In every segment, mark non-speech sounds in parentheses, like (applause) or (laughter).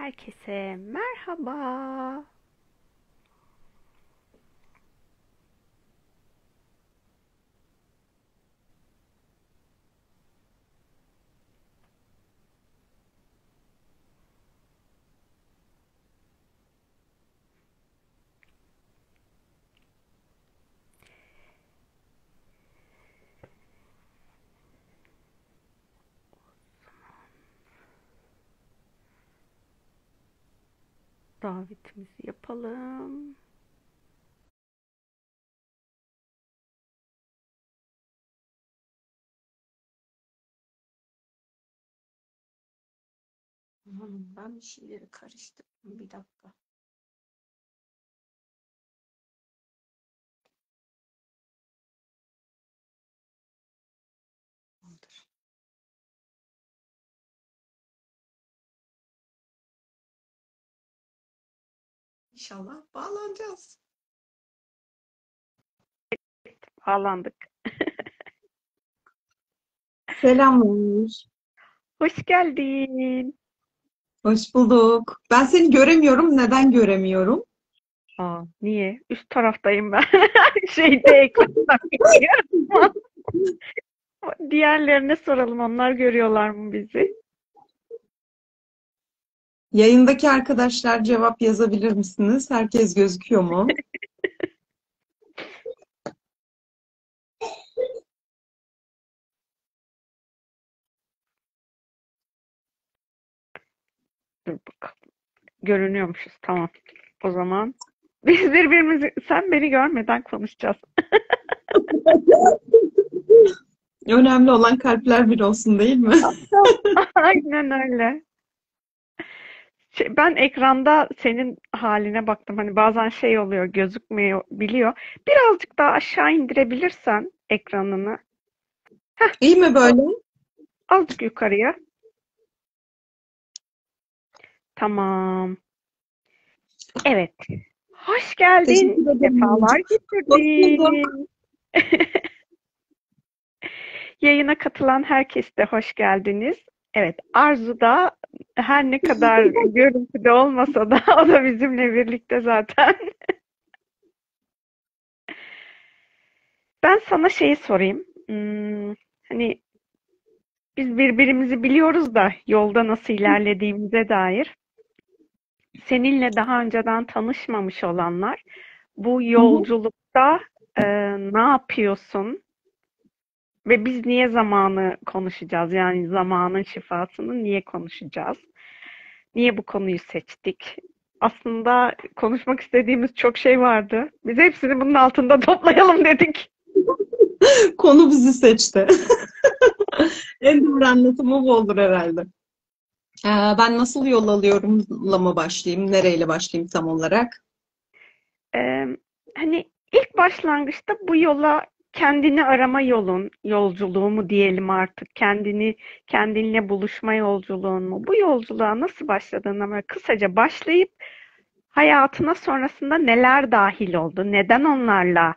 Herkese merhaba. Davetimizi yapalım. Hanım ben bir şeyleri karıştırdım. Bir dakika. İnşallah bağlanacağız. Bağlandık. Selamlar. Hoş geldin. Hoş bulduk. Ben seni göremiyorum. Neden göremiyorum? Aa, niye? Üst taraftayım ben. (laughs) Şeyde ekranda. (laughs) Diğerlerine soralım. Onlar görüyorlar mı bizi? Yayındaki arkadaşlar cevap yazabilir misiniz? Herkes gözüküyor mu? (laughs) Dur bakalım. Görünüyormuşuz. Tamam. O zaman biz birbirimizi sen beni görmeden konuşacağız. (laughs) Önemli olan kalpler bir olsun değil mi? (laughs) Aynen öyle. Şey, ben ekranda senin haline baktım. Hani bazen şey oluyor, gözükmüyor, biliyor. Birazcık daha aşağı indirebilirsen ekranını. İyi mi böyle? Azıcık yukarıya. Tamam. Evet. Hoş geldin. Sefalar getirdin. (laughs) Yayına katılan herkes de hoş geldiniz. Evet, Arzu da her ne kadar (laughs) görüntüde olmasa da o da bizimle birlikte zaten. (laughs) Ben sana şeyi sorayım. Hmm, hani biz birbirimizi biliyoruz da yolda nasıl ilerlediğimize dair. Seninle daha önceden tanışmamış olanlar bu yolculukta e, ne yapıyorsun? Ve biz niye zamanı konuşacağız? Yani zamanın şifasını niye konuşacağız? Niye bu konuyu seçtik? Aslında konuşmak istediğimiz çok şey vardı. Biz hepsini bunun altında toplayalım dedik. (laughs) Konu bizi seçti. (laughs) En doğru anlatımı bu olur herhalde. Ee, ben nasıl yol alıyorumla mı başlayayım? Nereyle başlayayım tam olarak? Ee, hani ilk başlangıçta bu yola kendini arama yolun, yolculuğu mu diyelim artık, kendini kendinle buluşma yolculuğun mu? Bu yolculuğa nasıl başladığına böyle kısaca başlayıp hayatına sonrasında neler dahil oldu? Neden onlarla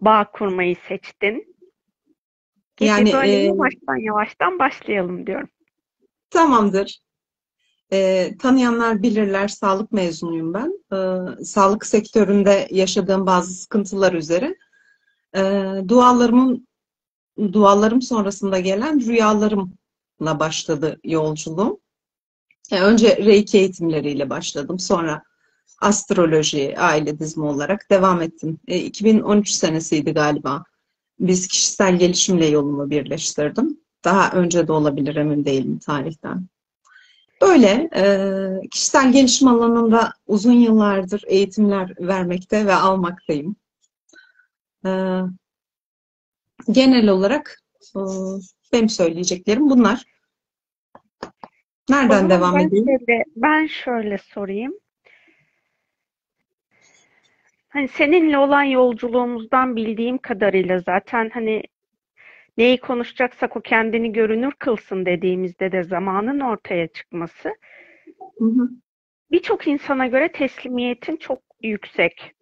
bağ kurmayı seçtin? Gibi Yani böyle e, yavaştan yavaştan başlayalım diyorum. tamamdır. Ee, tanıyanlar bilirler, sağlık mezunuyum ben. Ee, sağlık sektöründe yaşadığım bazı sıkıntılar üzere e, dualarımın dualarım sonrasında gelen rüyalarımla başladı yolculuğum. Yani önce Reiki eğitimleriyle başladım. Sonra astroloji, aile dizimi olarak devam ettim. E, 2013 senesiydi galiba. Biz kişisel gelişimle yolumu birleştirdim. Daha önce de olabilir emin değilim tarihten. Böyle e, kişisel gelişim alanında uzun yıllardır eğitimler vermekte ve almaktayım. E, genel olarak e, benim söyleyeceklerim bunlar. Nereden devam ben edeyim? şöyle, ben şöyle sorayım. Hani seninle olan yolculuğumuzdan bildiğim kadarıyla zaten hani neyi konuşacaksak o kendini görünür kılsın dediğimizde de zamanın ortaya çıkması. Birçok insana göre teslimiyetin çok yüksek.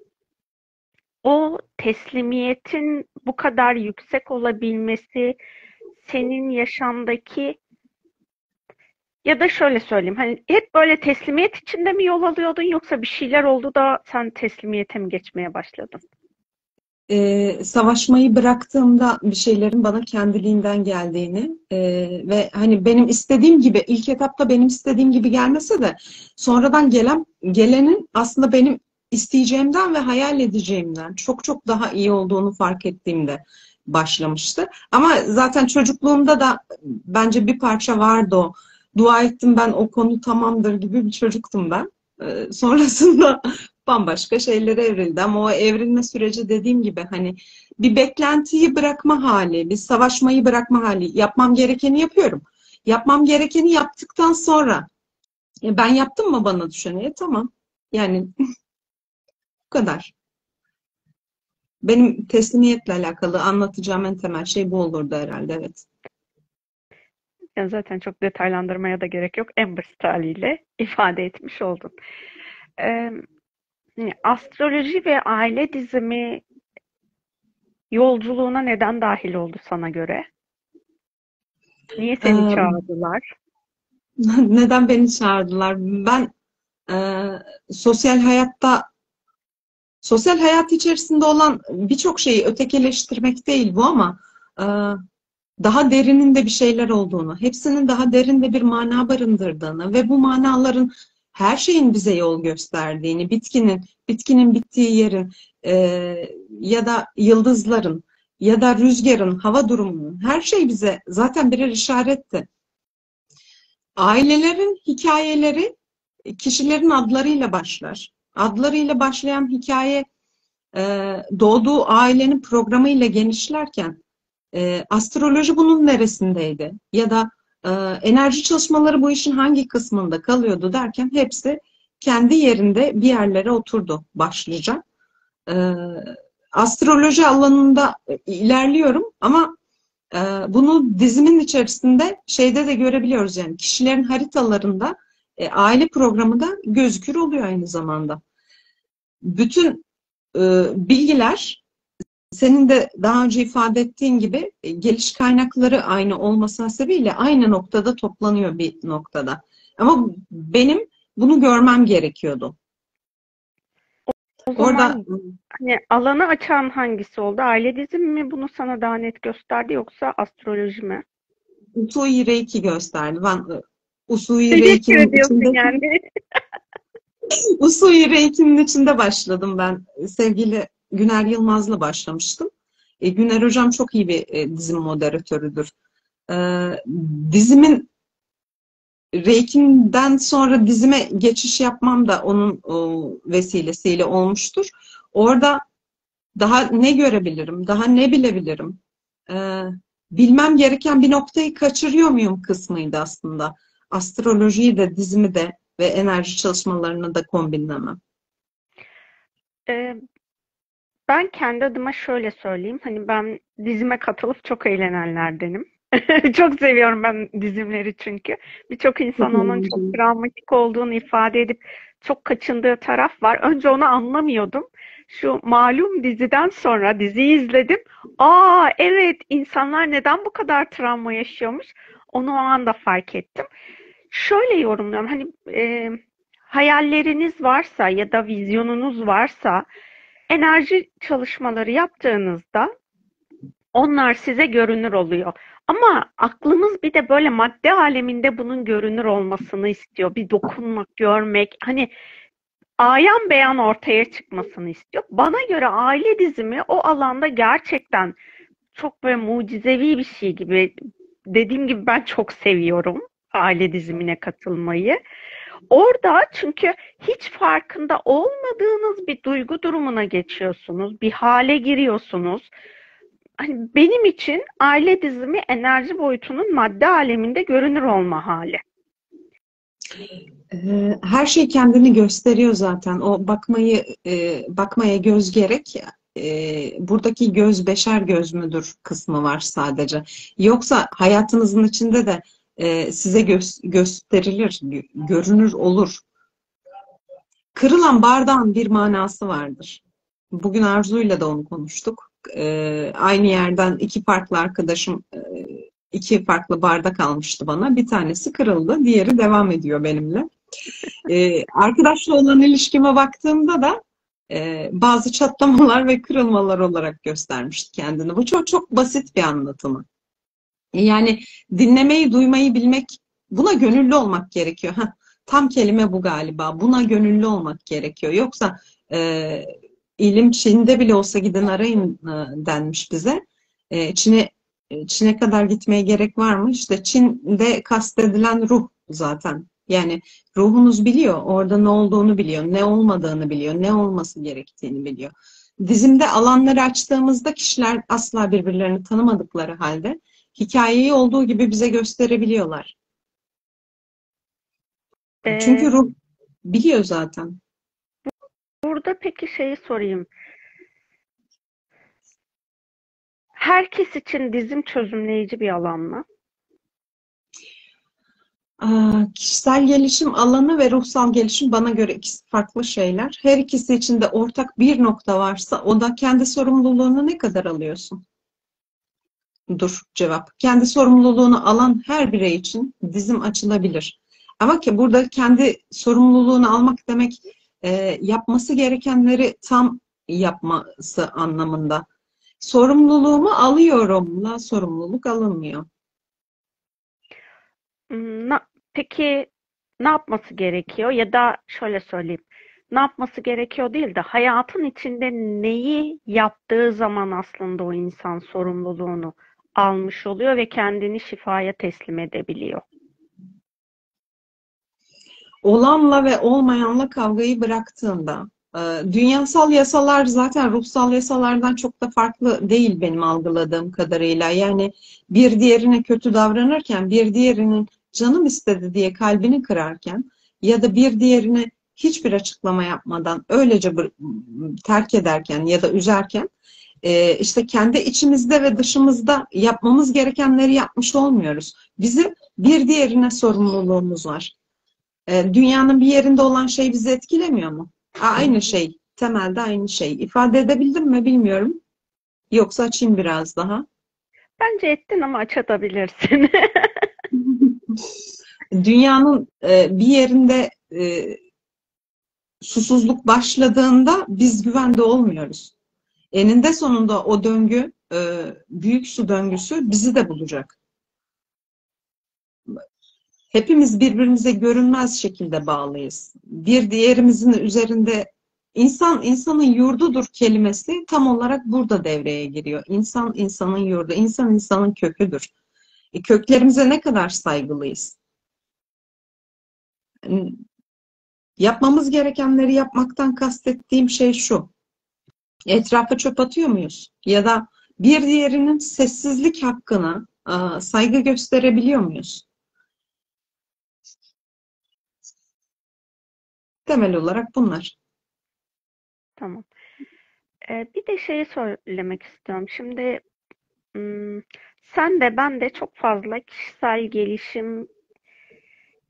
O teslimiyetin bu kadar yüksek olabilmesi senin yaşamdaki Ya da şöyle söyleyeyim, hani hep böyle teslimiyet içinde mi yol alıyordun yoksa bir şeyler oldu da sen teslimiyete mi geçmeye başladın? Ee, savaşmayı bıraktığımda bir şeylerin bana kendiliğinden geldiğini e, ve hani benim istediğim gibi ilk etapta benim istediğim gibi gelmese de sonradan gelen gelenin aslında benim isteyeceğimden ve hayal edeceğimden çok çok daha iyi olduğunu fark ettiğimde başlamıştı. Ama zaten çocukluğumda da bence bir parça vardı o. Dua ettim ben o konu tamamdır gibi bir çocuktum ben. Ee, sonrasında (laughs) bambaşka şeylere evrildi. Ama o evrilme süreci dediğim gibi hani bir beklentiyi bırakma hali, bir savaşmayı bırakma hali. Yapmam gerekeni yapıyorum. Yapmam gerekeni yaptıktan sonra e, ben yaptım mı bana düşeni? E, tamam. Yani (laughs) kadar. Benim teslimiyetle alakalı anlatacağım en temel şey bu olurdu herhalde, evet. Yani zaten çok detaylandırmaya da gerek yok. En basit haliyle ifade etmiş oldun. Ee, astroloji ve aile dizimi yolculuğuna neden dahil oldu sana göre? Niye seni Ee, çağırdılar? (laughs) neden beni çağırdılar? Ben e, sosyal hayatta sosyal hayat içerisinde olan birçok şeyi ötekileştirmek değil bu ama e, daha derininde bir şeyler olduğunu, hepsinin daha derinde bir mana barındırdığını ve bu manaların her şeyin bize yol gösterdiğini, bitkinin, bitkinin bittiği yerin e, ya da yıldızların ya da rüzgarın, hava durumunun her şey bize zaten birer işaretti. Ailelerin hikayeleri kişilerin adlarıyla başlar. Adlarıyla başlayan hikaye e, doğduğu ailenin programıyla genişlerken e, astroloji bunun neresindeydi? Ya da e, enerji çalışmaları bu işin hangi kısmında kalıyordu derken hepsi kendi yerinde bir yerlere oturdu başlıca. E, astroloji alanında ilerliyorum ama bunu dizimin içerisinde şeyde de görebiliyoruz yani kişilerin haritalarında e, aile programı da gözükür oluyor aynı zamanda. Bütün e, bilgiler senin de daha önce ifade ettiğin gibi e, geliş kaynakları aynı olması sebebiyle aynı noktada toplanıyor bir noktada. Ama benim bunu görmem gerekiyordu. O Orada zaman hani alanı açan hangisi oldu? Aile dizimi mi bunu sana daha net gösterdi yoksa astroloji mi? Usui Reiki gösterdi. Ben Usui Teşekkür ediyorsun içinde yani. (laughs) Usui Reiki'nin içinde başladım ben. Sevgili Güner Yılmaz'la başlamıştım. E, Güner Hocam çok iyi bir e, dizim moderatörüdür. E, dizimin Reiki'den sonra dizime geçiş yapmam da onun o, vesilesiyle olmuştur. Orada daha ne görebilirim, daha ne bilebilirim, e, bilmem gereken bir noktayı kaçırıyor muyum kısmıydı aslında. Astrolojiyi de, dizimi de ve enerji çalışmalarını da kombinlemem. Ee, ben kendi adıma şöyle söyleyeyim. Hani ben dizime katılıp çok eğlenenlerdenim. (laughs) Çok seviyorum ben dizimleri çünkü. Birçok insan onun çok travmatik olduğunu ifade edip çok kaçındığı taraf var. Önce onu anlamıyordum. Şu malum diziden sonra diziyi izledim. Aa evet insanlar neden bu kadar travma yaşıyormuş? Onu o anda fark ettim. Şöyle yorumluyorum. Hani e, hayalleriniz varsa ya da vizyonunuz varsa enerji çalışmaları yaptığınızda onlar size görünür oluyor. Ama aklımız bir de böyle madde aleminde bunun görünür olmasını istiyor. Bir dokunmak, görmek, hani ayan beyan ortaya çıkmasını istiyor. Bana göre aile dizimi o alanda gerçekten çok böyle mucizevi bir şey gibi. Dediğim gibi ben çok seviyorum aile dizimine katılmayı. Orada çünkü hiç farkında olmadığınız bir duygu durumuna geçiyorsunuz, bir hale giriyorsunuz. Hani benim için aile dizimi enerji boyutunun madde aleminde görünür olma hali. Ee, Her şey kendini gösteriyor zaten. O bakmayı e, bakmaya göz gerek. E, buradaki göz beşer göz müdür kısmı var sadece. Yoksa hayatınızın içinde de e, size gö- gösterilir, gö- görünür olur. Kırılan bardağın bir manası vardır. Bugün Arzu'yla da onu konuştuk. E, aynı yerden iki farklı arkadaşım e, iki farklı bardak almıştı bana. Bir tanesi kırıldı, diğeri devam ediyor benimle. Ee, arkadaşla olan ilişkime baktığımda da e, bazı çatlamalar ve kırılmalar olarak göstermişti kendini. Bu çok çok basit bir anlatımı. Yani dinlemeyi, duymayı bilmek, buna gönüllü olmak gerekiyor. Heh, tam kelime bu galiba. Buna gönüllü olmak gerekiyor. Yoksa e, ilim Çin'de bile olsa gidin arayın e, denmiş bize. E, Çin'e Çin'e kadar gitmeye gerek var mı? İşte Çin'de kastedilen ruh zaten. Yani ruhunuz biliyor, orada ne olduğunu biliyor, ne olmadığını biliyor, ne olması gerektiğini biliyor. Dizimde alanları açtığımızda kişiler asla birbirlerini tanımadıkları halde hikayeyi olduğu gibi bize gösterebiliyorlar. Ee, Çünkü ruh biliyor zaten. burada peki şeyi sorayım. Herkes için dizim çözümleyici bir alan mı? Aa, Kişisel gelişim alanı ve ruhsal gelişim bana göre ikisi farklı şeyler. Her ikisi için de ortak bir nokta varsa o da kendi sorumluluğunu ne kadar alıyorsun? Dur cevap. Kendi sorumluluğunu alan her birey için dizim açılabilir. Ama ki burada kendi sorumluluğunu almak demek e, yapması gerekenleri tam yapması anlamında. Sorumluluğumu alıyorumla sorumluluk alınmıyor. Hmm, na- peki ne yapması gerekiyor? Ya da şöyle söyleyeyim. Ne yapması gerekiyor değil de hayatın içinde neyi yaptığı zaman aslında o insan sorumluluğunu almış oluyor ve kendini şifaya teslim edebiliyor. Olanla ve olmayanla kavgayı bıraktığında, e, dünyasal yasalar zaten ruhsal yasalardan çok da farklı değil benim algıladığım kadarıyla. Yani bir diğerine kötü davranırken, bir diğerinin canım istedi diye kalbini kırarken ya da bir diğerine hiçbir açıklama yapmadan öylece terk ederken ya da üzerken e, işte kendi içimizde ve dışımızda yapmamız gerekenleri yapmış olmuyoruz. Bizim bir diğerine sorumluluğumuz var. E, dünyanın bir yerinde olan şey bizi etkilemiyor mu? Aa, Aynı şey. Temelde aynı şey. İfade edebildim mi bilmiyorum. Yoksa açayım biraz daha. Bence ettin ama açabilirsin. (laughs) Dünyanın e, bir yerinde e, susuzluk başladığında biz güvende olmuyoruz. Eninde sonunda o döngü, e, büyük su döngüsü bizi de bulacak. Hepimiz birbirimize görünmez şekilde bağlıyız. Bir diğerimizin üzerinde insan insanın yurdudur kelimesi tam olarak burada devreye giriyor. İnsan insanın yurdu, insan insanın köküdür. E, köklerimize ne kadar saygılıyız? Yapmamız gerekenleri yapmaktan kastettiğim şey şu. Etrafa çöp atıyor muyuz? Ya da bir diğerinin sessizlik hakkına aa, saygı gösterebiliyor muyuz? Temel olarak bunlar. Tamam. Ee, bir de şeyi söylemek istiyorum. Şimdi sen de ben de çok fazla kişisel gelişim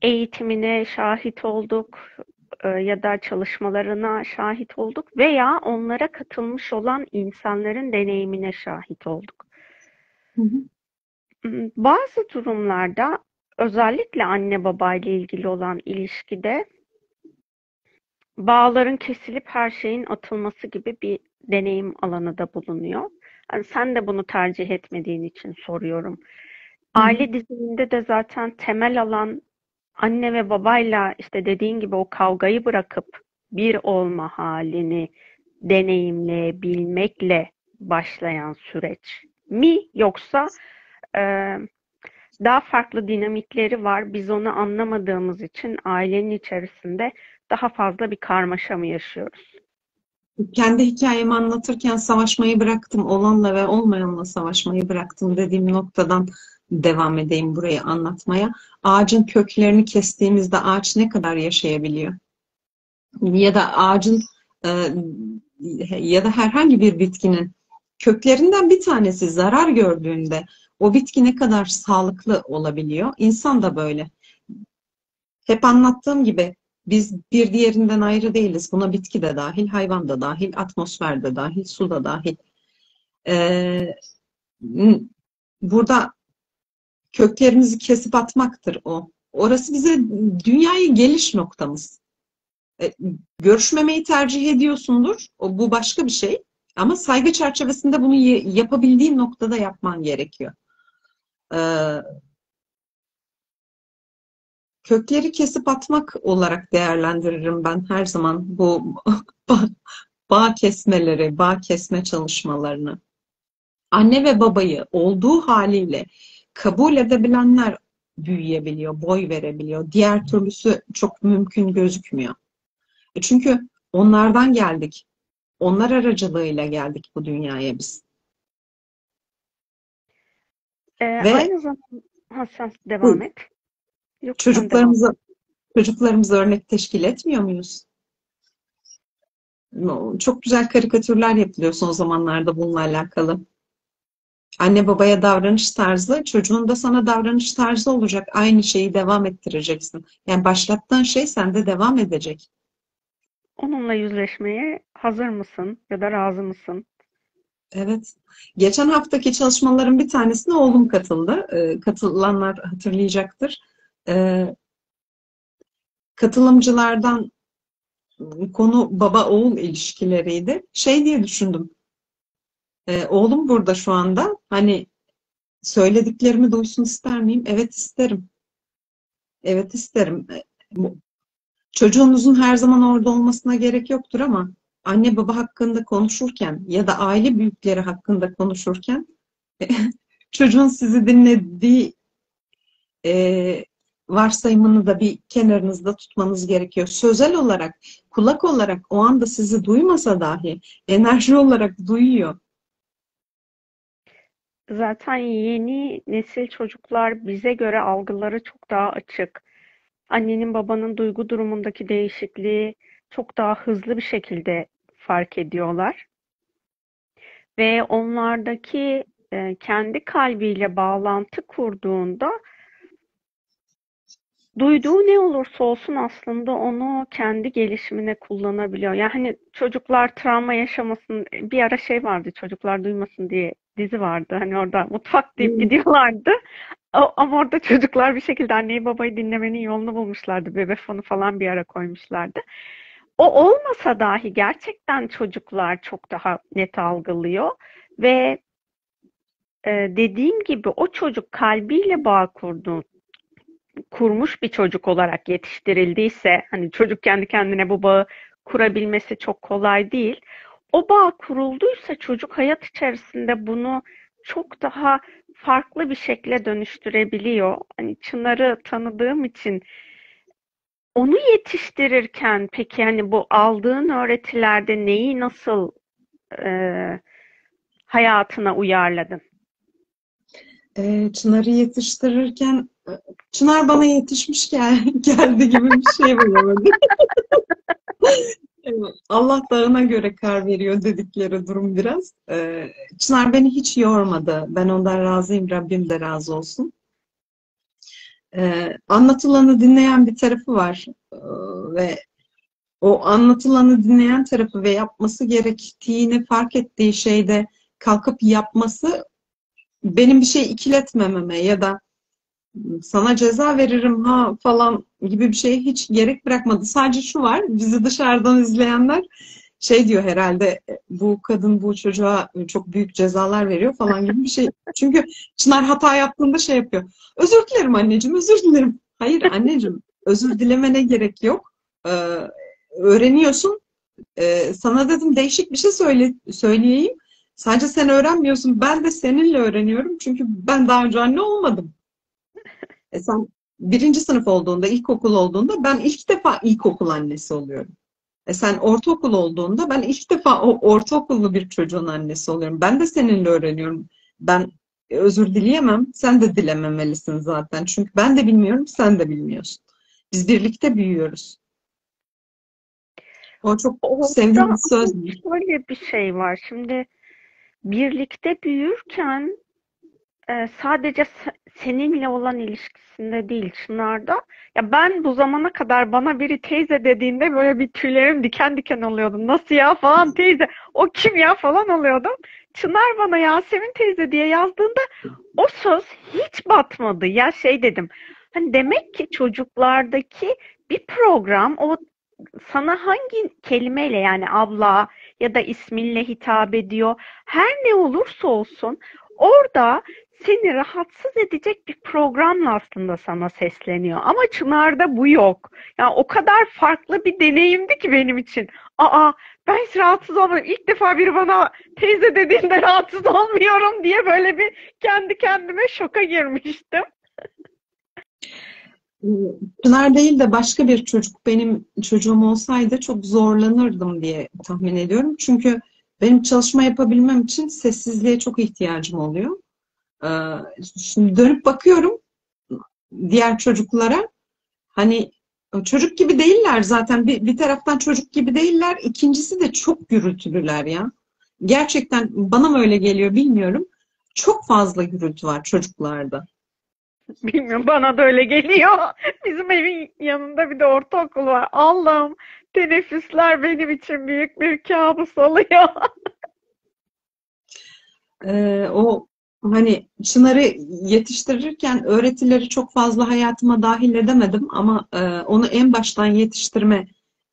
eğitimine şahit olduk e, ya da çalışmalarına şahit olduk veya onlara katılmış olan insanların deneyimine şahit olduk. Hı hı. Hmm, Bazı durumlarda özellikle anne baba ile ilgili olan ilişkide bağların kesilip her şeyin atılması gibi bir deneyim alanı da bulunuyor. Yani sen de bunu tercih etmediğin için soruyorum. Aile diziminde de zaten temel alan anne ve babayla işte dediğin gibi o kavgayı bırakıp bir olma halini deneyimleyebilmekle başlayan süreç mi yoksa e, daha farklı dinamikleri var. Biz onu anlamadığımız için ailenin içerisinde daha fazla bir karmaşa mı yaşıyoruz? Kendi hikayemi anlatırken savaşmayı bıraktım. Olanla ve olmayanla savaşmayı bıraktım dediğim noktadan devam edeyim burayı anlatmaya. Ağacın köklerini kestiğimizde ağaç ne kadar yaşayabiliyor? Ya da ağacın e, ya da herhangi bir bitkinin köklerinden bir tanesi zarar gördüğünde o bitki ne kadar sağlıklı olabiliyor? İnsan da böyle. Hep anlattığım gibi biz bir diğerinden ayrı değiliz. Buna bitki de dahil, hayvan da dahil, atmosfer de dahil, su da dahil. Ee, burada köklerimizi kesip atmaktır o. Orası bize dünyaya geliş noktamız. E, görüşmemeyi tercih ediyorsundur. O, bu başka bir şey. Ama saygı çerçevesinde bunu yapabildiğin noktada yapman gerekiyor. Ee, kökleri kesip atmak olarak değerlendiririm ben her zaman bu (laughs) bağ kesmeleri, bağ kesme çalışmalarını. Anne ve babayı olduğu haliyle kabul edebilenler büyüyebiliyor, boy verebiliyor. Diğer türlüsü çok mümkün gözükmüyor. E çünkü onlardan geldik. Onlar aracılığıyla geldik bu dünyaya biz. Ee, Ve aynı zamanda Hasan devam et. Yok, çocuklarımıza çocuklarımıza örnek teşkil etmiyor muyuz? Çok güzel karikatürler yapılıyor son zamanlarda bununla alakalı. Anne babaya davranış tarzı, çocuğun da sana davranış tarzı olacak. Aynı şeyi devam ettireceksin. Yani başlattığın şey sende devam edecek. Onunla yüzleşmeye hazır mısın ya da razı mısın? Evet. Geçen haftaki çalışmaların bir tanesine oğlum katıldı. E, katılanlar hatırlayacaktır. E, katılımcılardan konu baba-oğul ilişkileriydi. Şey diye düşündüm. E, oğlum burada şu anda. Hani söylediklerimi duysun ister miyim? Evet isterim. Evet isterim. E, çocuğunuzun her zaman orada olmasına gerek yoktur ama anne baba hakkında konuşurken ya da aile büyükleri hakkında konuşurken (laughs) çocuğun sizi dinlediği e, varsayımını da bir kenarınızda tutmanız gerekiyor. Sözel olarak, kulak olarak o anda sizi duymasa dahi enerji olarak duyuyor. Zaten yeni nesil çocuklar bize göre algıları çok daha açık. Annenin babanın duygu durumundaki değişikliği çok daha hızlı bir şekilde fark ediyorlar. Ve onlardaki e, kendi kalbiyle bağlantı kurduğunda duyduğu ne olursa olsun aslında onu kendi gelişimine kullanabiliyor. Yani hani çocuklar travma yaşamasın bir ara şey vardı çocuklar duymasın diye dizi vardı. Hani orada mutfak deyip hmm. gidiyorlardı. Ama orada çocuklar bir şekilde anneyi babayı dinlemenin yolunu bulmuşlardı. Bebe fonu falan bir ara koymuşlardı. O olmasa dahi gerçekten çocuklar çok daha net algılıyor ve e, dediğim gibi o çocuk kalbiyle bağ kurdu, kurmuş bir çocuk olarak yetiştirildiyse hani çocuk kendi kendine bu bağı kurabilmesi çok kolay değil. O bağ kurulduysa çocuk hayat içerisinde bunu çok daha farklı bir şekle dönüştürebiliyor. Hani Çınar'ı tanıdığım için onu yetiştirirken peki yani bu aldığın öğretilerde neyi nasıl e, hayatına uyarladın? E, Çınar'ı yetiştirirken Çınar bana yetişmiş gel, (laughs) geldi gibi bir şey var. (laughs) Allah dağına göre kar veriyor dedikleri durum biraz. E, Çınar beni hiç yormadı. Ben ondan razıyım. Rabbim de razı olsun. Ee, anlatılanı dinleyen bir tarafı var ee, ve o anlatılanı dinleyen tarafı ve yapması gerektiğini fark ettiği şeyde kalkıp yapması benim bir şey ikiletmememe ya da sana ceza veririm ha falan gibi bir şeye hiç gerek bırakmadı. Sadece şu var, bizi dışarıdan izleyenler şey diyor herhalde bu kadın bu çocuğa çok büyük cezalar veriyor falan gibi bir şey. (laughs) Çünkü Çınar hata yaptığında şey yapıyor. Özür dilerim anneciğim, özür dilerim. Hayır anneciğim, özür dilemene gerek yok. Ee, öğreniyorsun. Ee, sana dedim değişik bir şey söyle, söyleyeyim. Sadece sen öğrenmiyorsun. Ben de seninle öğreniyorum. Çünkü ben daha önce anne olmadım. E sen birinci sınıf olduğunda, ilkokul olduğunda ben ilk defa ilkokul annesi oluyorum. E sen ortaokul olduğunda ben ilk defa o ortaokullu bir çocuğun annesi oluyorum. Ben de seninle öğreniyorum. Ben özür dileyemem. Sen de dilememelisin zaten. Çünkü ben de bilmiyorum, sen de bilmiyorsun. Biz birlikte büyüyoruz. O çok Orada sevdiğim bir söz. Şöyle bir şey var. Şimdi birlikte büyürken e, sadece seninle olan ilişkisinde değil Çınar'da. Ya ben bu zamana kadar bana biri teyze dediğinde böyle bir tüylerim diken diken oluyordum. Nasıl ya falan teyze. O kim ya falan oluyordum. Çınar bana Yasemin teyze diye yazdığında o söz hiç batmadı. Ya şey dedim. Hani demek ki çocuklardaki bir program o sana hangi kelimeyle yani abla ya da isminle hitap ediyor. Her ne olursa olsun orada seni rahatsız edecek bir programla aslında sana sesleniyor. Ama Çınar'da bu yok. Yani o kadar farklı bir deneyimdi ki benim için. Aa ben hiç rahatsız olmuyorum. İlk defa biri bana teyze dediğinde rahatsız olmuyorum diye böyle bir kendi kendime şoka girmiştim. Çınar değil de başka bir çocuk benim çocuğum olsaydı çok zorlanırdım diye tahmin ediyorum. Çünkü benim çalışma yapabilmem için sessizliğe çok ihtiyacım oluyor. Ee, şimdi dönüp bakıyorum diğer çocuklara hani çocuk gibi değiller zaten bir, bir taraftan çocuk gibi değiller ikincisi de çok gürültülüler ya. Gerçekten bana mı öyle geliyor bilmiyorum. Çok fazla gürültü var çocuklarda. Bilmiyorum bana da öyle geliyor. (laughs) Bizim evin yanında bir de ortaokul var. Allah'ım teneffüsler benim için büyük bir kabus oluyor. (laughs) Ee, o hani Çınar'ı yetiştirirken öğretileri çok fazla hayatıma dahil edemedim ama e, onu en baştan yetiştirme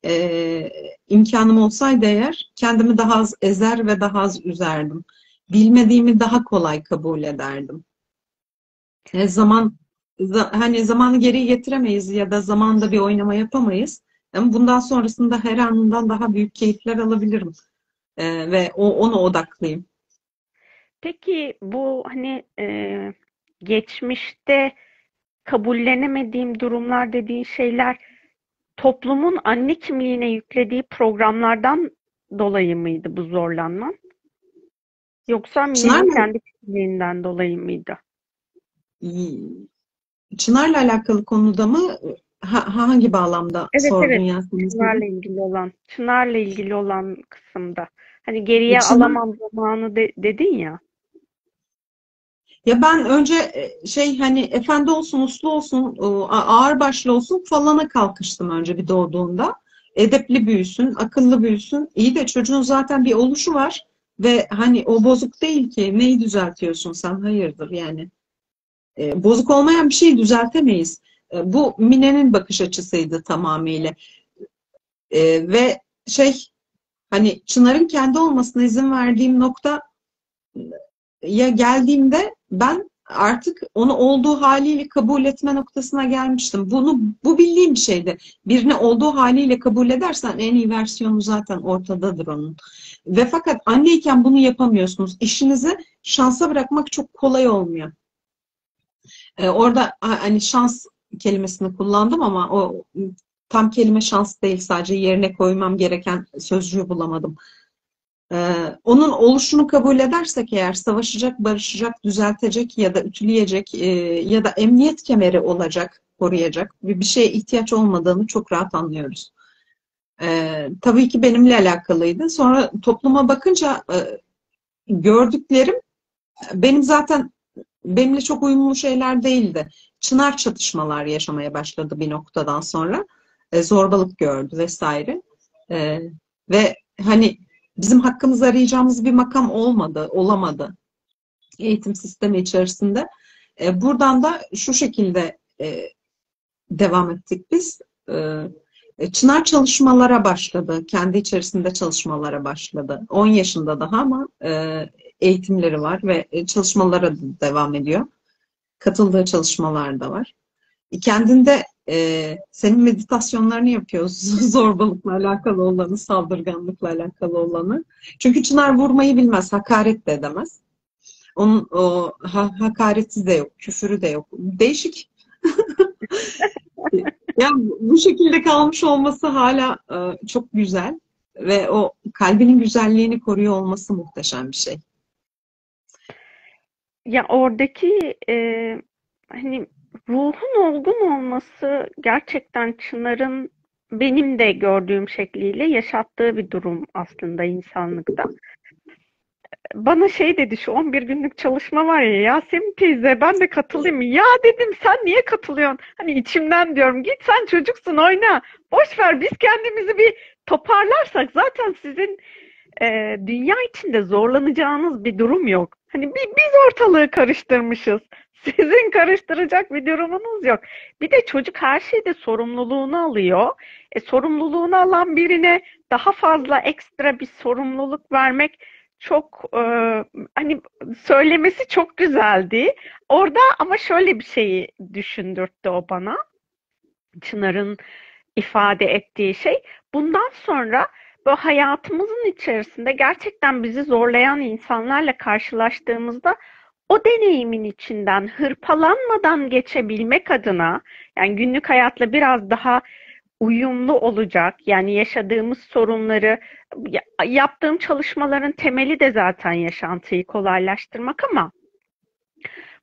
e, imkanım olsaydı eğer kendimi daha az ezer ve daha az üzerdim. Bilmediğimi daha kolay kabul ederdim. E, zaman hani zamanı geri getiremeyiz ya da zamanda bir oynama yapamayız. Ama bundan sonrasında her anından daha büyük keyifler alabilirim. E, ve o, ona odaklıyım. Peki bu hani e, geçmişte kabullenemediğim durumlar dediğin şeyler toplumun anne kimliğine yüklediği programlardan dolayı mıydı bu zorlanman? Yoksa Mine'nin kendi kimliğinden dolayı mıydı? Çınar'la alakalı konuda mı? Ha, hangi bağlamda evet, sordun evet. Yasemin? Çınar'la ilgili olan, Çınar'la ilgili olan kısımda. Hani geriye Çınar... alamam zamanı de, dedin ya. Ya ben önce e, şey hani efendi olsun, uslu olsun, ağır başlı olsun falana kalkıştım önce bir doğduğunda. Edepli büyüsün, akıllı büyüsün. İyi de çocuğun zaten bir oluşu var ve hani o bozuk değil ki. Neyi düzeltiyorsun sen? Hayırdır yani. E, bozuk olmayan bir şeyi düzeltemeyiz. E, bu Mine'nin bakış açısıydı tamamıyla. Ve şey hani Çınar'ın kendi olmasına izin verdiğim nokta ya geldiğimde ben artık onu olduğu haliyle kabul etme noktasına gelmiştim. Bunu bu bildiğim bir şeydi. Birini olduğu haliyle kabul edersen en iyi versiyonu zaten ortadadır onun. Ve fakat anneyken bunu yapamıyorsunuz. İşinizi şansa bırakmak çok kolay olmuyor. Ee, orada hani şans kelimesini kullandım ama o tam kelime şans değil sadece yerine koymam gereken sözcüğü bulamadım. Ee, onun oluşunu kabul edersek eğer savaşacak, barışacak, düzeltecek ya da ütüleyecek e, ya da emniyet kemeri olacak, koruyacak bir, şeye ihtiyaç olmadığını çok rahat anlıyoruz. Ee, tabii ki benimle alakalıydı. Sonra topluma bakınca e, gördüklerim benim zaten benimle çok uyumlu şeyler değildi. Çınar çatışmalar yaşamaya başladı bir noktadan sonra. E, zorbalık gördü vesaire. Ve hani bizim hakkımızı arayacağımız bir makam olmadı, olamadı eğitim sistemi içerisinde. E, buradan da şu şekilde e, devam ettik biz. E, e Çınar çalışmalara başladı. Kendi içerisinde çalışmalara başladı. 10 yaşında daha ama e, eğitimleri var ve e, çalışmalara devam ediyor. Katıldığı çalışmalar da var. E, kendinde e, senin meditasyonlarını yapıyoruz. (laughs) Zorbalıkla alakalı olanı, saldırganlıkla alakalı olanı. Çünkü Çınar vurmayı bilmez, hakaret de edemez. Onun o ha, hakareti de yok, küfürü de yok. Değişik. (laughs) yani bu şekilde kalmış olması hala e, çok güzel ve o kalbinin güzelliğini koruyor olması muhteşem bir şey. Ya oradaki e, hani ruhun olgun olması gerçekten Çınar'ın benim de gördüğüm şekliyle yaşattığı bir durum aslında insanlıkta. Bana şey dedi şu 11 günlük çalışma var ya Yasemin teyze ben de katılayım? Ya dedim sen niye katılıyorsun? Hani içimden diyorum git sen çocuksun oyna. Boş ver biz kendimizi bir toparlarsak zaten sizin e, dünya içinde zorlanacağınız bir durum yok. Hani biz ortalığı karıştırmışız. (laughs) Sizin karıştıracak bir durumunuz yok. Bir de çocuk her şeyde sorumluluğunu alıyor. E, sorumluluğunu alan birine daha fazla ekstra bir sorumluluk vermek çok e, hani söylemesi çok güzeldi. Orada ama şöyle bir şeyi düşündürttü o bana. Çınar'ın ifade ettiği şey. Bundan sonra bu hayatımızın içerisinde gerçekten bizi zorlayan insanlarla karşılaştığımızda o deneyimin içinden hırpalanmadan geçebilmek adına yani günlük hayatla biraz daha uyumlu olacak. Yani yaşadığımız sorunları yaptığım çalışmaların temeli de zaten yaşantıyı kolaylaştırmak ama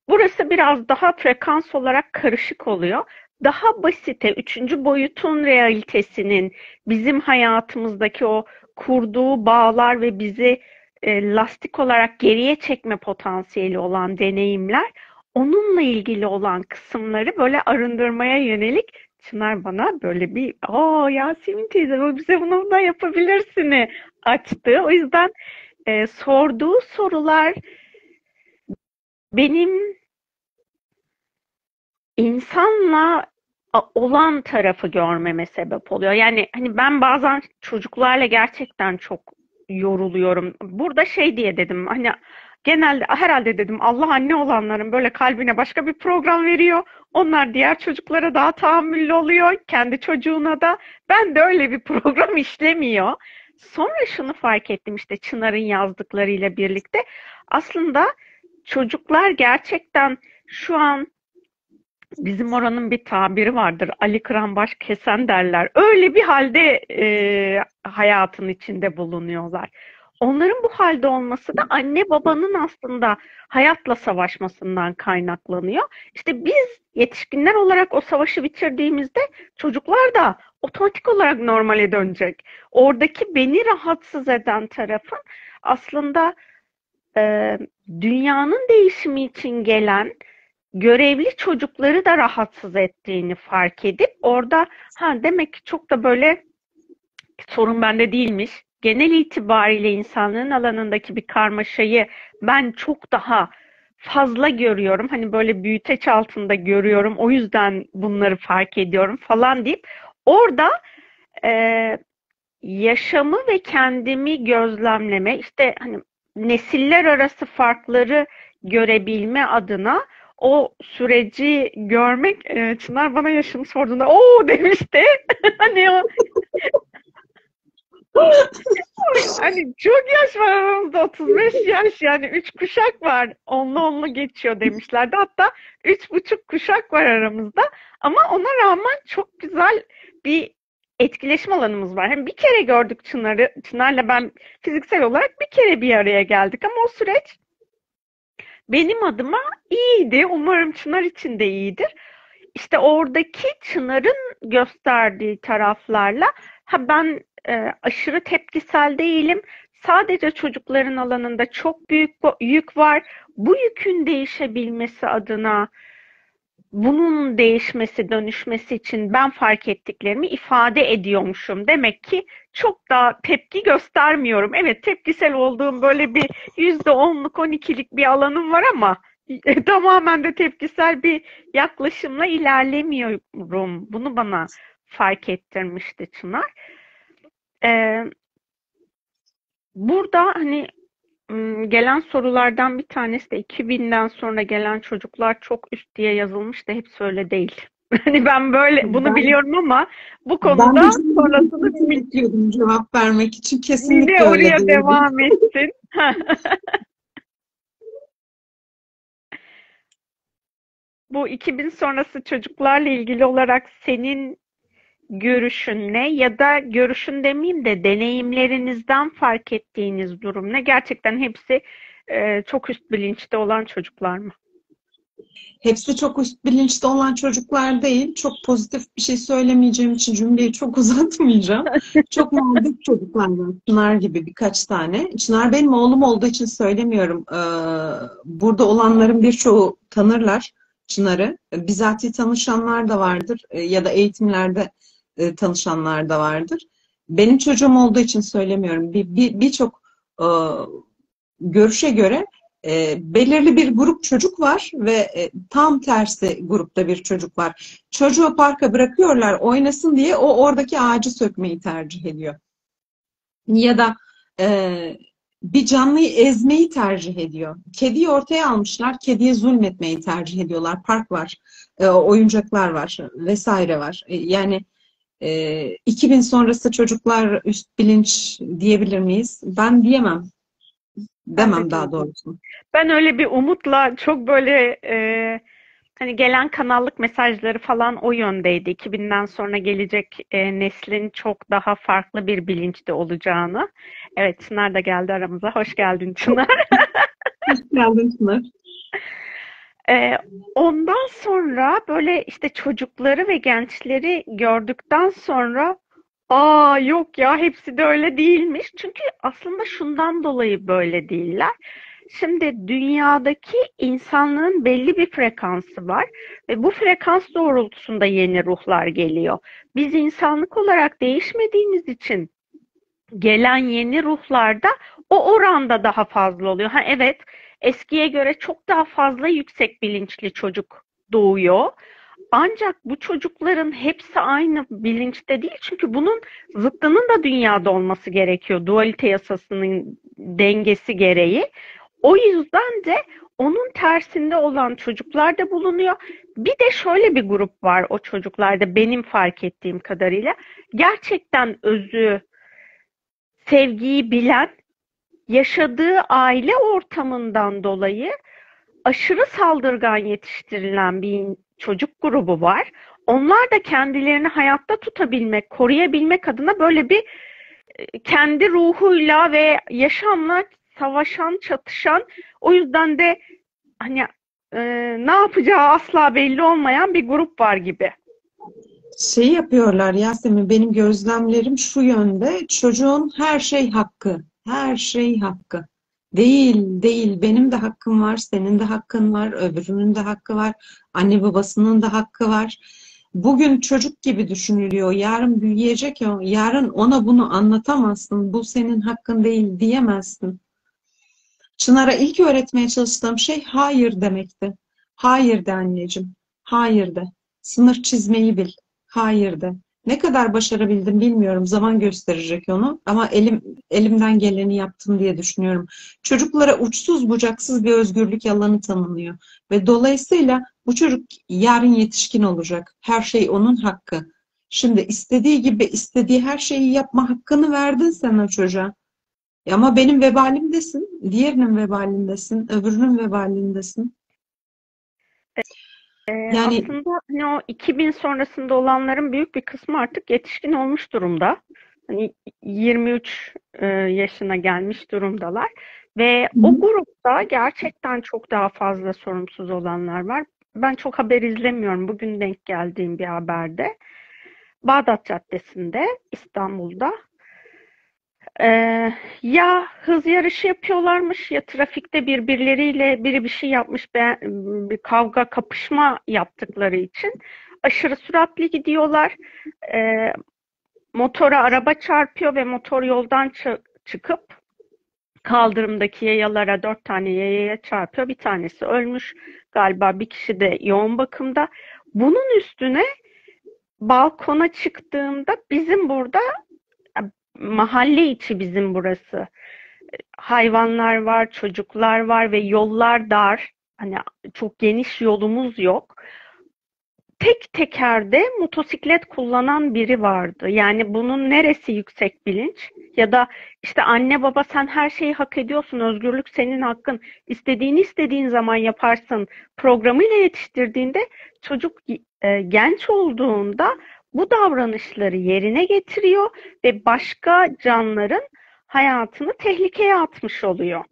burası biraz daha frekans olarak karışık oluyor. Daha basite, üçüncü boyutun realitesinin bizim hayatımızdaki o kurduğu bağlar ve bizi e, lastik olarak geriye çekme potansiyeli olan deneyimler onunla ilgili olan kısımları böyle arındırmaya yönelik Çınar bana böyle bir aa Yasemin teyze bize bunu da yapabilirsini açtı. O yüzden e, sorduğu sorular benim insanla olan tarafı görmeme sebep oluyor. Yani hani ben bazen çocuklarla gerçekten çok yoruluyorum. Burada şey diye dedim hani genelde herhalde dedim Allah anne olanların böyle kalbine başka bir program veriyor. Onlar diğer çocuklara daha tahammüllü oluyor. Kendi çocuğuna da. Ben de öyle bir program (laughs) işlemiyor. Sonra şunu fark ettim işte Çınar'ın yazdıklarıyla birlikte. Aslında çocuklar gerçekten şu an bizim oranın bir tabiri vardır. Ali Kıranbaş kesen derler. Öyle bir halde e, hayatın içinde bulunuyorlar. Onların bu halde olması da anne babanın aslında hayatla savaşmasından kaynaklanıyor. İşte biz yetişkinler olarak o savaşı bitirdiğimizde çocuklar da otomatik olarak normale dönecek. Oradaki beni rahatsız eden tarafın aslında e, dünyanın değişimi için gelen görevli çocukları da rahatsız ettiğini fark edip orada ha demek ki çok da böyle sorun bende değilmiş. Genel itibariyle insanlığın alanındaki bir karmaşayı ben çok daha fazla görüyorum. Hani böyle büyüteç altında görüyorum. O yüzden bunları fark ediyorum falan deyip orada e, yaşamı ve kendimi gözlemleme işte hani nesiller arası farkları görebilme adına o süreci görmek e, Çınar bana yaşımı sorduğunda o demişti. (laughs) hani o (laughs) hani çok yaş var aramızda 35 yaş yani 3 kuşak var onlu onlu geçiyor demişlerdi hatta üç buçuk kuşak var aramızda ama ona rağmen çok güzel bir etkileşim alanımız var. Hem bir kere gördük Çınar'ı, Çınar'la ben fiziksel olarak bir kere bir araya geldik ama o süreç benim adıma iyiydi. Umarım Çınar için de iyidir. İşte oradaki Çınar'ın gösterdiği taraflarla ha ben e, aşırı tepkisel değilim. Sadece çocukların alanında çok büyük yük var. Bu yükün değişebilmesi adına bunun değişmesi, dönüşmesi için ben fark ettiklerimi ifade ediyormuşum. Demek ki çok da tepki göstermiyorum. Evet tepkisel olduğum böyle bir yüzde onluk, on ikilik bir alanım var ama (laughs) tamamen de tepkisel bir yaklaşımla ilerlemiyorum. Bunu bana fark ettirmişti Çınar. Ee, burada hani gelen sorulardan bir tanesi de 2000'den sonra gelen çocuklar çok üst diye yazılmış da hepsi öyle değil. (laughs) Hani ben böyle bunu ben, biliyorum ama bu konuda ben sonrasını bekliyordum cevap vermek için kesinlikle bir de oraya öyle devam etsin. (laughs) bu 2000 sonrası çocuklarla ilgili olarak senin görüşün ne ya da görüşün demeyeyim de deneyimlerinizden fark ettiğiniz durum ne? Gerçekten hepsi e, çok üst bilinçte olan çocuklar mı? Hepsi çok üst bilinçte olan çocuklar değil. Çok pozitif bir şey söylemeyeceğim için cümleyi çok (laughs) uzatmayacağım. çok mağdur çocuklar var. Çınar gibi birkaç tane. Çınar benim oğlum olduğu için söylemiyorum. Ee, burada olanların birçoğu tanırlar Çınar'ı. Bizatihi tanışanlar da vardır e, ya da eğitimlerde e, tanışanlar da vardır. Benim çocuğum olduğu için söylemiyorum. Birçok bir, bir e, görüşe göre e, belirli bir grup çocuk var ve e, tam tersi grupta bir çocuk var. Çocuğu parka bırakıyorlar oynasın diye o oradaki ağacı sökmeyi tercih ediyor. Ya da e, bir canlıyı ezmeyi tercih ediyor. Kediyi ortaya almışlar, kediye zulmetmeyi tercih ediyorlar. Park var, e, oyuncaklar var vesaire var. E, yani e, 2000 sonrası çocuklar üst bilinç diyebilir miyiz? Ben diyemem. Demem daha doğrusu. Ben öyle bir umutla çok böyle e, hani gelen kanallık mesajları falan o yöndeydi. 2000'den sonra gelecek e, neslin çok daha farklı bir bilinçte olacağını. Evet, Çınar da geldi aramıza. Hoş geldin Çınar. Hoş geldin Çınar. (laughs) Ee, ondan sonra böyle işte çocukları ve gençleri gördükten sonra aa yok ya hepsi de öyle değilmiş. Çünkü aslında şundan dolayı böyle değiller. Şimdi dünyadaki insanlığın belli bir frekansı var ve bu frekans doğrultusunda yeni ruhlar geliyor. Biz insanlık olarak değişmediğimiz için gelen yeni ruhlarda o oranda daha fazla oluyor. Ha evet, eskiye göre çok daha fazla yüksek bilinçli çocuk doğuyor. Ancak bu çocukların hepsi aynı bilinçte değil. Çünkü bunun zıttının da dünyada olması gerekiyor. Dualite yasasının dengesi gereği. O yüzden de onun tersinde olan çocuklar da bulunuyor. Bir de şöyle bir grup var o çocuklarda benim fark ettiğim kadarıyla. Gerçekten özü, sevgiyi bilen, yaşadığı aile ortamından dolayı aşırı saldırgan yetiştirilen bir çocuk grubu var. Onlar da kendilerini hayatta tutabilmek, koruyabilmek adına böyle bir e, kendi ruhuyla ve yaşamla savaşan, çatışan, o yüzden de hani e, ne yapacağı asla belli olmayan bir grup var gibi. Şey yapıyorlar Yasemin, benim gözlemlerim şu yönde. Çocuğun her şey hakkı. Her şey hakkı. Değil, değil. Benim de hakkım var, senin de hakkın var, öbürünün de hakkı var, anne babasının da hakkı var. Bugün çocuk gibi düşünülüyor. Yarın büyüyecek o. Yarın ona bunu anlatamazsın. Bu senin hakkın değil diyemezsin. Çınar'a ilk öğretmeye çalıştığım şey hayır demekti. Hayır de anneciğim. Hayır de. Sınır çizmeyi bil. Hayır de. Ne kadar başarabildim bilmiyorum. Zaman gösterecek onu. Ama elim elimden geleni yaptım diye düşünüyorum. Çocuklara uçsuz bucaksız bir özgürlük alanı tanınıyor. Ve dolayısıyla bu çocuk yarın yetişkin olacak. Her şey onun hakkı. Şimdi istediği gibi istediği her şeyi yapma hakkını verdin sen o çocuğa. Ama benim vebalimdesin, diğerinin vebalindesin, öbürünün vebalindesin. Ee, Yani aslında hani o 2000 sonrasında olanların büyük bir kısmı artık yetişkin olmuş durumda. Hani 23 e, yaşına gelmiş durumdalar ve Hı o grupta gerçekten çok daha fazla sorumsuz olanlar var. Ben çok haber izlemiyorum. Bugün denk geldiğim bir haberde. Bağdat Caddesi'nde İstanbul'da ee, ya hız yarışı yapıyorlarmış ya trafikte birbirleriyle biri bir şey yapmış be- bir kavga kapışma yaptıkları için aşırı süratli gidiyorlar. Ee, motora araba çarpıyor ve motor yoldan çı- çıkıp kaldırımdaki yayalara dört tane yayaya çarpıyor. Bir tanesi ölmüş. Galiba bir kişi de yoğun bakımda. Bunun üstüne balkona çıktığımda bizim burada mahalle içi bizim burası. Hayvanlar var, çocuklar var ve yollar dar. Hani çok geniş yolumuz yok. Tek tekerde motosiklet kullanan biri vardı. Yani bunun neresi yüksek bilinç? Ya da işte anne baba sen her şeyi hak ediyorsun, özgürlük senin hakkın. İstediğini istediğin zaman yaparsın programıyla yetiştirdiğinde çocuk e, genç olduğunda bu davranışları yerine getiriyor ve başka canlıların hayatını tehlikeye atmış oluyor.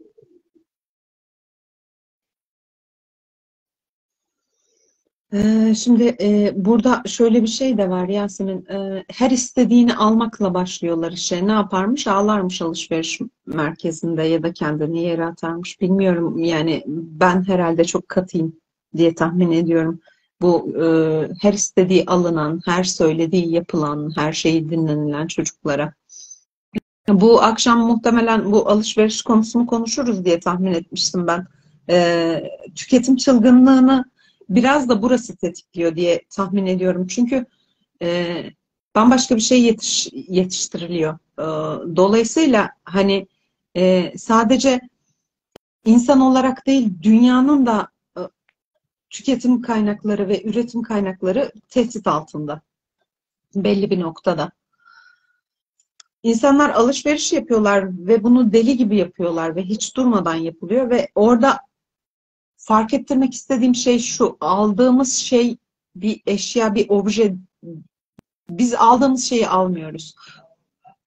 Ee, şimdi e, burada şöyle bir şey de var Yasemin. Ee, her istediğini almakla başlıyorlar işe. Ne yaparmış? Ağlarmış alışveriş merkezinde ya da kendini yere atarmış. Bilmiyorum yani ben herhalde çok katıyım diye tahmin ediyorum. Bu e, her istediği alınan, her söylediği yapılan, her şeyi dinlenilen çocuklara. Bu akşam muhtemelen bu alışveriş konusunu konuşuruz diye tahmin etmiştim ben. Ee, tüketim çılgınlığını biraz da burası tetikliyor diye tahmin ediyorum. Çünkü e, bambaşka bir şey yetiş, yetiştiriliyor. Ee, dolayısıyla hani e, sadece insan olarak değil dünyanın da e, tüketim kaynakları ve üretim kaynakları tehdit altında belli bir noktada. İnsanlar alışveriş yapıyorlar ve bunu deli gibi yapıyorlar ve hiç durmadan yapılıyor ve orada fark ettirmek istediğim şey şu aldığımız şey bir eşya bir obje biz aldığımız şeyi almıyoruz.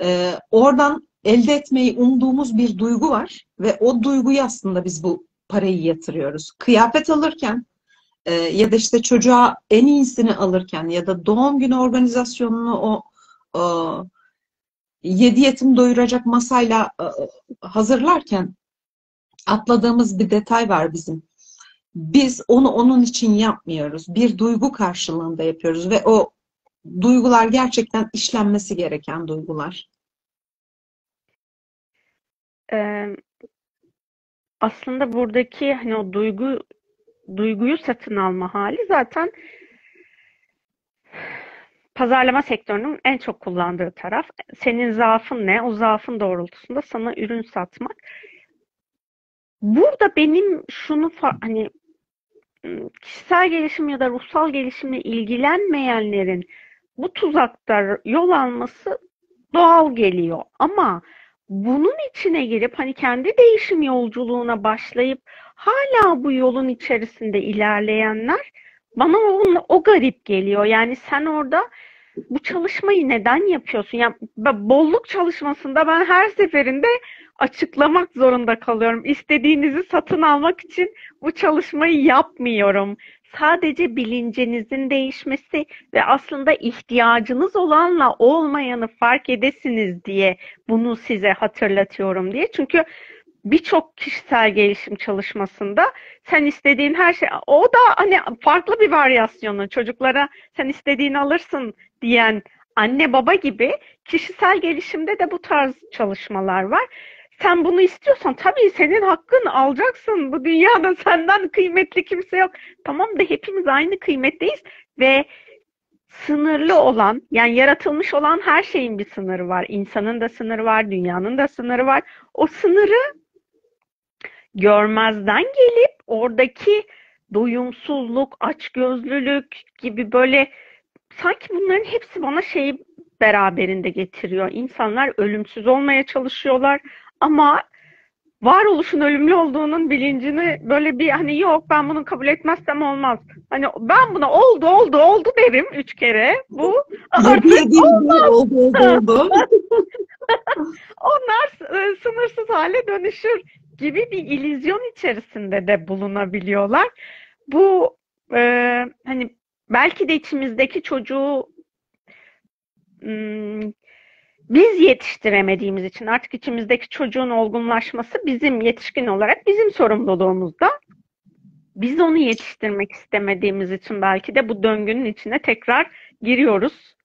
Ee, oradan elde etmeyi umduğumuz bir duygu var ve o duyguyu aslında biz bu parayı yatırıyoruz. Kıyafet alırken e, ya da işte çocuğa en iyisini alırken ya da doğum günü organizasyonunu o, o yedi yetim doyuracak masayla e, hazırlarken atladığımız bir detay var bizim. Biz onu onun için yapmıyoruz. Bir duygu karşılığında yapıyoruz ve o duygular gerçekten işlenmesi gereken duygular. Ee, aslında buradaki hani o duygu duyguyu satın alma hali zaten pazarlama sektörünün en çok kullandığı taraf. Senin zaafın ne? O zaafın doğrultusunda sana ürün satmak. Burada benim şunu hani kişisel gelişim ya da ruhsal gelişimle ilgilenmeyenlerin bu tuzakta yol alması doğal geliyor. Ama bunun içine girip hani kendi değişim yolculuğuna başlayıp hala bu yolun içerisinde ilerleyenler bana o, o garip geliyor. Yani sen orada bu çalışmayı neden yapıyorsun? Yani bolluk çalışmasında ben her seferinde açıklamak zorunda kalıyorum. İstediğinizi satın almak için bu çalışmayı yapmıyorum. Sadece bilincinizin değişmesi ve aslında ihtiyacınız olanla olmayanı fark edesiniz diye bunu size hatırlatıyorum diye. Çünkü birçok kişisel gelişim çalışmasında sen istediğin her şey o da hani farklı bir varyasyonu çocuklara sen istediğini alırsın diyen anne baba gibi kişisel gelişimde de bu tarz çalışmalar var. Sen bunu istiyorsan tabii senin hakkın alacaksın. Bu dünyada (laughs) senden kıymetli kimse yok. Tamam da hepimiz aynı kıymetteyiz ve sınırlı olan yani yaratılmış olan her şeyin bir sınırı var. İnsanın da sınırı var, dünyanın da sınırı var. O sınırı görmezden gelip oradaki doyumsuzluk, açgözlülük gibi böyle sanki bunların hepsi bana şeyi beraberinde getiriyor. İnsanlar ölümsüz olmaya çalışıyorlar ama varoluşun ölümlü olduğunun bilincini böyle bir hani yok ben bunu kabul etmezsem olmaz. Hani ben buna oldu oldu oldu derim üç kere. Bu artık olmaz. Oldu, oldu, oldu. (laughs) Onlar e, sınırsız hale dönüşür gibi bir illüzyon içerisinde de bulunabiliyorlar. Bu e, hani belki de içimizdeki çocuğu hmm, biz yetiştiremediğimiz için artık içimizdeki çocuğun olgunlaşması bizim yetişkin olarak bizim sorumluluğumuzda. Biz onu yetiştirmek istemediğimiz için belki de bu döngünün içine tekrar giriyoruz.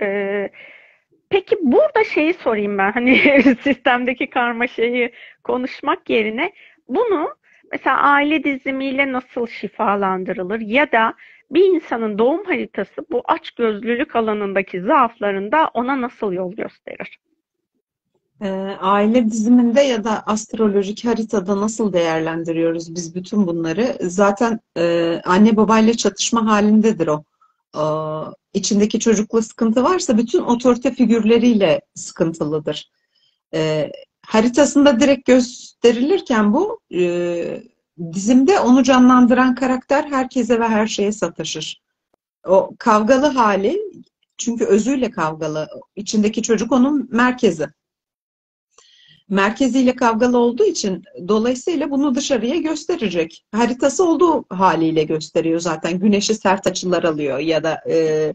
Ee, peki burada şeyi sorayım ben hani (laughs) sistemdeki karma şeyi konuşmak yerine bunu mesela aile dizimiyle nasıl şifalandırılır ya da bir insanın doğum haritası bu açgözlülük alanındaki zaaflarında ona nasıl yol gösterir? E, aile diziminde ya da astrolojik haritada nasıl değerlendiriyoruz biz bütün bunları? Zaten e, anne babayla çatışma halindedir o. E, içindeki çocukla sıkıntı varsa bütün otorite figürleriyle sıkıntılıdır. E, haritasında direkt gösterilirken bu e, dizimde onu canlandıran karakter herkese ve her şeye sataşır. O kavgalı hali çünkü özüyle kavgalı. İçindeki çocuk onun merkezi. Merkeziyle kavgalı olduğu için dolayısıyla bunu dışarıya gösterecek. Haritası olduğu haliyle gösteriyor zaten. Güneşi sert açılar alıyor ya da e,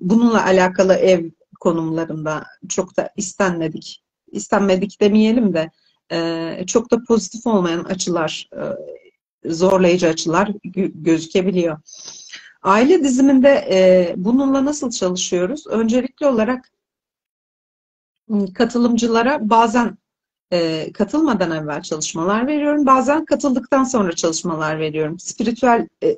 bununla alakalı ev konumlarında çok da istenmedik. İstenmedik demeyelim de e, çok da pozitif olmayan açılar, e, zorlayıcı açılar gözükebiliyor. Aile diziminde e, bununla nasıl çalışıyoruz? Öncelikli olarak katılımcılara bazen e, katılmadan evvel çalışmalar veriyorum. Bazen katıldıktan sonra çalışmalar veriyorum. Spiritüel e,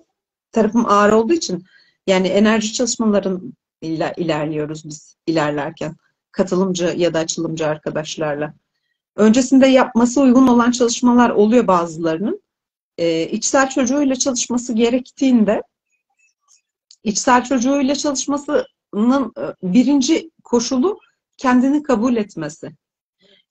tarafım ağır olduğu için yani enerji çalışmaların ile ilerliyoruz biz ilerlerken. Katılımcı ya da açılımcı arkadaşlarla. Öncesinde yapması uygun olan çalışmalar oluyor bazılarının. E, içsel çocuğuyla çalışması gerektiğinde içsel çocuğuyla çalışmasının e, birinci koşulu kendini kabul etmesi.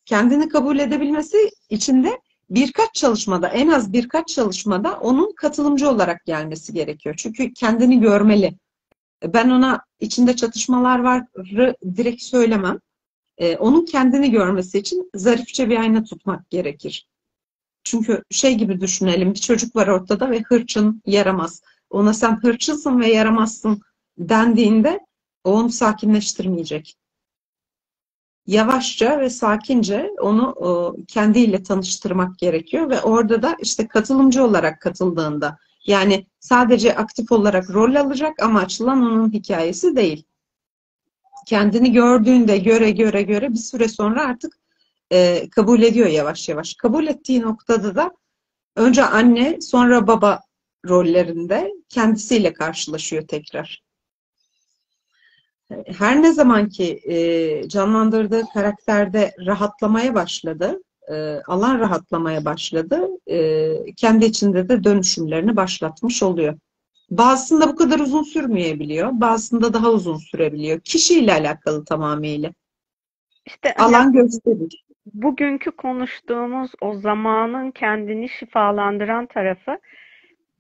Kendini kabul edebilmesi için de birkaç çalışmada, en az birkaç çalışmada onun katılımcı olarak gelmesi gerekiyor. Çünkü kendini görmeli. Ben ona içinde çatışmalar var direkt söylemem. Ee, onun kendini görmesi için zarifçe bir ayna tutmak gerekir. Çünkü şey gibi düşünelim, bir çocuk var ortada ve hırçın, yaramaz. Ona sen hırçınsın ve yaramazsın dendiğinde o onu sakinleştirmeyecek yavaşça ve sakince onu kendiyle tanıştırmak gerekiyor ve orada da işte katılımcı olarak katıldığında yani sadece aktif olarak rol alacak ama açılan onun hikayesi değil. Kendini gördüğünde göre göre göre bir süre sonra artık e, kabul ediyor yavaş yavaş. Kabul ettiği noktada da önce anne sonra baba rollerinde kendisiyle karşılaşıyor tekrar her ne zaman ki e, canlandırdığı karakterde rahatlamaya başladı, e, alan rahatlamaya başladı, e, kendi içinde de dönüşümlerini başlatmış oluyor. Bazısında bu kadar uzun sürmeyebiliyor, bazısında daha uzun sürebiliyor. Kişiyle alakalı tamamıyla. İşte alan gösterir. Bugünkü konuştuğumuz o zamanın kendini şifalandıran tarafı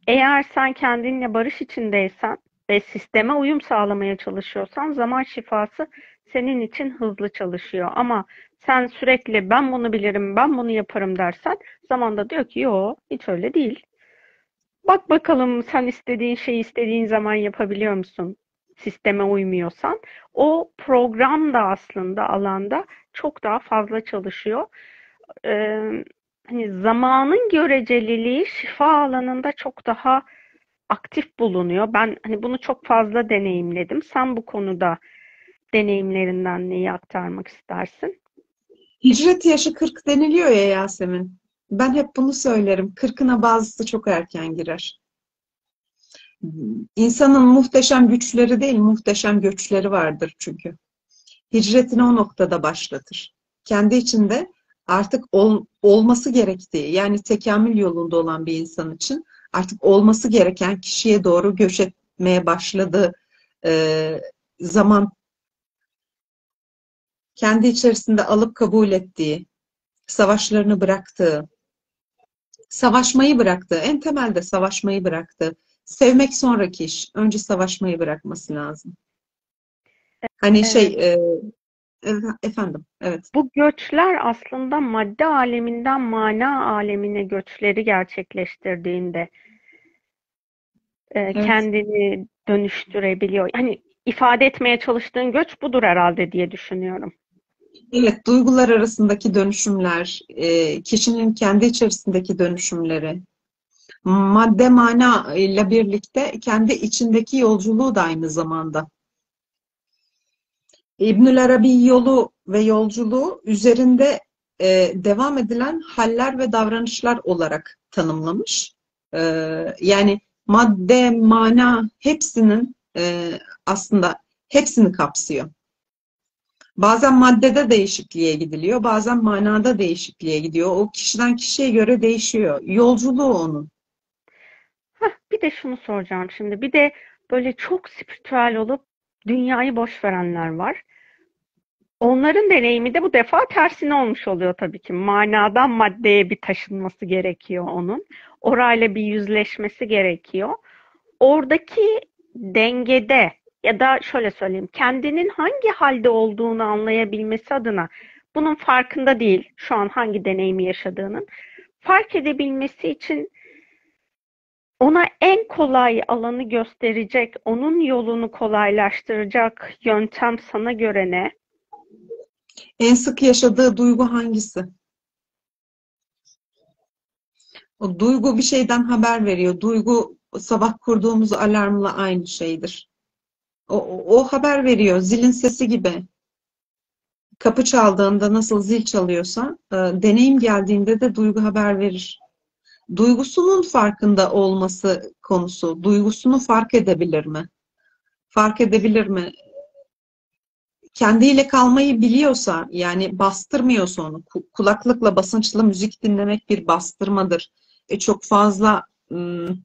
eğer sen kendinle barış içindeysen ve sisteme uyum sağlamaya çalışıyorsan zaman şifası senin için hızlı çalışıyor. Ama sen sürekli ben bunu bilirim, ben bunu yaparım dersen zamanda diyor ki yo hiç öyle değil. Bak bakalım sen istediğin şeyi istediğin zaman yapabiliyor musun? Sisteme uymuyorsan. O program da aslında alanda çok daha fazla çalışıyor. Ee, hani zamanın göreceliliği şifa alanında çok daha aktif bulunuyor. Ben hani bunu çok fazla deneyimledim. Sen bu konuda deneyimlerinden neyi aktarmak istersin? Hicret yaşı 40 deniliyor ya Yasemin. Ben hep bunu söylerim. Kırkına bazısı çok erken girer. İnsanın muhteşem güçleri değil, muhteşem göçleri vardır çünkü. Hicretini o noktada başlatır. Kendi içinde artık ol, olması gerektiği, yani tekamül yolunda olan bir insan için artık olması gereken kişiye doğru göç etmeye başladığı e, zaman kendi içerisinde alıp kabul ettiği, savaşlarını bıraktığı, savaşmayı bıraktığı, en temelde savaşmayı bıraktığı, sevmek sonraki iş, önce savaşmayı bırakması lazım. Hani şey, evet. şey, e, efendim, evet. Bu göçler aslında madde aleminden mana alemine göçleri gerçekleştirdiğinde e, evet. kendini dönüştürebiliyor. Hani ifade etmeye çalıştığın göç budur herhalde diye düşünüyorum. Evet, duygular arasındaki dönüşümler, e, kişinin kendi içerisindeki dönüşümleri, madde mana ile birlikte kendi içindeki yolculuğu da aynı zamanda. İbnül Arabi yolu ve yolculuğu üzerinde e, devam edilen haller ve davranışlar olarak tanımlamış. E, yani madde, mana hepsinin e, aslında hepsini kapsıyor. Bazen maddede değişikliğe gidiliyor, bazen manada değişikliğe gidiyor. O kişiden kişiye göre değişiyor. Yolculuğu onun. Heh, bir de şunu soracağım şimdi. Bir de böyle çok spiritüel olup dünyayı boş verenler var. Onların deneyimi de bu defa tersine olmuş oluyor tabii ki. Manadan maddeye bir taşınması gerekiyor onun. Orayla bir yüzleşmesi gerekiyor. Oradaki dengede ya da şöyle söyleyeyim, kendinin hangi halde olduğunu anlayabilmesi adına bunun farkında değil şu an hangi deneyimi yaşadığının. Fark edebilmesi için ona en kolay alanı gösterecek, onun yolunu kolaylaştıracak yöntem sana göre ne? En sık yaşadığı duygu hangisi? O duygu bir şeyden haber veriyor. Duygu sabah kurduğumuz alarmla aynı şeydir. O, o, o haber veriyor. Zilin sesi gibi. kapı çaldığında nasıl zil çalıyorsa, e, deneyim geldiğinde de duygu haber verir. Duygusunun farkında olması konusu, duygusunu fark edebilir mi? Fark edebilir mi? Kendiyle kalmayı biliyorsa, yani bastırmıyorsa onu, kulaklıkla basınçlı müzik dinlemek bir bastırmadır. E, çok fazla ım,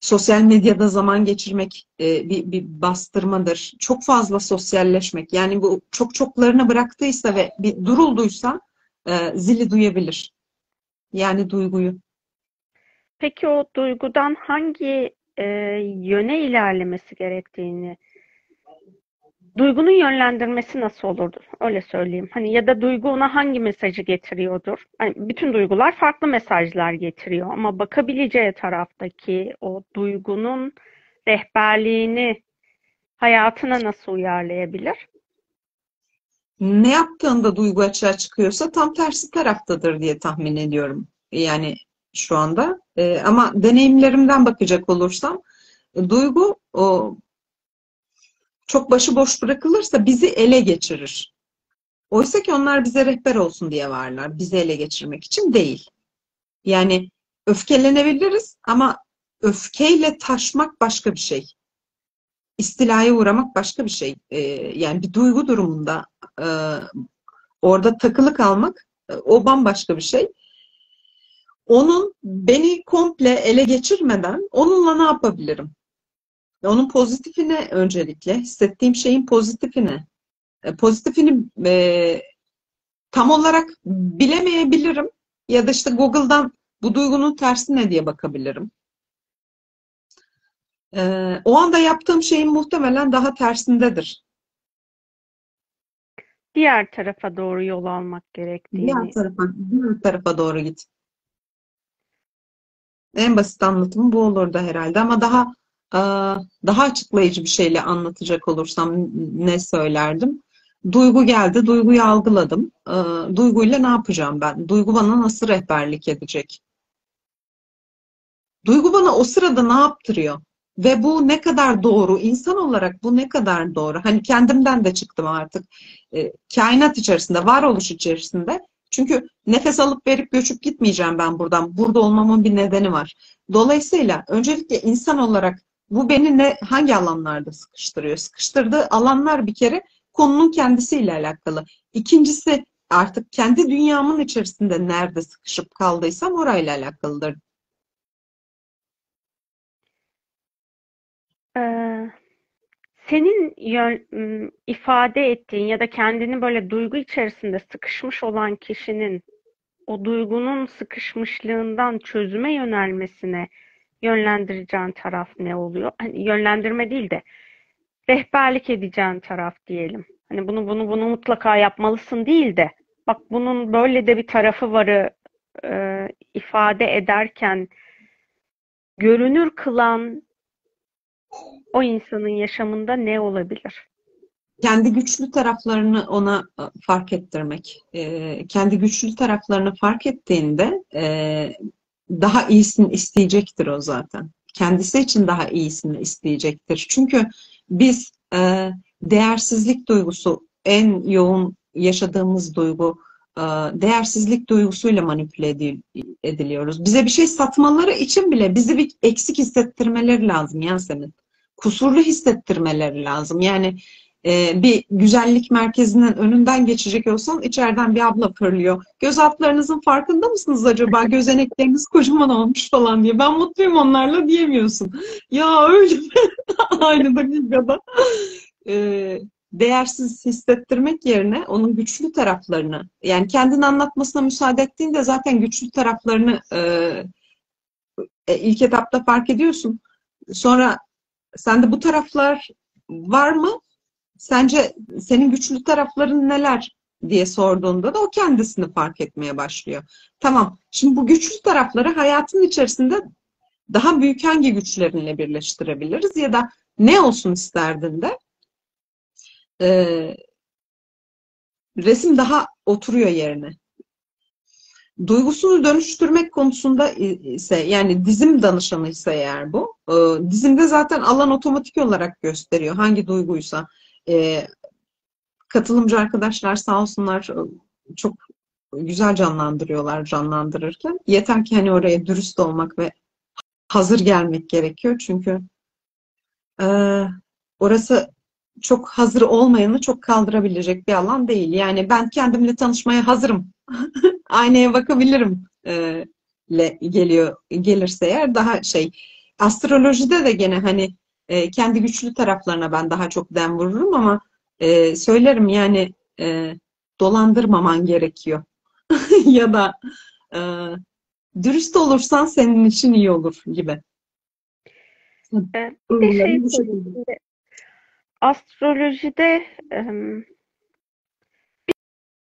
sosyal medyada zaman geçirmek e, bir, bir bastırmadır. Çok fazla sosyalleşmek, yani bu çok çoklarına bıraktıysa ve bir durulduysa e, zili duyabilir. Yani duyguyu. Peki o duygudan hangi e, yöne ilerlemesi gerektiğini, duygunun yönlendirmesi nasıl olurdu? Öyle söyleyeyim. Hani ya da duygu ona hangi mesajı getiriyordur? Hani bütün duygular farklı mesajlar getiriyor ama bakabileceği taraftaki o duygunun rehberliğini hayatına nasıl uyarlayabilir? Ne yaptığında duygu açığa çıkıyorsa tam tersi taraftadır diye tahmin ediyorum. Yani şu anda. E, ama deneyimlerimden bakacak olursam duygu o çok başıboş bırakılırsa bizi ele geçirir. Oysa ki onlar bize rehber olsun diye varlar. Bizi ele geçirmek için değil. Yani öfkelenebiliriz ama öfkeyle taşmak başka bir şey. İstilaya uğramak başka bir şey. Ee, yani bir duygu durumunda e, orada takılı kalmak e, o bambaşka bir şey onun beni komple ele geçirmeden onunla ne yapabilirim? Onun pozitifine öncelikle, hissettiğim şeyin pozitifine. E, pozitifini e, tam olarak bilemeyebilirim. Ya da işte Google'dan bu duygunun tersi ne diye bakabilirim. E, o anda yaptığım şeyin muhtemelen daha tersindedir. Diğer tarafa doğru yol almak gerektiğini. Diğer tarafa, diğer tarafa doğru git. En basit anlatımı bu olurdu herhalde ama daha daha açıklayıcı bir şeyle anlatacak olursam ne söylerdim? Duygu geldi, duyguyu algıladım. E, duyguyla ne yapacağım ben? Duygu bana nasıl rehberlik edecek? Duygu bana o sırada ne yaptırıyor? Ve bu ne kadar doğru? İnsan olarak bu ne kadar doğru? Hani kendimden de çıktım artık. E, kainat içerisinde, varoluş içerisinde çünkü nefes alıp verip göçüp gitmeyeceğim ben buradan. Burada olmamın bir nedeni var. Dolayısıyla öncelikle insan olarak bu beni ne hangi alanlarda sıkıştırıyor? Sıkıştırdığı alanlar bir kere konunun kendisiyle alakalı. İkincisi artık kendi dünyamın içerisinde nerede sıkışıp kaldıysam orayla alakalıdır. Ee, senin yön, ifade ettiğin ya da kendini böyle duygu içerisinde sıkışmış olan kişinin o duygunun sıkışmışlığından çözüme yönelmesine yönlendireceğin taraf ne oluyor? Hani yönlendirme değil de rehberlik edeceğin taraf diyelim. Hani bunu bunu bunu mutlaka yapmalısın değil de bak bunun böyle de bir tarafı varı e, ifade ederken görünür kılan o insanın yaşamında ne olabilir? Kendi güçlü taraflarını ona e, fark ettirmek. E, kendi güçlü taraflarını fark ettiğinde e, daha iyisini isteyecektir o zaten. Kendisi için daha iyisini isteyecektir. Çünkü biz değersizlik duygusu en yoğun yaşadığımız duygu değersizlik duygusuyla manipüle ediliyoruz. Bize bir şey satmaları için bile bizi bir eksik hissettirmeleri lazım Yasemin kusurlu hissettirmeleri lazım. Yani e, bir güzellik merkezinden önünden geçecek olsan içeriden bir abla fırlıyor. Göz altlarınızın farkında mısınız acaba? Gözenekleriniz kocaman olmuş falan diye. Ben mutluyum onlarla diyemiyorsun. Ya öyle mi? (laughs) Aynı dakikada. E, değersiz hissettirmek yerine onun güçlü taraflarını yani kendini anlatmasına müsaade ettiğinde zaten güçlü taraflarını e, e ilk etapta fark ediyorsun. Sonra Sende bu taraflar var mı? Sence senin güçlü tarafların neler diye sorduğunda da o kendisini fark etmeye başlıyor. Tamam. Şimdi bu güçlü tarafları hayatın içerisinde daha büyük hangi güçlerinle birleştirebiliriz ya da ne olsun isterdin de ee, resim daha oturuyor yerine duygusunu dönüştürmek konusunda ise yani dizim danışanı ise eğer bu e, dizimde zaten alan otomatik olarak gösteriyor hangi duyguysa e, katılımcı arkadaşlar sağ olsunlar çok güzel canlandırıyorlar canlandırırken. Yeter ki hani oraya dürüst olmak ve hazır gelmek gerekiyor. Çünkü e, orası çok hazır olmayanı çok kaldırabilecek bir alan değil. Yani ben kendimle tanışmaya hazırım. (laughs) Aynaya bakabilirim e, geliyor gelirse eğer daha şey astrolojide de gene hani e, kendi güçlü taraflarına ben daha çok dem vururum ama e, söylerim yani e, dolandırmaman gerekiyor. (laughs) ya da e, dürüst olursan senin için iyi olur gibi. Bir de şey söyleyeyim. Astrolojide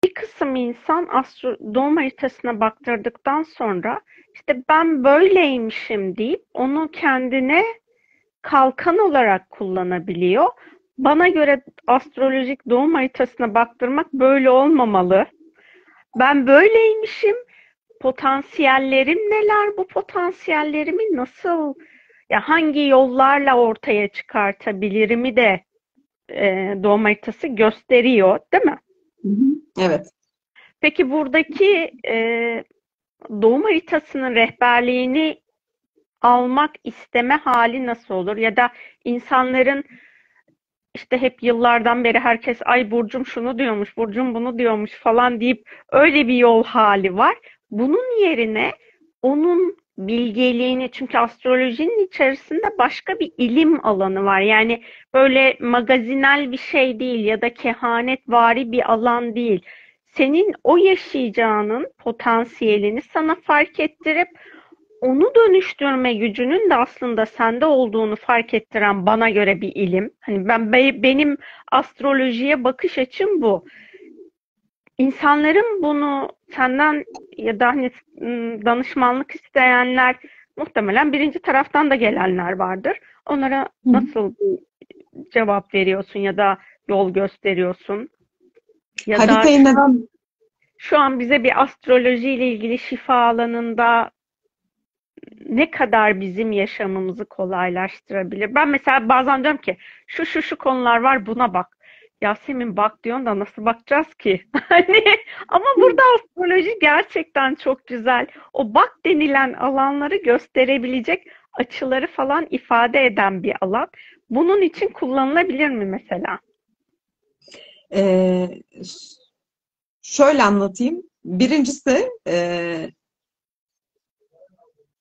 bir kısım insan astro doğum haritasına baktırdıktan sonra işte ben böyleymişim deyip onu kendine kalkan olarak kullanabiliyor. Bana göre astrolojik doğum haritasına baktırmak böyle olmamalı. Ben böyleymişim. Potansiyellerim neler? Bu potansiyellerimi nasıl ya hangi yollarla ortaya çıkartabilirimi de e, doğum haritası gösteriyor, değil mi? Evet. Peki buradaki e, doğum haritasının rehberliğini almak isteme hali nasıl olur? Ya da insanların işte hep yıllardan beri herkes ay Burcum şunu diyormuş, Burcum bunu diyormuş falan deyip öyle bir yol hali var. Bunun yerine onun bilgeliğini çünkü astrolojinin içerisinde başka bir ilim alanı var. Yani böyle magazinel bir şey değil ya da kehanetvari bir alan değil. Senin o yaşayacağının potansiyelini sana fark ettirip onu dönüştürme gücünün de aslında sende olduğunu fark ettiren bana göre bir ilim. Hani ben benim astrolojiye bakış açım bu. İnsanların bunu senden ya da hani danışmanlık isteyenler muhtemelen birinci taraftan da gelenler vardır. Onlara nasıl bir cevap veriyorsun ya da yol gösteriyorsun? Ya Haritayı da neden şu an bize bir astroloji ile ilgili şifa alanında ne kadar bizim yaşamımızı kolaylaştırabilir? Ben mesela bazen diyorum ki şu şu şu konular var buna bak. Yasemin bak diyorsun da nasıl bakacağız ki? (laughs) Hani ama burada astroloji gerçekten çok güzel. O bak denilen alanları gösterebilecek açıları falan ifade eden bir alan. Bunun için kullanılabilir mi mesela? Ee, şöyle anlatayım. Birincisi e,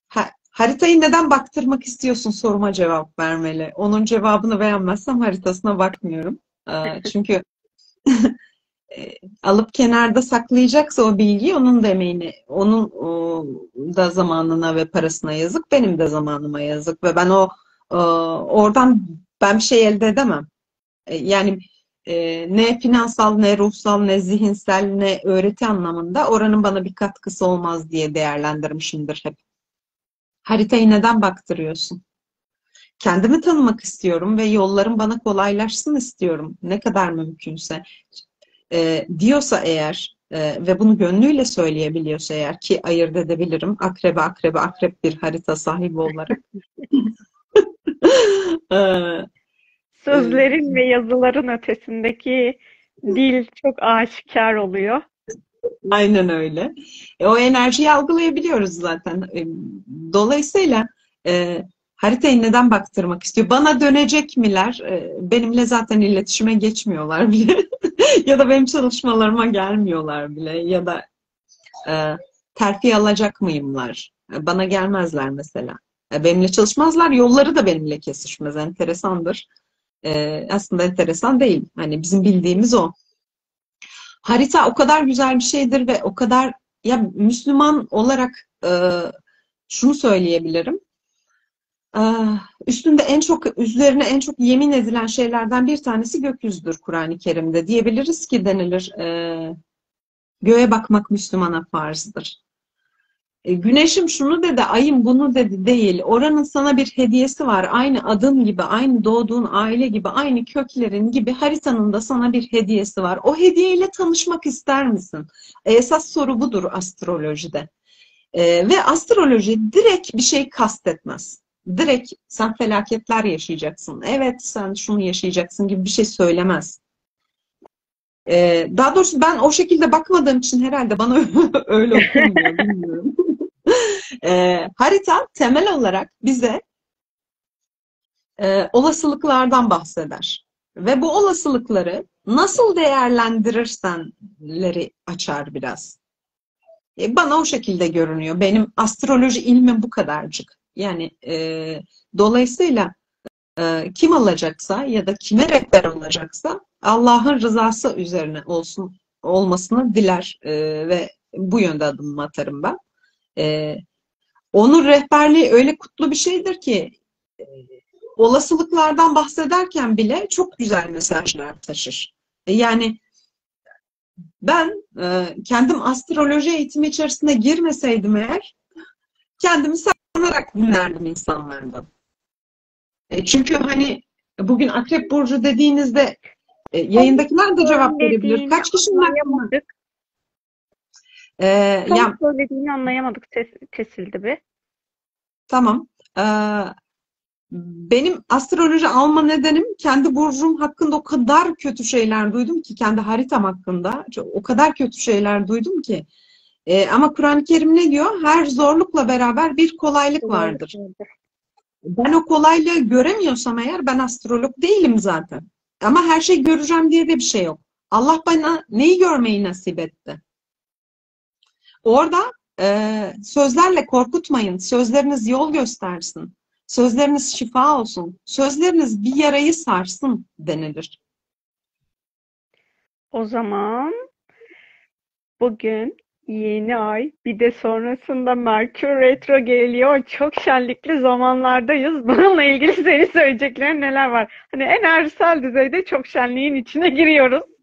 ha, haritayı neden baktırmak istiyorsun soruma cevap vermeli. Onun cevabını beğenmezsem haritasına bakmıyorum. Ee, (laughs) çünkü (laughs) e, alıp kenarda saklayacaksa o bilgiyi onun da emeğini, onun da zamanına ve parasına yazık, benim de zamanıma yazık ve ben o oradan ben bir şey elde edemem. E, yani e, ne finansal, ne ruhsal, ne zihinsel, ne öğreti anlamında oranın bana bir katkısı olmaz diye değerlendirmişimdir hep. Haritayı neden baktırıyorsun? kendimi tanımak istiyorum ve yollarım bana kolaylaşsın istiyorum. Ne kadar mümkünse. E, diyorsa eğer e, ve bunu gönlüyle söyleyebiliyorsa eğer ki ayırt edebilirim. Akrebe akrebe akrep bir harita sahibi olarak. (laughs) e, Sözlerin e, ve yazıların ötesindeki dil çok aşikar oluyor. Aynen öyle. E, o enerjiyi algılayabiliyoruz zaten. E, dolayısıyla e, haritayı neden baktırmak istiyor? Bana dönecek miler? Ee, benimle zaten iletişime geçmiyorlar bile. (laughs) ya da benim çalışmalarıma gelmiyorlar bile. Ya da e, terfi alacak mıyımlar? E, bana gelmezler mesela. E, benimle çalışmazlar. Yolları da benimle kesişmez. Enteresandır. E, aslında enteresan değil. Hani bizim bildiğimiz o. Harita o kadar güzel bir şeydir ve o kadar ya Müslüman olarak e, şunu söyleyebilirim üstünde en çok üzerine en çok yemin edilen şeylerden bir tanesi gökyüzüdür Kur'an-ı Kerim'de. Diyebiliriz ki denilir e, göğe bakmak Müslümana farzdır. E, güneşim şunu dedi, ayım bunu dedi değil. Oranın sana bir hediyesi var. Aynı adın gibi, aynı doğduğun aile gibi, aynı köklerin gibi haritanın da sana bir hediyesi var. O hediyeyle tanışmak ister misin? E, esas soru budur astrolojide. E, ve astroloji direkt bir şey kastetmez direkt sen felaketler yaşayacaksın. Evet sen şunu yaşayacaksın gibi bir şey söylemez. Daha doğrusu ben o şekilde bakmadığım için herhalde bana (laughs) öyle okunmuyor, bilmiyorum. Ee, harita temel olarak bize e, olasılıklardan bahseder. Ve bu olasılıkları nasıl değerlendirirsenleri açar biraz. E, bana o şekilde görünüyor. Benim astroloji ilmim bu kadarcık. Yani e, dolayısıyla e, kim alacaksa ya da kime rehber olacaksa Allah'ın rızası üzerine olsun olmasını diler e, ve bu yönde adım atarım ben. E, onun rehberliği öyle kutlu bir şeydir ki e, olasılıklardan bahsederken bile çok güzel mesajlar taşır. E, yani ben e, kendim astroloji eğitimi içerisine girmeseydim eğer kendimi sanarak dinlerdim insanlardan. E, çünkü hani bugün Akrep Burcu dediğinizde e, yayındakiler de cevap verebilir. Kaç kişinin anlayamadık. E, ya, söylediğini anlayamadık. Ses, kesildi bir. Tamam. Ee, benim astroloji alma nedenim kendi burcum hakkında o kadar kötü şeyler duydum ki kendi haritam hakkında o kadar kötü şeyler duydum ki ee, ama Kur'an-ı Kerim ne diyor? Her zorlukla beraber bir kolaylık vardır. Ben o kolaylığı göremiyorsam eğer ben astrolog değilim zaten. Ama her şey göreceğim diye de bir şey yok. Allah bana neyi görmeyi nasip etti? Orada e, sözlerle korkutmayın. Sözleriniz yol göstersin. Sözleriniz şifa olsun. Sözleriniz bir yarayı sarsın denilir. O zaman bugün yeni ay bir de sonrasında Merkür Retro geliyor. Çok şenlikli zamanlardayız. (laughs) Bununla ilgili senin söyleyeceklerin neler var? Hani enerjisel düzeyde çok şenliğin içine giriyoruz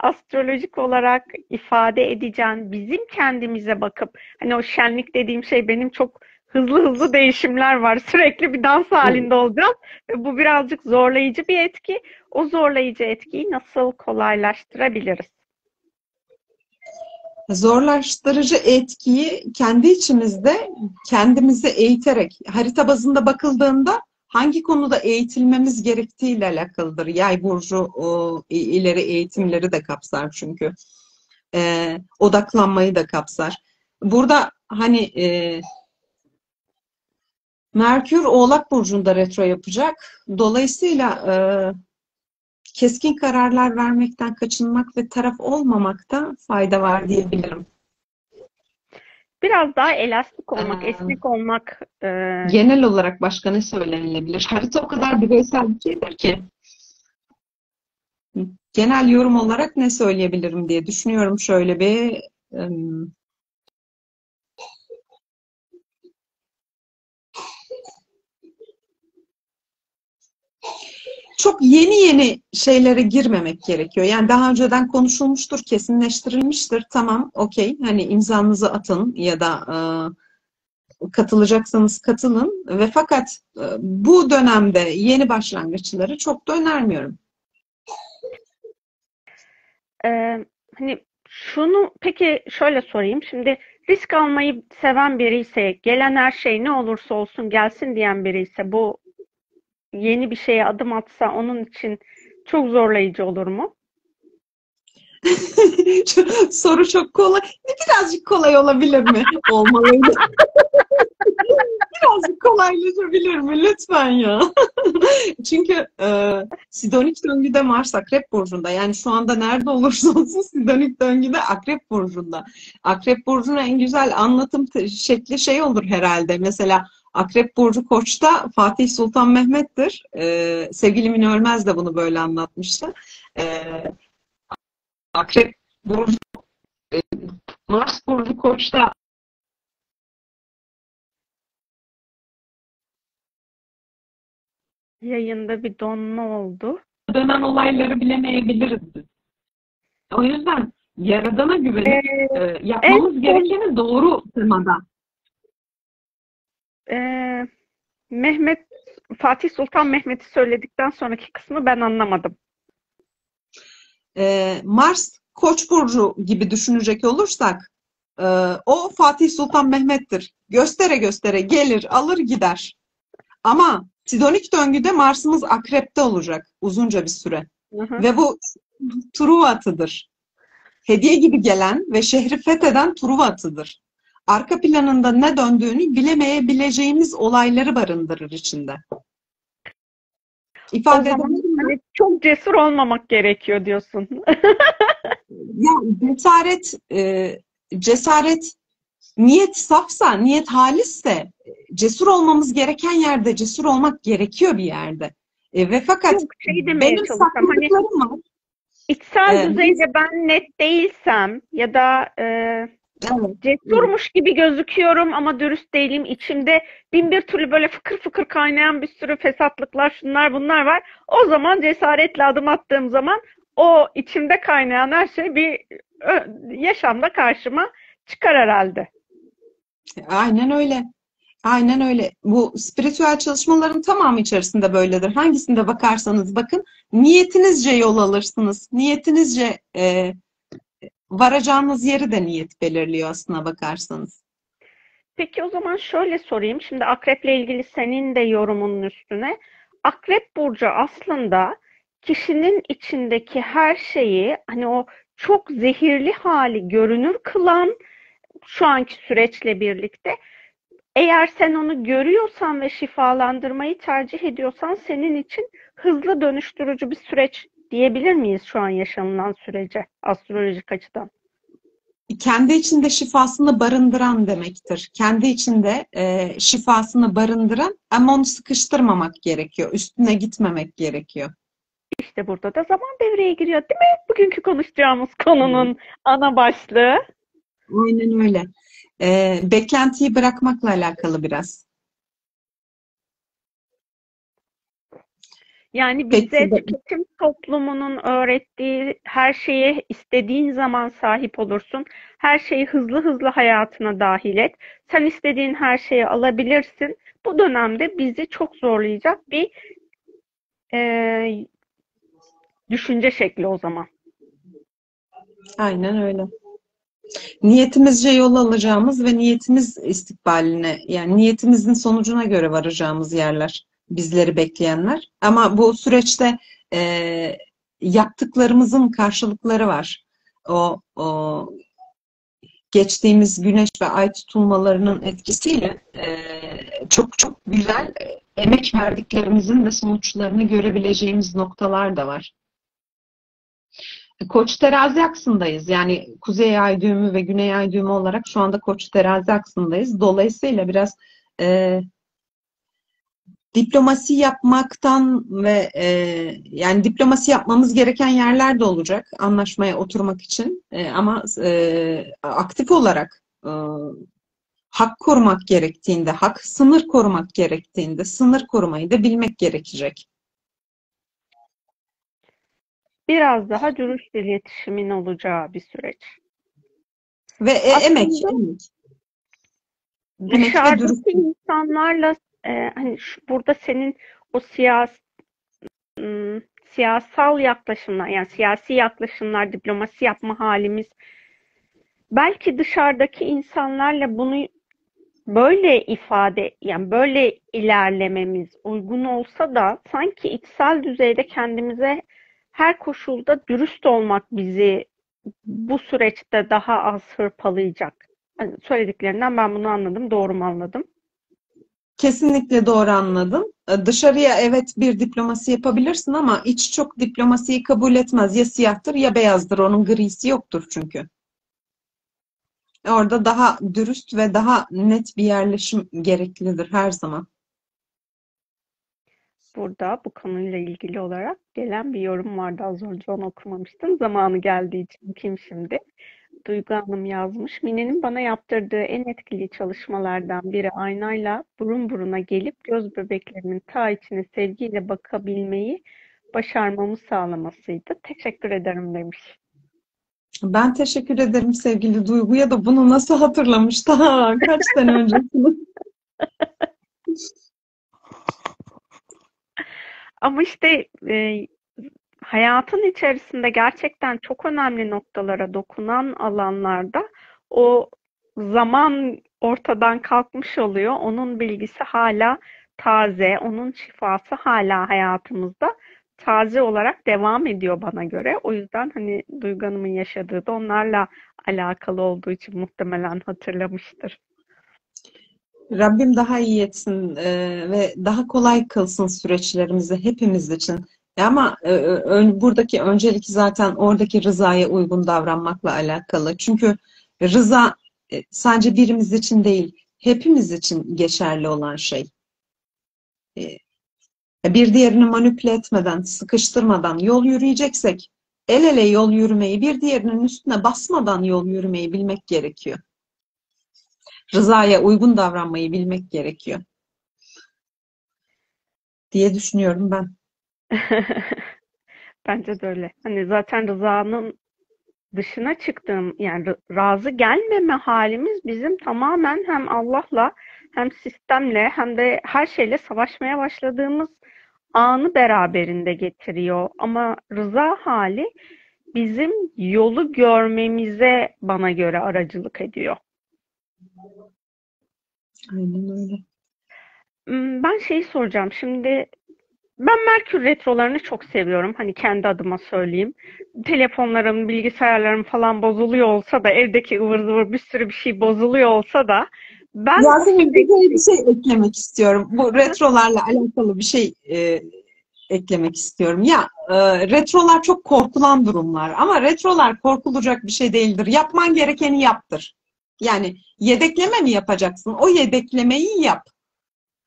astrolojik olarak ifade edeceğin, bizim kendimize bakıp hani o şenlik dediğim şey benim çok hızlı hızlı değişimler var. Sürekli bir dans halinde olacağız ve bu birazcık zorlayıcı bir etki. O zorlayıcı etkiyi nasıl kolaylaştırabiliriz? Zorlaştırıcı etkiyi kendi içimizde kendimizi eğiterek harita bazında bakıldığında hangi konuda eğitilmemiz gerektiğiyle alakalıdır. Yay burcu o, ileri eğitimleri de kapsar çünkü. E, odaklanmayı da kapsar. Burada hani e, Merkür Oğlak Burcu'nda retro yapacak. Dolayısıyla e, keskin kararlar vermekten kaçınmak ve taraf olmamakta fayda var diyebilirim. Biraz daha elastik olmak, Aa, esnek olmak. E... Genel olarak başka ne söylenilebilir? Harita o kadar bireysel bir şeydir ki. Genel yorum olarak ne söyleyebilirim diye düşünüyorum şöyle bir um, çok yeni yeni şeylere girmemek gerekiyor. Yani daha önceden konuşulmuştur, kesinleştirilmiştir. Tamam, okey. Hani imzanızı atın ya da e, katılacaksanız katılın. Ve fakat e, bu dönemde yeni başlangıçları çok da önermiyorum. Ee, hani şunu peki şöyle sorayım. Şimdi risk almayı seven biri ise, gelen her şey ne olursa olsun gelsin diyen biri ise bu yeni bir şeye adım atsa onun için çok zorlayıcı olur mu? (laughs) Soru çok kolay. Birazcık kolay olabilir mi? (laughs) Olmalıydı. (laughs) Birazcık kolaylaşabilir mi? Lütfen ya. Çünkü e, Sidonik döngüde Mars Akrep Burcu'nda. Yani şu anda nerede olursa olsun Sidonik döngüde Akrep Burcu'nda. Akrep Burcu'nun en güzel anlatım şekli şey olur herhalde. Mesela Akrep Burcu Koç'ta Fatih Sultan Mehmet'tir. Ee, sevgili Mine Ölmez de bunu böyle anlatmıştı. Ee, Akrep Burcu e, Mars Burcu Koç'ta Yayında bir donma oldu. Dönen olayları bilemeyebiliriz O yüzden Yaradan'a güvenip ee, e, yapmamız en gerekeni doğru temada e, Mehmet Fatih Sultan Mehmet'i söyledikten sonraki kısmı ben anlamadım. E, Mars Koç burcu gibi düşünecek olursak e, o Fatih Sultan Mehmet'tir. Göstere göstere gelir, alır gider. Ama Sidonik döngüde Mars'ımız akrepte olacak uzunca bir süre. Hı hı. Ve bu Truva atıdır. Hediye gibi gelen ve şehri fetheden Truva atıdır. Arka planında ne döndüğünü bilemeyebileceğimiz olayları barındırır içinde. İfade zaman hani çok cesur olmamak gerekiyor diyorsun. (laughs) ya cesaret e, cesaret niyet safsa, niyet halisse cesur olmamız gereken yerde cesur olmak gerekiyor bir yerde. E, ve fakat Yok, şey benim saklıklarım hani, var. İçsel ee, düzeyde ben net değilsem ya da e, evet, cesurmuş gibi gözüküyorum ama dürüst değilim. İçimde bin bir türlü böyle fıkır fıkır kaynayan bir sürü fesatlıklar, şunlar bunlar var. O zaman cesaretle adım attığım zaman o içimde kaynayan her şey bir yaşamda karşıma çıkar herhalde. Aynen öyle. Aynen öyle. Bu spiritüel çalışmaların tamamı içerisinde böyledir. Hangisinde bakarsanız bakın niyetinizce yol alırsınız. Niyetinizce e, varacağınız yeri de niyet belirliyor aslına bakarsanız. Peki o zaman şöyle sorayım. Şimdi akreple ilgili senin de yorumunun üstüne. Akrep burcu aslında kişinin içindeki her şeyi hani o çok zehirli hali görünür kılan şu anki süreçle birlikte eğer sen onu görüyorsan ve şifalandırmayı tercih ediyorsan senin için hızlı dönüştürücü bir süreç diyebilir miyiz şu an yaşanılan sürece astrolojik açıdan? Kendi içinde şifasını barındıran demektir. Kendi içinde e, şifasını barındıran ama onu sıkıştırmamak gerekiyor. Üstüne gitmemek gerekiyor. İşte burada da zaman devreye giriyor değil mi? Bugünkü konuşacağımız konunun ana başlığı. Aynen öyle. Ee, beklentiyi bırakmakla alakalı biraz. Yani bize tüketim toplumunun öğrettiği her şeye istediğin zaman sahip olursun. Her şeyi hızlı hızlı hayatına dahil et. Sen istediğin her şeyi alabilirsin. Bu dönemde bizi çok zorlayacak bir e, düşünce şekli o zaman. Aynen öyle niyetimizce yol alacağımız ve niyetimiz istikbaline yani niyetimizin sonucuna göre varacağımız yerler bizleri bekleyenler. Ama bu süreçte e, yaptıklarımızın karşılıkları var. O, o geçtiğimiz güneş ve ay tutulmalarının etkisiyle e, çok çok güzel emek verdiklerimizin de sonuçlarını görebileceğimiz noktalar da var. Koç terazi aksındayız. Yani kuzey ay düğümü ve güney ay düğümü olarak şu anda koç terazi aksındayız. Dolayısıyla biraz e, diplomasi yapmaktan ve e, yani diplomasi yapmamız gereken yerler de olacak anlaşmaya oturmak için. E, ama e, aktif olarak e, hak korumak gerektiğinde, hak sınır korumak gerektiğinde sınır korumayı da bilmek gerekecek biraz daha dürüst iletişimin olacağı bir süreç. Ve e, emek, emek. Dışarıdaki insanlarla e, hani şu, burada senin o siyas siyasal yaklaşımlar yani siyasi yaklaşımlar, diplomasi yapma halimiz belki dışarıdaki insanlarla bunu böyle ifade yani böyle ilerlememiz uygun olsa da sanki içsel düzeyde kendimize her koşulda dürüst olmak bizi bu süreçte daha az hırpalayacak. Yani söylediklerinden ben bunu anladım. Doğru mu anladım? Kesinlikle doğru anladım. Ee, dışarıya evet bir diplomasi yapabilirsin ama iç çok diplomasiyi kabul etmez. Ya siyahtır ya beyazdır. Onun grisi yoktur çünkü. Orada daha dürüst ve daha net bir yerleşim gereklidir her zaman burada bu konuyla ilgili olarak gelen bir yorum vardı az önce onu okumamıştım. Zamanı geldiği için kim şimdi? Duygu Hanım yazmış. Mine'nin bana yaptırdığı en etkili çalışmalardan biri aynayla burun buruna gelip göz bebeklerimin ta içine sevgiyle bakabilmeyi başarmamı sağlamasıydı. Teşekkür ederim demiş. Ben teşekkür ederim sevgili Duygu'ya da bunu nasıl hatırlamış daha kaç sene öncesini. (laughs) (laughs) Ama işte e, hayatın içerisinde gerçekten çok önemli noktalara dokunan alanlarda o zaman ortadan kalkmış oluyor. Onun bilgisi hala taze, onun şifası hala hayatımızda taze olarak devam ediyor bana göre. O yüzden hani Duygu Hanım'ın yaşadığı da onlarla alakalı olduğu için muhtemelen hatırlamıştır. Rabbim daha iyi etsin e, ve daha kolay kılsın süreçlerimizi hepimiz için. E ama e, ön, buradaki öncelik zaten oradaki rızaya uygun davranmakla alakalı. Çünkü rıza e, sadece birimiz için değil, hepimiz için geçerli olan şey. E, bir diğerini manipüle etmeden, sıkıştırmadan yol yürüyeceksek, el ele yol yürümeyi, bir diğerinin üstüne basmadan yol yürümeyi bilmek gerekiyor. Rızaya uygun davranmayı bilmek gerekiyor. Diye düşünüyorum ben. (laughs) Bence de öyle. Hani zaten rızanın dışına çıktığım yani razı gelmeme halimiz bizim tamamen hem Allah'la hem sistemle hem de her şeyle savaşmaya başladığımız anı beraberinde getiriyor. Ama rıza hali bizim yolu görmemize bana göre aracılık ediyor. Aynen öyle. Hmm, ben şeyi soracağım. Şimdi ben Merkür retrolarını çok seviyorum. Hani kendi adıma söyleyeyim. Telefonlarım, bilgisayarlarım falan bozuluyor olsa da evdeki ıvır zıvır bir sürü bir şey bozuluyor olsa da ben Yasemin bir de bir şey eklemek istiyorum. Bu retrolarla alakalı bir şey e, eklemek istiyorum. Ya e, retrolar çok korkulan durumlar ama retrolar korkulacak bir şey değildir. Yapman gerekeni yaptır. Yani yedekleme mi yapacaksın? O yedeklemeyi yap.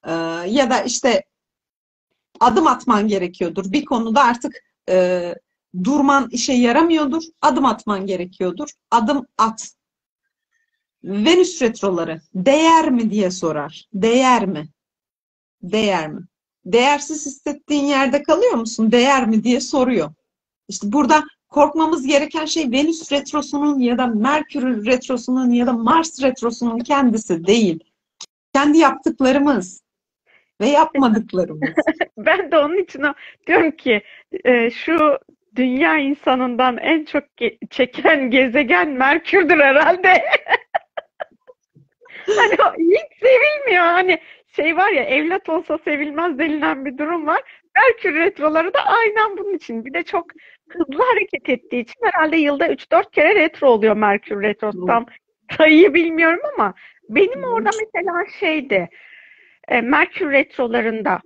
E, ya da işte adım atman gerekiyordur. Bir konuda artık e, durman işe yaramıyordur. Adım atman gerekiyordur. Adım at. Venüs retroları değer mi diye sorar. Değer mi? Değer mi? Değersiz hissettiğin yerde kalıyor musun? Değer mi diye soruyor. İşte burada korkmamız gereken şey Venüs retrosunun ya da Merkür retrosunun ya da Mars retrosunun kendisi değil. Kendi yaptıklarımız ve yapmadıklarımız. (laughs) ben de onun için diyorum ki e, şu dünya insanından en çok çeken gezegen Merkür'dür herhalde. (laughs) hani hiç sevilmiyor. Hani şey var ya evlat olsa sevilmez denilen bir durum var. Merkür retroları da aynen bunun için. Bir de çok hızlı hareket ettiği için herhalde yılda 3-4 kere retro oluyor Merkür retrosu. Tam sayıyı bilmiyorum ama benim orada mesela şeydi e, Merkür retrolarında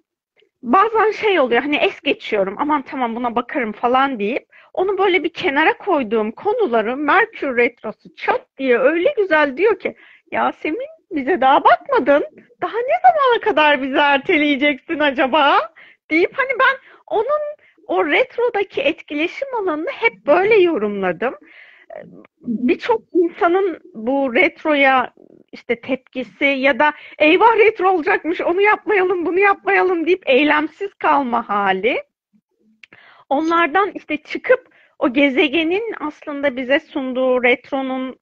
bazen şey oluyor hani es geçiyorum aman tamam buna bakarım falan deyip onu böyle bir kenara koyduğum konuları Merkür retrosu çat diye öyle güzel diyor ki Yasemin bize daha bakmadın. Daha ne zamana kadar bizi erteleyeceksin acaba? Deyip hani ben onun o retrodaki etkileşim alanını hep böyle yorumladım. Birçok insanın bu retroya işte tepkisi ya da eyvah retro olacakmış onu yapmayalım bunu yapmayalım deyip eylemsiz kalma hali. Onlardan işte çıkıp o gezegenin aslında bize sunduğu retronun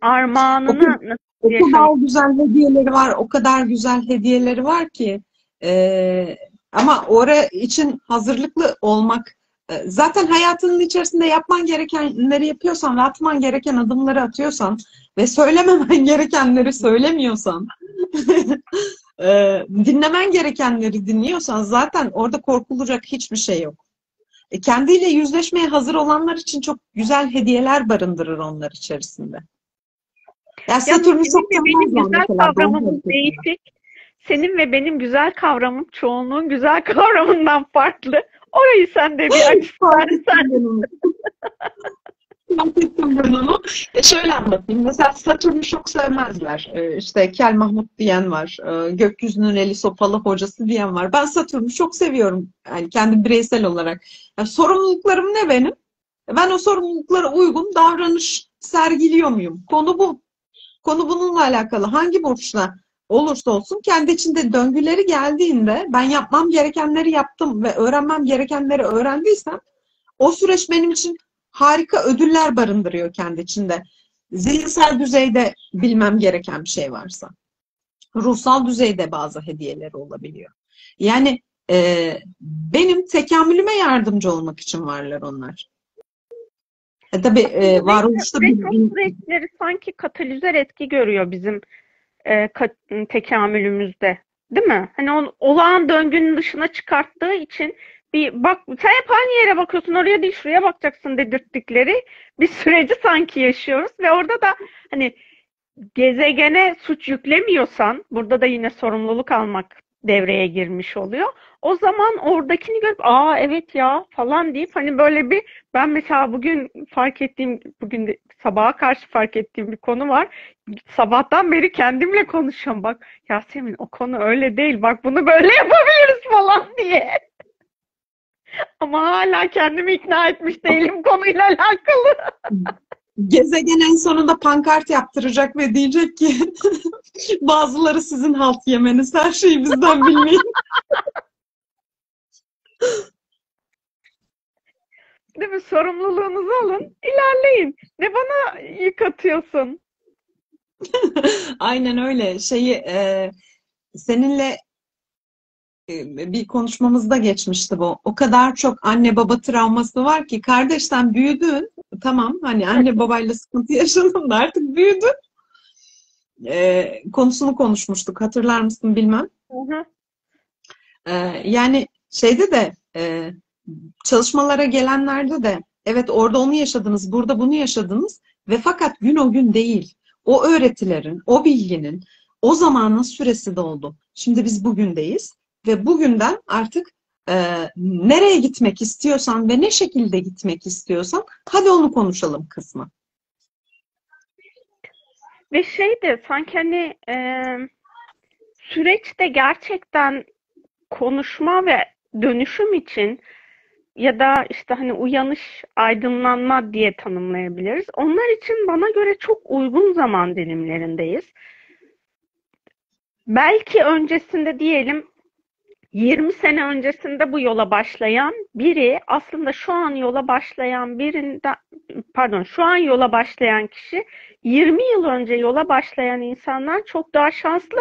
armağanını o kadar güzel hediyeleri var, o kadar güzel hediyeleri var ki e, ama oraya için hazırlıklı olmak zaten hayatının içerisinde yapman gerekenleri yapıyorsan ve atman gereken adımları atıyorsan ve söylememen (laughs) gerekenleri söylemiyorsan (laughs) e, dinlemen gerekenleri dinliyorsan zaten orada korkulacak hiçbir şey yok. E, kendiyle yüzleşmeye hazır olanlar için çok güzel hediyeler barındırır onlar içerisinde. Ya Satürn'ü çok benim güzel kavramım değişik. Senin ve benim güzel kavramım çoğunluğun güzel (laughs) kavramından farklı. Orayı sen de bir açıklarsan. (laughs) Fark ettim ben onu. E şöyle anlatayım. Mesela Satürn'ü çok sevmezler. E işte Kel Mahmut diyen var. E gökyüzünün eli sopalı hocası diyen var. Ben Satürn'ü çok seviyorum. Yani kendi bireysel olarak. Yani sorumluluklarım ne benim? Ben o sorumluluklara uygun davranış sergiliyor muyum? Konu bu. Konu bununla alakalı. Hangi burçla olursa olsun kendi içinde döngüleri geldiğinde ben yapmam gerekenleri yaptım ve öğrenmem gerekenleri öğrendiysem o süreç benim için harika ödüller barındırıyor kendi içinde. Zihinsel düzeyde bilmem gereken bir şey varsa. Ruhsal düzeyde bazı hediyeleri olabiliyor. Yani e, benim tekamülüme yardımcı olmak için varlar onlar. E, tabii e, varoluşta bir... süreçleri sanki katalizör etki görüyor bizim e, tekamülümüzde. Değil mi? Hani on, olağan döngünün dışına çıkarttığı için bir bak sen hep aynı yere bakıyorsun oraya değil şuraya bakacaksın dedirttikleri bir süreci sanki yaşıyoruz ve orada da hani gezegene suç yüklemiyorsan burada da yine sorumluluk almak devreye girmiş oluyor. O zaman oradakini görüp aa evet ya falan deyip hani böyle bir ben mesela bugün fark ettiğim bugün de sabaha karşı fark ettiğim bir konu var. Sabahtan beri kendimle konuşuyorum. Bak Yasemin o konu öyle değil. Bak bunu böyle (laughs) yapabiliriz falan diye. Ama hala kendimi ikna etmiş değilim konuyla alakalı. Gezegen en sonunda pankart yaptıracak ve diyecek ki (laughs) bazıları sizin halt yemeniz her şeyi bizden bilmeyin. (laughs) Değil mi? Sorumluluğunuzu alın, ilerleyin. Ne bana yık atıyorsun? (laughs) Aynen öyle. Şeyi e, seninle e, bir konuşmamızda geçmişti bu. O kadar çok anne baba travması var ki kardeşten büyüdün. Tamam hani anne babayla sıkıntı yaşadın da artık büyüdün. E, konusunu konuşmuştuk. Hatırlar mısın bilmem. Hı hı. E, yani şeyde de e, çalışmalara gelenlerde de evet orada onu yaşadınız, burada bunu yaşadınız ve fakat gün o gün değil. O öğretilerin, o bilginin o zamanın süresi doldu. Şimdi biz bugündeyiz ve bugünden artık e, nereye gitmek istiyorsan ve ne şekilde gitmek istiyorsan hadi onu konuşalım kısmı. Ve şey de sanki hani e, süreçte gerçekten konuşma ve dönüşüm için ya da işte hani uyanış, aydınlanma diye tanımlayabiliriz. Onlar için bana göre çok uygun zaman dilimlerindeyiz. Belki öncesinde diyelim 20 sene öncesinde bu yola başlayan biri aslında şu an yola başlayan birinden pardon şu an yola başlayan kişi 20 yıl önce yola başlayan insanlar çok daha şanslı.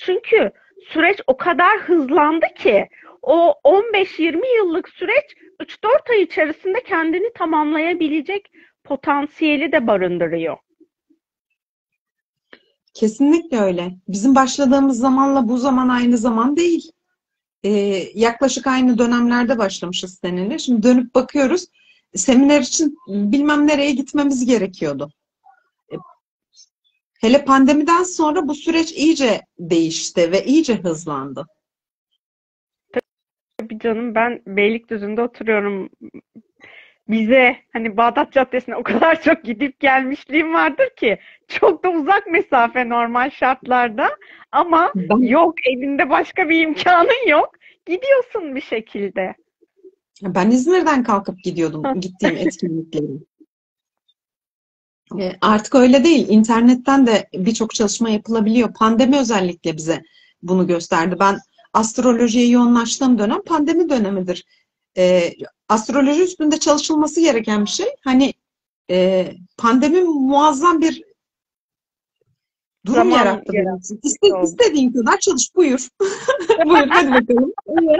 Çünkü süreç o kadar hızlandı ki o 15-20 yıllık süreç 3-4 ay içerisinde kendini tamamlayabilecek potansiyeli de barındırıyor. Kesinlikle öyle. Bizim başladığımız zamanla bu zaman aynı zaman değil. Ee, yaklaşık aynı dönemlerde başlamışız seninle. Şimdi dönüp bakıyoruz. Seminer için bilmem nereye gitmemiz gerekiyordu. E, hele pandemiden sonra bu süreç iyice değişti ve iyice hızlandı. Tabii canım ben Beylikdüzü'nde oturuyorum. Bize hani Bağdat Caddesi'ne o kadar çok gidip gelmişliğim vardır ki çok da uzak mesafe normal şartlarda ama yok elinde başka bir imkanın yok. Gidiyorsun bir şekilde. ben İzmir'den kalkıp gidiyordum gittiğim etkinlikleri. E, Artık öyle değil. İnternetten de birçok çalışma yapılabiliyor. Pandemi özellikle bize bunu gösterdi. Ben astrolojiye yoğunlaştığım dönem pandemi dönemidir. E, astroloji üstünde çalışılması gereken bir şey. Hani e, pandemi muazzam bir durum Zaman yarattı yarattı. İste, istediğin kadar çalış. Buyur. (laughs) Buyur hadi bakalım. (laughs)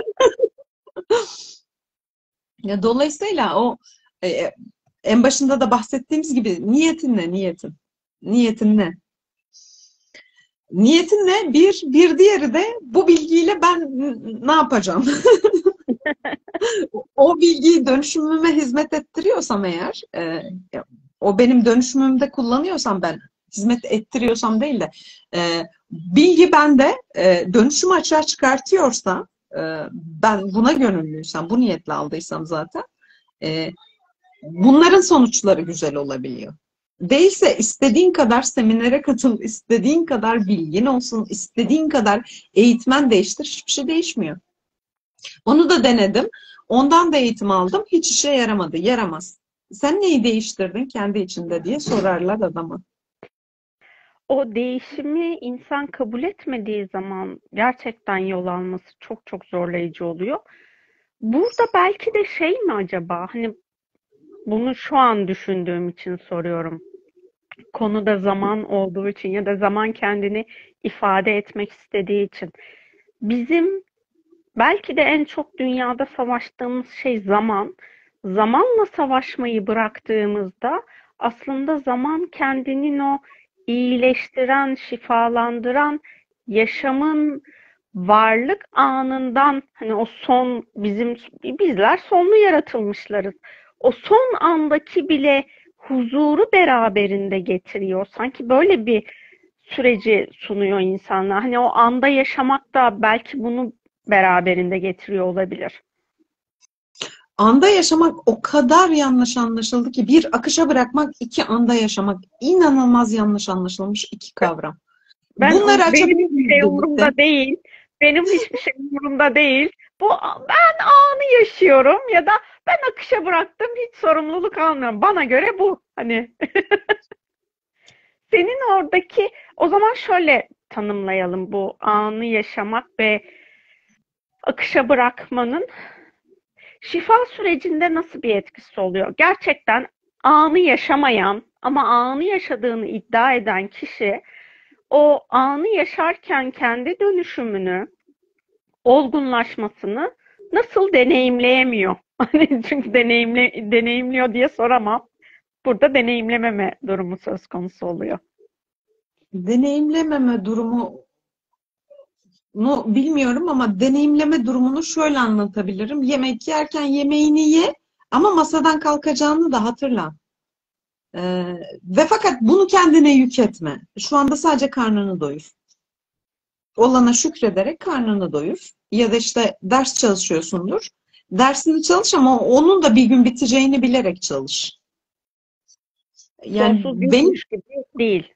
Ya dolayısıyla o e, en başında da bahsettiğimiz gibi niyetin ne niyetin? Niyetin ne? Niyetin ne? Bir, bir diğeri de bu bilgiyle ben ne yapacağım? (laughs) (laughs) O bilgiyi dönüşümüme hizmet ettiriyorsam eğer, e, o benim dönüşümümde kullanıyorsam ben, hizmet ettiriyorsam değil de, e, bilgi bende e, dönüşümü açığa çıkartıyorsa, e, ben buna gönüllüysem, bu niyetle aldıysam zaten, e, bunların sonuçları güzel olabiliyor. Değilse istediğin kadar seminere katıl, istediğin kadar bilgin olsun, istediğin kadar eğitmen değiştir, hiçbir şey değişmiyor. Onu da denedim. Ondan da eğitim aldım. Hiç işe yaramadı. Yaramaz. Sen neyi değiştirdin kendi içinde diye sorarlar adama. O değişimi insan kabul etmediği zaman gerçekten yol alması çok çok zorlayıcı oluyor. Burada belki de şey mi acaba? Hani bunu şu an düşündüğüm için soruyorum. Konuda zaman olduğu için ya da zaman kendini ifade etmek istediği için. Bizim belki de en çok dünyada savaştığımız şey zaman. Zamanla savaşmayı bıraktığımızda aslında zaman kendinin o iyileştiren, şifalandıran, yaşamın varlık anından hani o son bizim bizler sonlu yaratılmışlarız. O son andaki bile huzuru beraberinde getiriyor. Sanki böyle bir süreci sunuyor insanlar. Hani o anda yaşamak da belki bunu beraberinde getiriyor olabilir. Anda yaşamak o kadar yanlış anlaşıldı ki bir akışa bırakmak, iki anda yaşamak inanılmaz yanlış anlaşılmış iki kavram. Ben Bunları benim hiçbir şey umurumda değil. Benim hiçbir şey umurumda değil. Bu ben anı yaşıyorum ya da ben akışa bıraktım hiç sorumluluk almıyorum. Bana göre bu hani. (laughs) Senin oradaki o zaman şöyle tanımlayalım bu anı yaşamak ve akışa bırakmanın şifa sürecinde nasıl bir etkisi oluyor? Gerçekten anı yaşamayan ama anı yaşadığını iddia eden kişi o anı yaşarken kendi dönüşümünü, olgunlaşmasını nasıl deneyimleyemiyor? (laughs) Çünkü deneyimle, deneyimliyor diye soramam. Burada deneyimlememe durumu söz konusu oluyor. Deneyimlememe durumu no, bilmiyorum ama deneyimleme durumunu şöyle anlatabilirim. Yemek yerken yemeğini ye ama masadan kalkacağını da hatırla. Ee, ve fakat bunu kendine yük etme. Şu anda sadece karnını doyur. Olana şükrederek karnını doyur. Ya da işte ders çalışıyorsundur. Dersini çalış ama onun da bir gün biteceğini bilerek çalış. Yani benim gibi değil.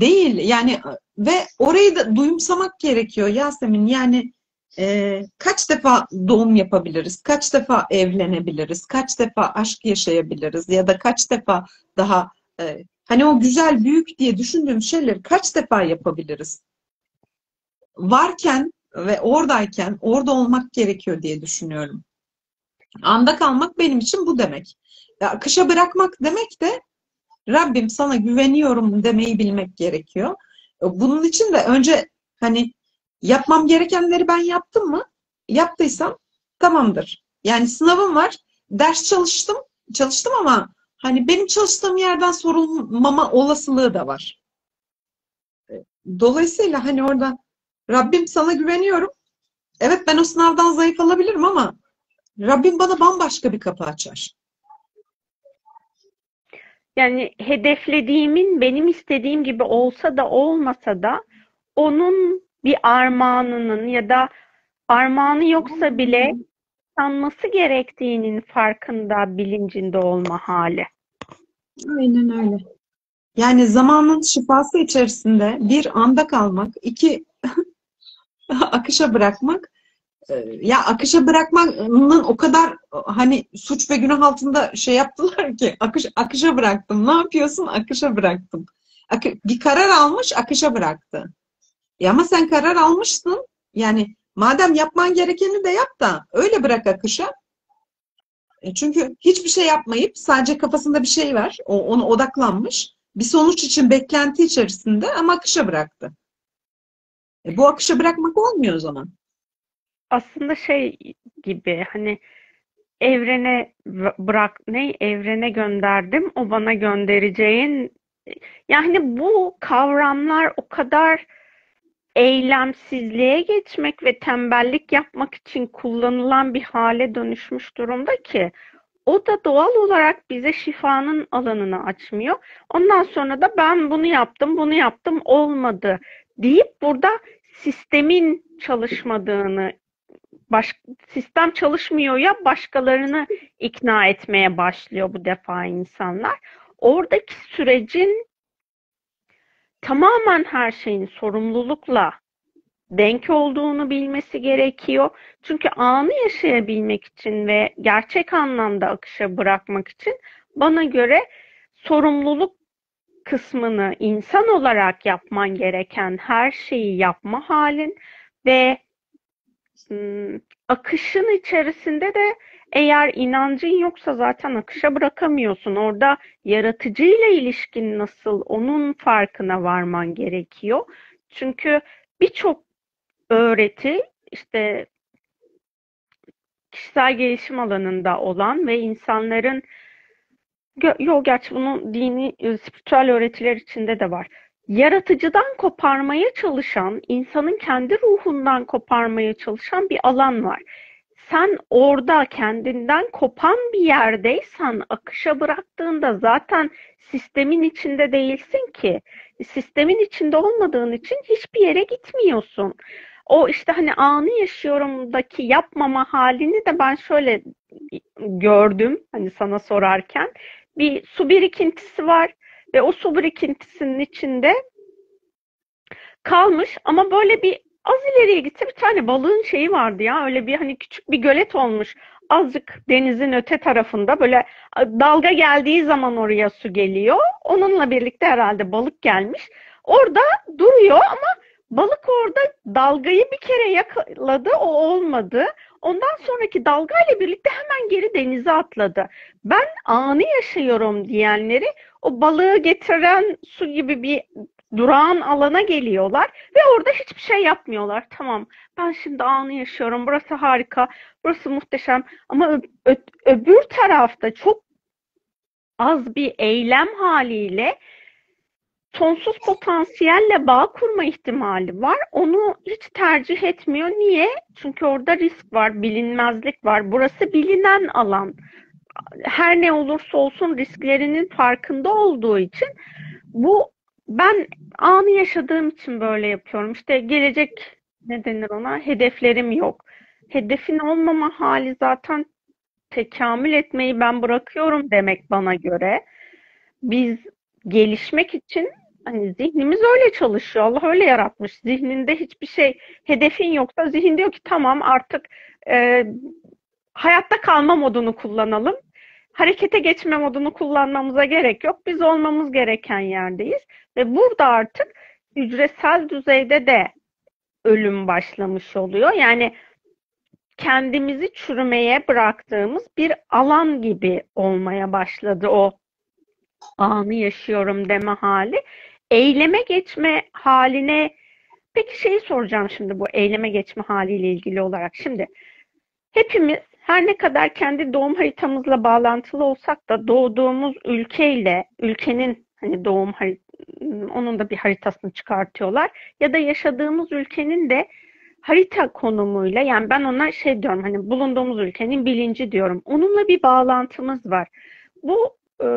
Değil. Yani ve orayı da duyumsamak gerekiyor Yasemin. Yani e, kaç defa doğum yapabiliriz? Kaç defa evlenebiliriz? Kaç defa aşk yaşayabiliriz? Ya da kaç defa daha e, hani o güzel büyük diye düşündüğüm şeyleri kaç defa yapabiliriz? Varken ve oradayken orada olmak gerekiyor diye düşünüyorum. Anda kalmak benim için bu demek. Ya, akışa bırakmak demek de Rabbim sana güveniyorum demeyi bilmek gerekiyor. Bunun için de önce hani yapmam gerekenleri ben yaptım mı? Yaptıysam tamamdır. Yani sınavım var. Ders çalıştım. Çalıştım ama hani benim çalıştığım yerden sorulmama olasılığı da var. Dolayısıyla hani orada Rabbim sana güveniyorum. Evet ben o sınavdan zayıf alabilirim ama Rabbim bana bambaşka bir kapı açar. Yani hedeflediğimin benim istediğim gibi olsa da olmasa da onun bir armağanının ya da armağanı yoksa bile sanması gerektiğinin farkında, bilincinde olma hali. Aynen öyle. Yani zamanın şifası içerisinde bir anda kalmak, iki (laughs) akışa bırakmak ya akışa bırakmanın o kadar hani suç ve günah altında şey yaptılar ki akış akışa bıraktım. Ne yapıyorsun? Akışa bıraktım. Akı, bir karar almış, akışa bıraktı. Ya ama sen karar almıştın. Yani madem yapman gerekeni de yap da öyle bırak akışa. E çünkü hiçbir şey yapmayıp sadece kafasında bir şey var. O, onu odaklanmış. Bir sonuç için beklenti içerisinde ama akışa bıraktı. E bu akışa bırakmak olmuyor o zaman aslında şey gibi hani evrene bırak ne evrene gönderdim o bana göndereceğin yani bu kavramlar o kadar eylemsizliğe geçmek ve tembellik yapmak için kullanılan bir hale dönüşmüş durumda ki o da doğal olarak bize şifanın alanını açmıyor. Ondan sonra da ben bunu yaptım, bunu yaptım olmadı deyip burada sistemin çalışmadığını baş, sistem çalışmıyor ya başkalarını ikna etmeye başlıyor bu defa insanlar. Oradaki sürecin tamamen her şeyin sorumlulukla denk olduğunu bilmesi gerekiyor. Çünkü anı yaşayabilmek için ve gerçek anlamda akışa bırakmak için bana göre sorumluluk kısmını insan olarak yapman gereken her şeyi yapma halin ve akışın içerisinde de eğer inancın yoksa zaten akışa bırakamıyorsun. Orada yaratıcıyla ilişkin nasıl onun farkına varman gerekiyor. Çünkü birçok öğreti işte kişisel gelişim alanında olan ve insanların yok gerçi bunun dini, spiritüel öğretiler içinde de var. Yaratıcıdan koparmaya çalışan, insanın kendi ruhundan koparmaya çalışan bir alan var. Sen orada kendinden kopan bir yerdeysen, akışa bıraktığında zaten sistemin içinde değilsin ki. Sistemin içinde olmadığın için hiçbir yere gitmiyorsun. O işte hani anı yaşıyorumdaki yapmama halini de ben şöyle gördüm hani sana sorarken. Bir su birikintisi var ve o su birikintisinin içinde kalmış. Ama böyle bir az ileriye gitse bir tane balığın şeyi vardı ya. Öyle bir hani küçük bir gölet olmuş. Azıcık denizin öte tarafında böyle dalga geldiği zaman oraya su geliyor. Onunla birlikte herhalde balık gelmiş. Orada duruyor ama balık orada dalgayı bir kere yakaladı. O olmadı ondan sonraki dalgayla birlikte hemen geri denize atladı ben anı yaşıyorum diyenleri o balığı getiren su gibi bir durağan alana geliyorlar ve orada hiçbir şey yapmıyorlar. Tamam ben şimdi anı yaşıyorum. Burası harika. Burası muhteşem. Ama öbür tarafta çok az bir eylem haliyle sonsuz potansiyelle bağ kurma ihtimali var. Onu hiç tercih etmiyor. Niye? Çünkü orada risk var, bilinmezlik var. Burası bilinen alan. Her ne olursa olsun risklerinin farkında olduğu için bu ben anı yaşadığım için böyle yapıyorum. İşte gelecek ne denir ona? Hedeflerim yok. Hedefin olmama hali zaten tekamül etmeyi ben bırakıyorum demek bana göre. Biz gelişmek için hani zihnimiz öyle çalışıyor. Allah öyle yaratmış. Zihninde hiçbir şey, hedefin yoksa zihin diyor ki tamam artık e, hayatta kalma modunu kullanalım. Harekete geçme modunu kullanmamıza gerek yok. Biz olmamız gereken yerdeyiz. Ve burada artık hücresel düzeyde de ölüm başlamış oluyor. Yani kendimizi çürümeye bıraktığımız bir alan gibi olmaya başladı o anı yaşıyorum deme hali. Eyleme geçme haline peki şeyi soracağım şimdi bu eyleme geçme haliyle ilgili olarak. Şimdi hepimiz her ne kadar kendi doğum haritamızla bağlantılı olsak da doğduğumuz ülkeyle, ülkenin hani doğum onun da bir haritasını çıkartıyorlar. Ya da yaşadığımız ülkenin de harita konumuyla yani ben ona şey diyorum hani bulunduğumuz ülkenin bilinci diyorum. Onunla bir bağlantımız var. Bu e,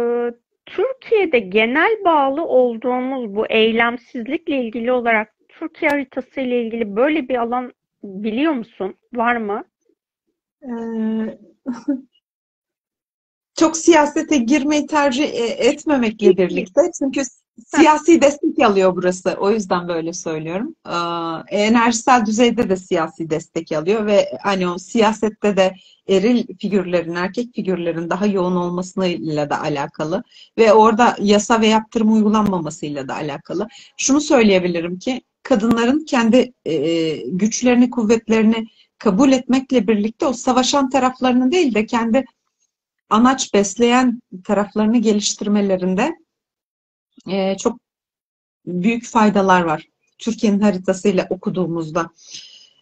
Türkiye'de genel bağlı olduğumuz bu eylemsizlikle ilgili olarak Türkiye haritası ile ilgili böyle bir alan biliyor musun? Var mı? Ee, (laughs) çok siyasete girmeyi tercih e, etmemekle birlikte çünkü siyasi destek alıyor burası. O yüzden böyle söylüyorum. Ee, enerjisel düzeyde de siyasi destek alıyor ve hani o siyasette de eril figürlerin, erkek figürlerin daha yoğun olmasıyla da alakalı ve orada yasa ve yaptırım uygulanmamasıyla da alakalı. Şunu söyleyebilirim ki kadınların kendi e, güçlerini, kuvvetlerini kabul etmekle birlikte o savaşan taraflarını değil de kendi anaç besleyen taraflarını geliştirmelerinde e, çok büyük faydalar var. Türkiye'nin haritasıyla okuduğumuzda.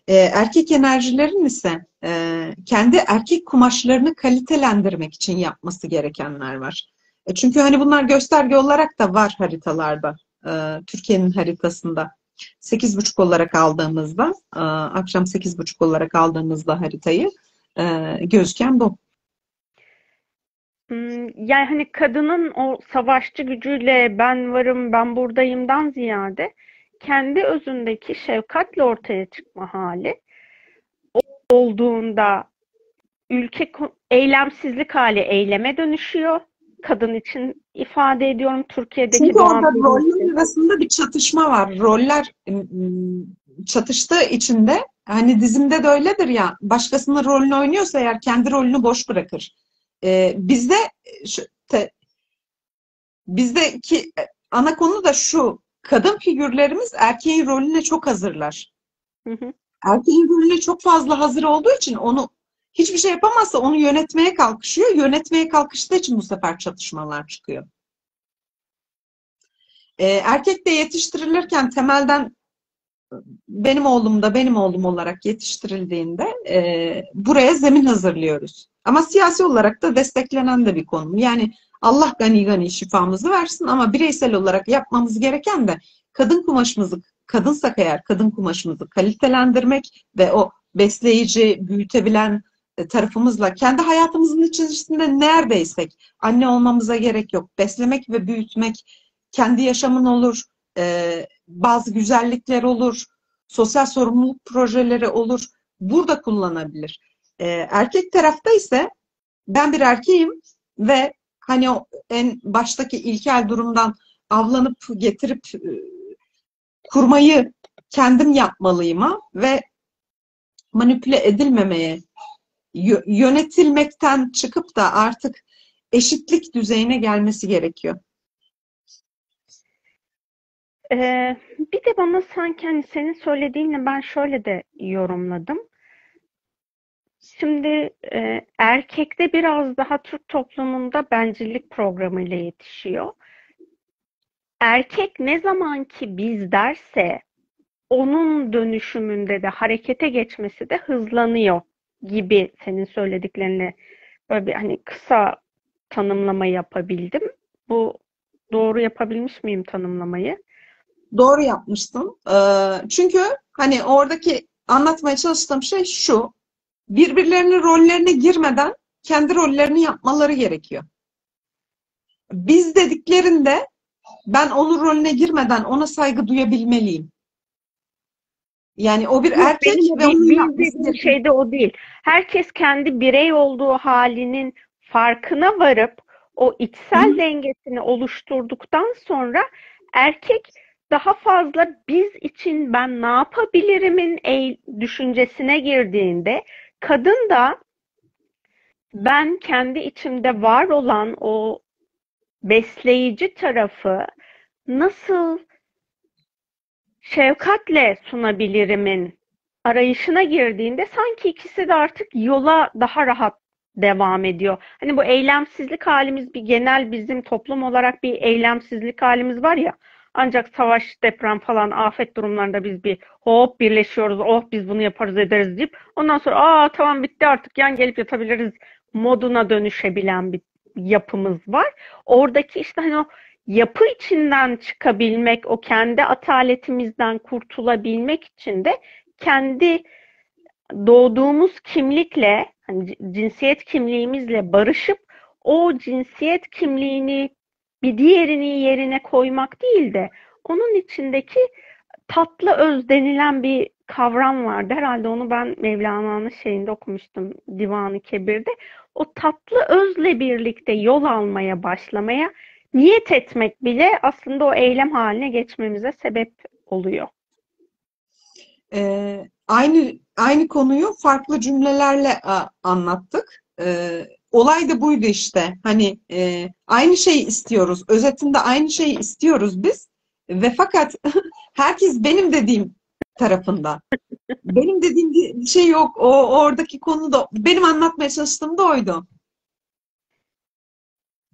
E, erkek enerjilerin ise e, kendi erkek kumaşlarını kalitelendirmek için yapması gerekenler var. E, çünkü hani bunlar gösterge olarak da var haritalarda. E, Türkiye'nin haritasında. 8.5 olarak aldığımızda, e, akşam 8.5 olarak aldığımızda haritayı e, bu. Hmm, yani hani kadının o savaşçı gücüyle ben varım, ben buradayımdan ziyade kendi özündeki şefkatle ortaya çıkma hali olduğunda ülke eylemsizlik hali eyleme dönüşüyor. Kadın için ifade ediyorum Türkiye'deki Çünkü orada roller arasında bir çatışma var. Roller çatıştığı içinde hani dizimde de öyledir ya başkasının rolünü oynuyorsa eğer kendi rolünü boş bırakır. Ee, bizde şu, te, bizdeki ana konu da şu kadın figürlerimiz erkeğin rolüne çok hazırlar. Hı hı. Erkeğin rolüne çok fazla hazır olduğu için onu hiçbir şey yapamazsa onu yönetmeye kalkışıyor. Yönetmeye kalkıştığı için bu sefer çatışmalar çıkıyor. Ee, erkek de yetiştirilirken temelden benim oğlum da benim oğlum olarak yetiştirildiğinde e, buraya zemin hazırlıyoruz. Ama siyasi olarak da desteklenen de bir konum. Yani Allah gani gani şifamızı versin ama bireysel olarak yapmamız gereken de kadın kumaşımızı, kadınsak eğer kadın kumaşımızı kalitelendirmek ve o besleyici, büyütebilen e, tarafımızla kendi hayatımızın içerisinde neredeysek anne olmamıza gerek yok. Beslemek ve büyütmek kendi yaşamın olur, e, bazı güzellikler olur, sosyal sorumluluk projeleri olur. Burada kullanabilir. E, erkek tarafta ise ben bir erkeğim ve hani o en baştaki ilkel durumdan avlanıp getirip e, kurmayı kendim yapmalıyım ve manipüle edilmemeye, yönetilmekten çıkıp da artık eşitlik düzeyine gelmesi gerekiyor. Ee, bir de bana sanki hani senin söylediğinle ben şöyle de yorumladım. Şimdi e, erkekte biraz daha Türk toplumunda bencillik programı ile yetişiyor. Erkek ne zaman ki biz derse onun dönüşümünde de harekete geçmesi de hızlanıyor gibi senin söylediklerine böyle bir hani kısa tanımlama yapabildim. Bu doğru yapabilmiş miyim tanımlamayı? Doğru yapmıştım. Ee, çünkü hani oradaki anlatmaya çalıştığım şey şu. Birbirlerinin rollerine girmeden kendi rollerini yapmaları gerekiyor. Biz dediklerinde ben onun rolüne girmeden ona saygı duyabilmeliyim. Yani o bir Yok, erkek benim ve onun dediğim şey de o değil. Herkes kendi birey olduğu halinin farkına varıp o içsel Hı. dengesini oluşturduktan sonra erkek daha fazla biz için ben ne yapabilirimin düşüncesine girdiğinde kadın da ben kendi içimde var olan o besleyici tarafı nasıl şefkatle sunabilirimin arayışına girdiğinde sanki ikisi de artık yola daha rahat devam ediyor. Hani bu eylemsizlik halimiz bir genel bizim toplum olarak bir eylemsizlik halimiz var ya. Ancak savaş, deprem falan afet durumlarında biz bir hop birleşiyoruz. Oh biz bunu yaparız ederiz deyip ondan sonra aa tamam bitti artık yan gelip yatabiliriz moduna dönüşebilen bir yapımız var. Oradaki işte hani o yapı içinden çıkabilmek, o kendi ataletimizden kurtulabilmek için de kendi doğduğumuz kimlikle, hani cinsiyet kimliğimizle barışıp o cinsiyet kimliğini bir diğerini yerine koymak değil de onun içindeki tatlı öz denilen bir kavram vardı. Herhalde onu ben Mevlana'nın şeyinde okumuştum Divan-ı Kebir'de. O tatlı özle birlikte yol almaya başlamaya niyet etmek bile aslında o eylem haline geçmemize sebep oluyor. Ee, aynı aynı konuyu farklı cümlelerle a, anlattık. Ee, olay da buydu işte. Hani e, aynı şeyi istiyoruz. Özetinde aynı şeyi istiyoruz biz. Ve fakat (laughs) herkes benim dediğim tarafında. benim dediğim şey yok. O oradaki konu da benim anlatmaya çalıştığım da oydu.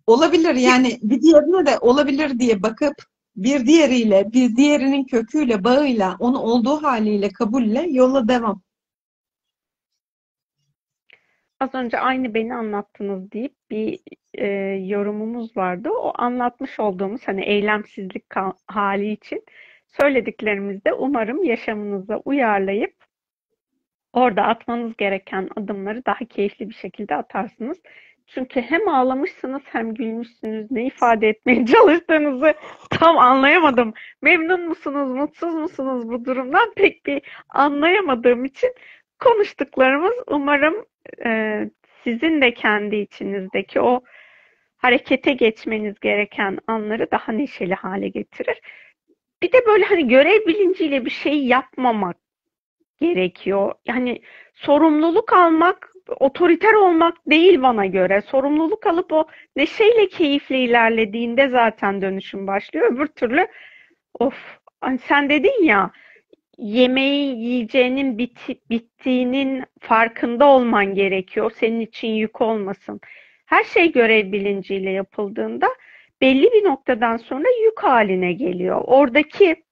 Olabilir yani bir diğerine de olabilir diye bakıp bir diğeriyle, bir diğerinin köküyle, bağıyla, onu olduğu haliyle, kabulle yola devam. Az önce aynı beni anlattınız deyip bir e, yorumumuz vardı. O anlatmış olduğumuz hani eylemsizlik hali için söylediklerimizde umarım yaşamınıza uyarlayıp orada atmanız gereken adımları daha keyifli bir şekilde atarsınız. Çünkü hem ağlamışsınız hem gülmüşsünüz. Ne ifade etmeye (laughs) çalıştığınızı tam anlayamadım. Memnun musunuz, mutsuz musunuz bu durumdan pek bir anlayamadığım için konuştuklarımız umarım e, sizin de kendi içinizdeki o harekete geçmeniz gereken anları daha neşeli hale getirir. Bir de böyle hani görev bilinciyle bir şey yapmamak gerekiyor. Yani sorumluluk almak otoriter olmak değil bana göre. Sorumluluk alıp o neşeyle keyifle ilerlediğinde zaten dönüşüm başlıyor. Öbür türlü of hani sen dedin ya yemeği yiyeceğinin bit, bittiğinin farkında olman gerekiyor. Senin için yük olmasın. Her şey görev bilinciyle yapıldığında belli bir noktadan sonra yük haline geliyor. Oradaki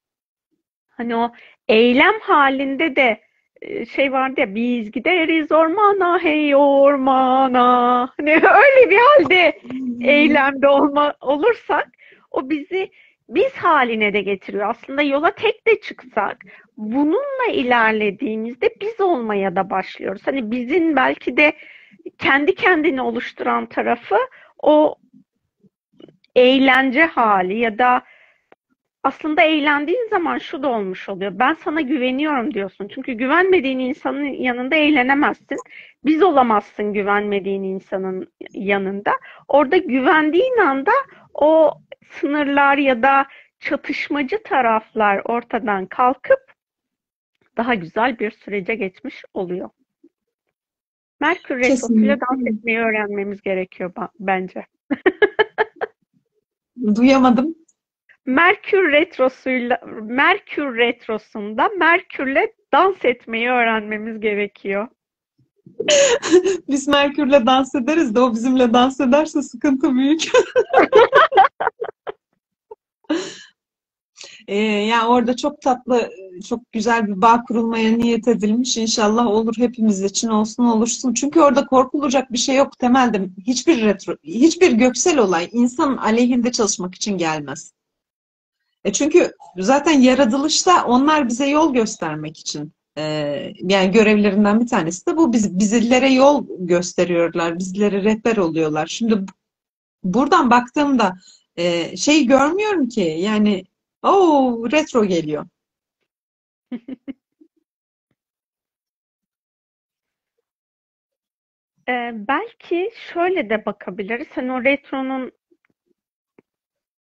hani o eylem halinde de e, şey vardı ya biz gideriz ormana hey ormana hani (laughs) öyle bir halde (laughs) eylemde olma, olursak o bizi biz haline de getiriyor. Aslında yola tek de çıksak bununla ilerlediğimizde biz olmaya da başlıyoruz. Hani bizim belki de kendi kendini oluşturan tarafı o eğlence hali ya da aslında eğlendiğin zaman şu da olmuş oluyor. Ben sana güveniyorum diyorsun. Çünkü güvenmediğin insanın yanında eğlenemezsin. Biz olamazsın güvenmediğin insanın yanında. Orada güvendiğin anda o sınırlar ya da çatışmacı taraflar ortadan kalkıp daha güzel bir sürece geçmiş oluyor. Merkür Retrosu'yla dans etmeyi öğrenmemiz gerekiyor bence. (laughs) Duyamadım. Merkür retrosuyla Merkür retrosunda Merkürle dans etmeyi öğrenmemiz gerekiyor. (laughs) Biz Merkürle dans ederiz de o bizimle dans ederse sıkıntı büyük. (laughs) ee, yani orada çok tatlı, çok güzel bir bağ kurulmaya niyet edilmiş. İnşallah olur hepimiz için olsun olursun. Çünkü orada korkulacak bir şey yok temelde. Hiçbir retro, hiçbir göksel olay insanın aleyhinde çalışmak için gelmez. E çünkü zaten yaratılışta onlar bize yol göstermek için e, yani görevlerinden bir tanesi de bu biz bizlere yol gösteriyorlar, bizlere rehber oluyorlar. Şimdi buradan baktığımda e, şey görmüyorum ki yani o retro geliyor. (laughs) Ee, belki şöyle de bakabiliriz. Hani o retronun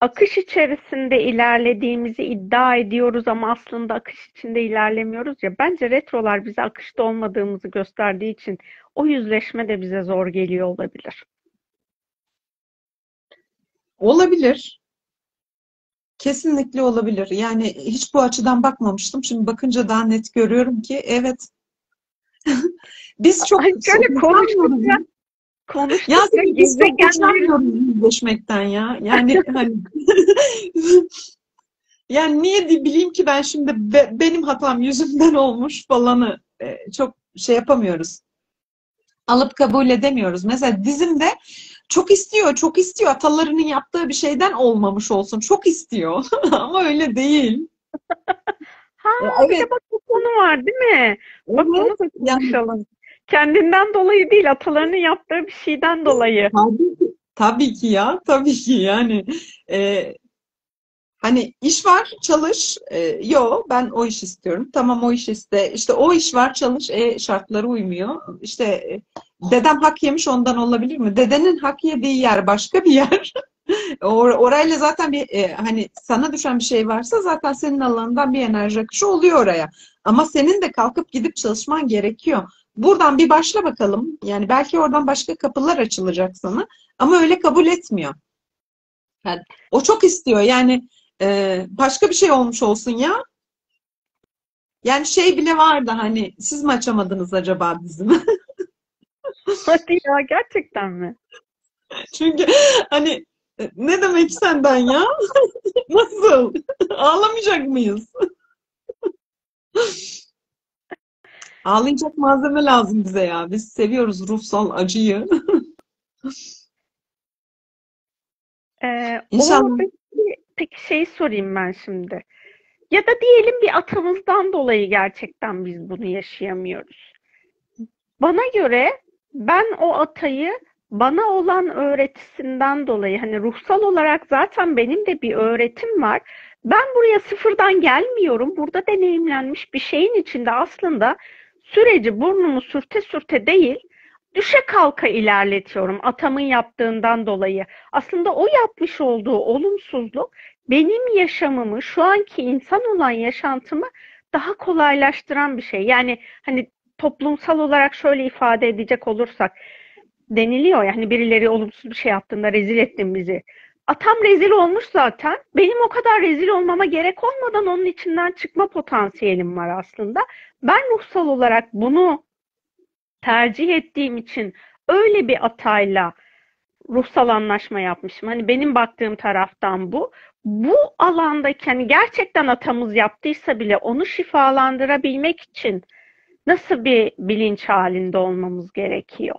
akış içerisinde ilerlediğimizi iddia ediyoruz ama aslında akış içinde ilerlemiyoruz ya. Bence retrolar bize akışta olmadığımızı gösterdiği için o yüzleşme de bize zor geliyor olabilir. Olabilir. Kesinlikle olabilir. Yani hiç bu açıdan bakmamıştım. Şimdi bakınca daha net görüyorum ki evet. (laughs) Biz çok Ay şöyle konuştukça konuştukça ya hoşlanmıyoruz yüzleşmekten ya. Yani (laughs) hani (laughs) yani niye bileyim ki ben şimdi be, benim hatam yüzümden olmuş falanı e, çok şey yapamıyoruz. Alıp kabul edemiyoruz. Mesela dizimde çok istiyor, çok istiyor. Atalarının yaptığı bir şeyden olmamış olsun. Çok istiyor. (laughs) Ama öyle değil. ha, evet. bir de bak bu konu var değil mi? Bak evet. bunu konuşalım. Yani, Kendinden dolayı değil, atalarının yaptığı bir şeyden dolayı. Tabii ki, tabii ki ya, tabii ki yani. E, hani iş var, çalış. E, yo, ben o iş istiyorum. Tamam o iş iste. İşte o iş var, çalış. E, şartları uymuyor. İşte e, dedem hak yemiş ondan olabilir mi? Dedenin hak yediği yer başka bir yer. (laughs) Or orayla zaten bir e, hani sana düşen bir şey varsa zaten senin alanından bir enerji akışı oluyor oraya. Ama senin de kalkıp gidip çalışman gerekiyor. Buradan bir başla bakalım. Yani belki oradan başka kapılar açılacak sana. Ama öyle kabul etmiyor. Yani, o çok istiyor. Yani e, başka bir şey olmuş olsun ya. Yani şey bile vardı hani siz mi açamadınız acaba dizimi? (laughs) Hadi ya gerçekten mi? Çünkü hani ne demek senden ya? (laughs) Nasıl? Ağlamayacak mıyız? Ağlayacak malzeme lazım bize ya. Biz seviyoruz ruhsal acıyı. ee, İnşallah. Peki, peki şey sorayım ben şimdi. Ya da diyelim bir atamızdan dolayı gerçekten biz bunu yaşayamıyoruz. Bana göre ben o atayı bana olan öğretisinden dolayı hani ruhsal olarak zaten benim de bir öğretim var. Ben buraya sıfırdan gelmiyorum. Burada deneyimlenmiş bir şeyin içinde aslında süreci burnumu sürte sürte değil, düşe kalka ilerletiyorum atamın yaptığından dolayı. Aslında o yapmış olduğu olumsuzluk benim yaşamımı, şu anki insan olan yaşantımı daha kolaylaştıran bir şey. Yani hani toplumsal olarak şöyle ifade edecek olursak deniliyor yani birileri olumsuz bir şey yaptığında rezil ettin bizi. Atam rezil olmuş zaten. Benim o kadar rezil olmama gerek olmadan onun içinden çıkma potansiyelim var aslında. Ben ruhsal olarak bunu tercih ettiğim için öyle bir atayla ruhsal anlaşma yapmışım. Hani benim baktığım taraftan bu. Bu alandaki hani gerçekten atamız yaptıysa bile onu şifalandırabilmek için Nasıl bir bilinç halinde olmamız gerekiyor?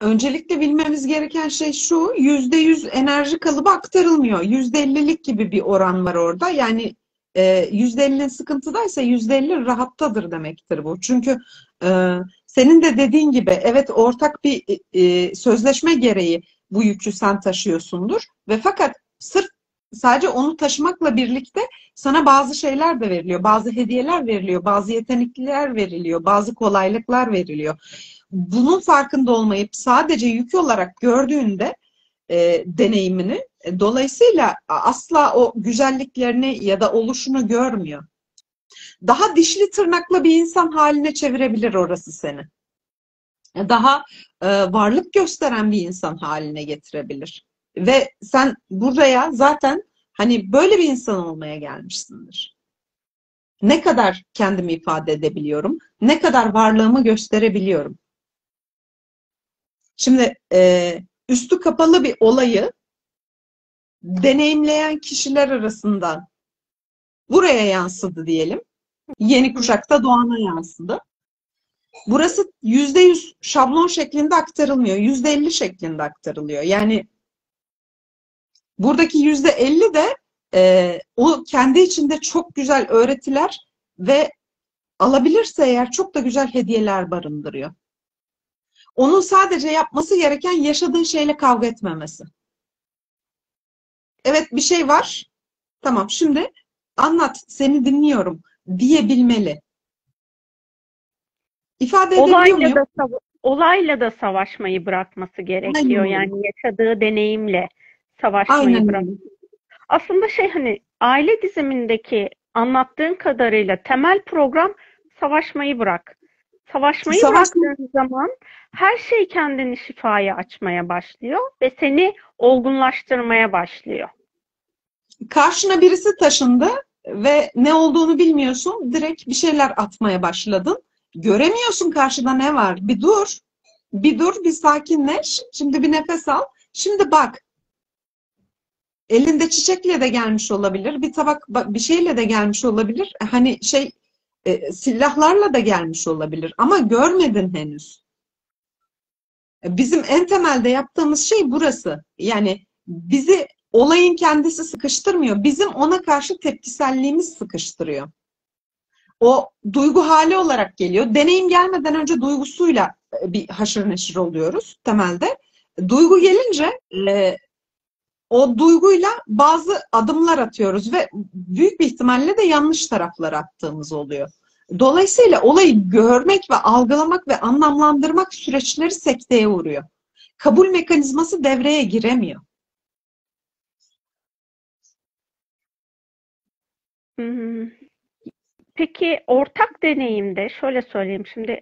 Öncelikle bilmemiz gereken şey şu, yüzde yüz enerji kalıbı aktarılmıyor. Yüzde ellilik gibi bir oran var orada. Yani e, yüzde ellinin sıkıntıdaysa yüzde elli rahattadır demektir bu. Çünkü e, senin de dediğin gibi evet ortak bir e, sözleşme gereği bu yükü sen taşıyorsundur ve fakat sırf sadece onu taşımakla birlikte sana bazı şeyler de veriliyor. Bazı hediyeler veriliyor, bazı yetenekler veriliyor, bazı kolaylıklar veriliyor. Bunun farkında olmayıp sadece yük olarak gördüğünde e, deneyimini e, dolayısıyla asla o güzelliklerini ya da oluşunu görmüyor. Daha dişli tırnaklı bir insan haline çevirebilir orası seni. Daha e, varlık gösteren bir insan haline getirebilir. Ve sen buraya zaten hani böyle bir insan olmaya gelmişsindir. Ne kadar kendimi ifade edebiliyorum? Ne kadar varlığımı gösterebiliyorum? Şimdi e, üstü kapalı bir olayı deneyimleyen kişiler arasından buraya yansıdı diyelim. Yeni kuşakta doğana yansıdı. Burası yüzde yüz şablon şeklinde aktarılmıyor. Yüzde elli şeklinde aktarılıyor. Yani buradaki yüzde elli de e, o kendi içinde çok güzel öğretiler ve alabilirse eğer çok da güzel hediyeler barındırıyor. Onun sadece yapması gereken yaşadığı şeyle kavga etmemesi. Evet bir şey var. Tamam şimdi anlat seni dinliyorum diyebilmeli. İfade edebiliyor Olayla muyum? da, olayla da savaşmayı bırakması gerekiyor. Aynen. Yani yaşadığı deneyimle savaşmayı Aynen bırak. Aslında şey hani aile dizimindeki anlattığın kadarıyla temel program savaşmayı bırak. Savaşmayı Savaşma- bıraktığın zaman her şey kendini şifaya açmaya başlıyor ve seni olgunlaştırmaya başlıyor. Karşına birisi taşındı ve ne olduğunu bilmiyorsun. Direkt bir şeyler atmaya başladın. Göremiyorsun karşıda ne var. Bir dur. Bir dur, bir sakinleş. Şimdi bir nefes al. Şimdi bak. Elinde çiçekle de gelmiş olabilir. Bir tabak ba- bir şeyle de gelmiş olabilir. Hani şey e, silahlarla da gelmiş olabilir. Ama görmedin henüz. Bizim en temelde yaptığımız şey burası. Yani bizi olayın kendisi sıkıştırmıyor. Bizim ona karşı tepkiselliğimiz sıkıştırıyor. O duygu hali olarak geliyor. Deneyim gelmeden önce duygusuyla e, bir haşır neşir oluyoruz temelde. Duygu gelince e, o duyguyla bazı adımlar atıyoruz ve büyük bir ihtimalle de yanlış taraflara attığımız oluyor. Dolayısıyla olayı görmek ve algılamak ve anlamlandırmak süreçleri sekteye uğruyor. Kabul mekanizması devreye giremiyor. Hmm. Peki ortak deneyimde şöyle söyleyeyim şimdi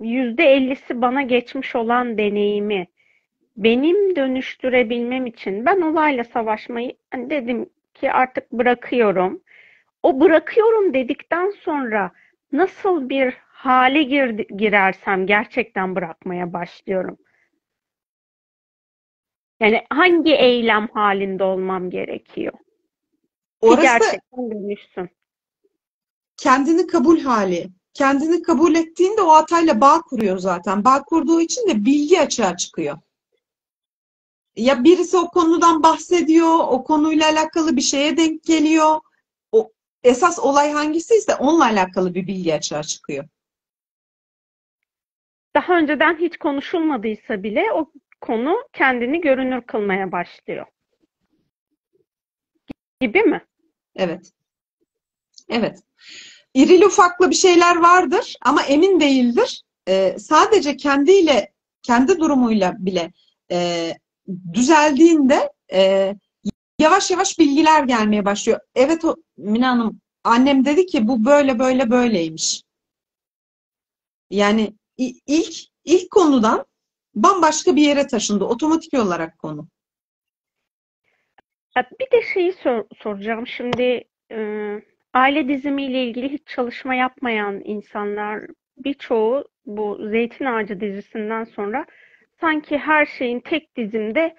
yüzde ellisi bana geçmiş olan deneyimi benim dönüştürebilmem için ben olayla savaşmayı hani dedim ki artık bırakıyorum. O bırakıyorum dedikten sonra nasıl bir hale gir- girersem gerçekten bırakmaya başlıyorum. Yani hangi eylem halinde olmam gerekiyor ki Orası gerçekten dönüşsün. kendini kabul hali. Kendini kabul ettiğinde o hatayla bağ kuruyor zaten. Bağ kurduğu için de bilgi açığa çıkıyor. Ya birisi o konudan bahsediyor, o konuyla alakalı bir şeye denk geliyor. O esas olay hangisiyse onunla alakalı bir bilgi açığa çıkıyor. Daha önceden hiç konuşulmadıysa bile o konu kendini görünür kılmaya başlıyor. Gibi mi? Evet. Evet. İrili ufaklı bir şeyler vardır ama emin değildir. Ee, sadece kendiyle, kendi durumuyla bile e, düzeldiğinde e, yavaş yavaş bilgiler gelmeye başlıyor. Evet o Mina Hanım, annem dedi ki bu böyle böyle böyleymiş. Yani ilk ilk konudan bambaşka bir yere taşındı otomatik olarak konu. Ya bir de şeyi sor- soracağım. Şimdi e, aile dizimiyle ilgili hiç çalışma yapmayan insanlar birçoğu bu Zeytin Ağacı dizisinden sonra sanki her şeyin tek dizimde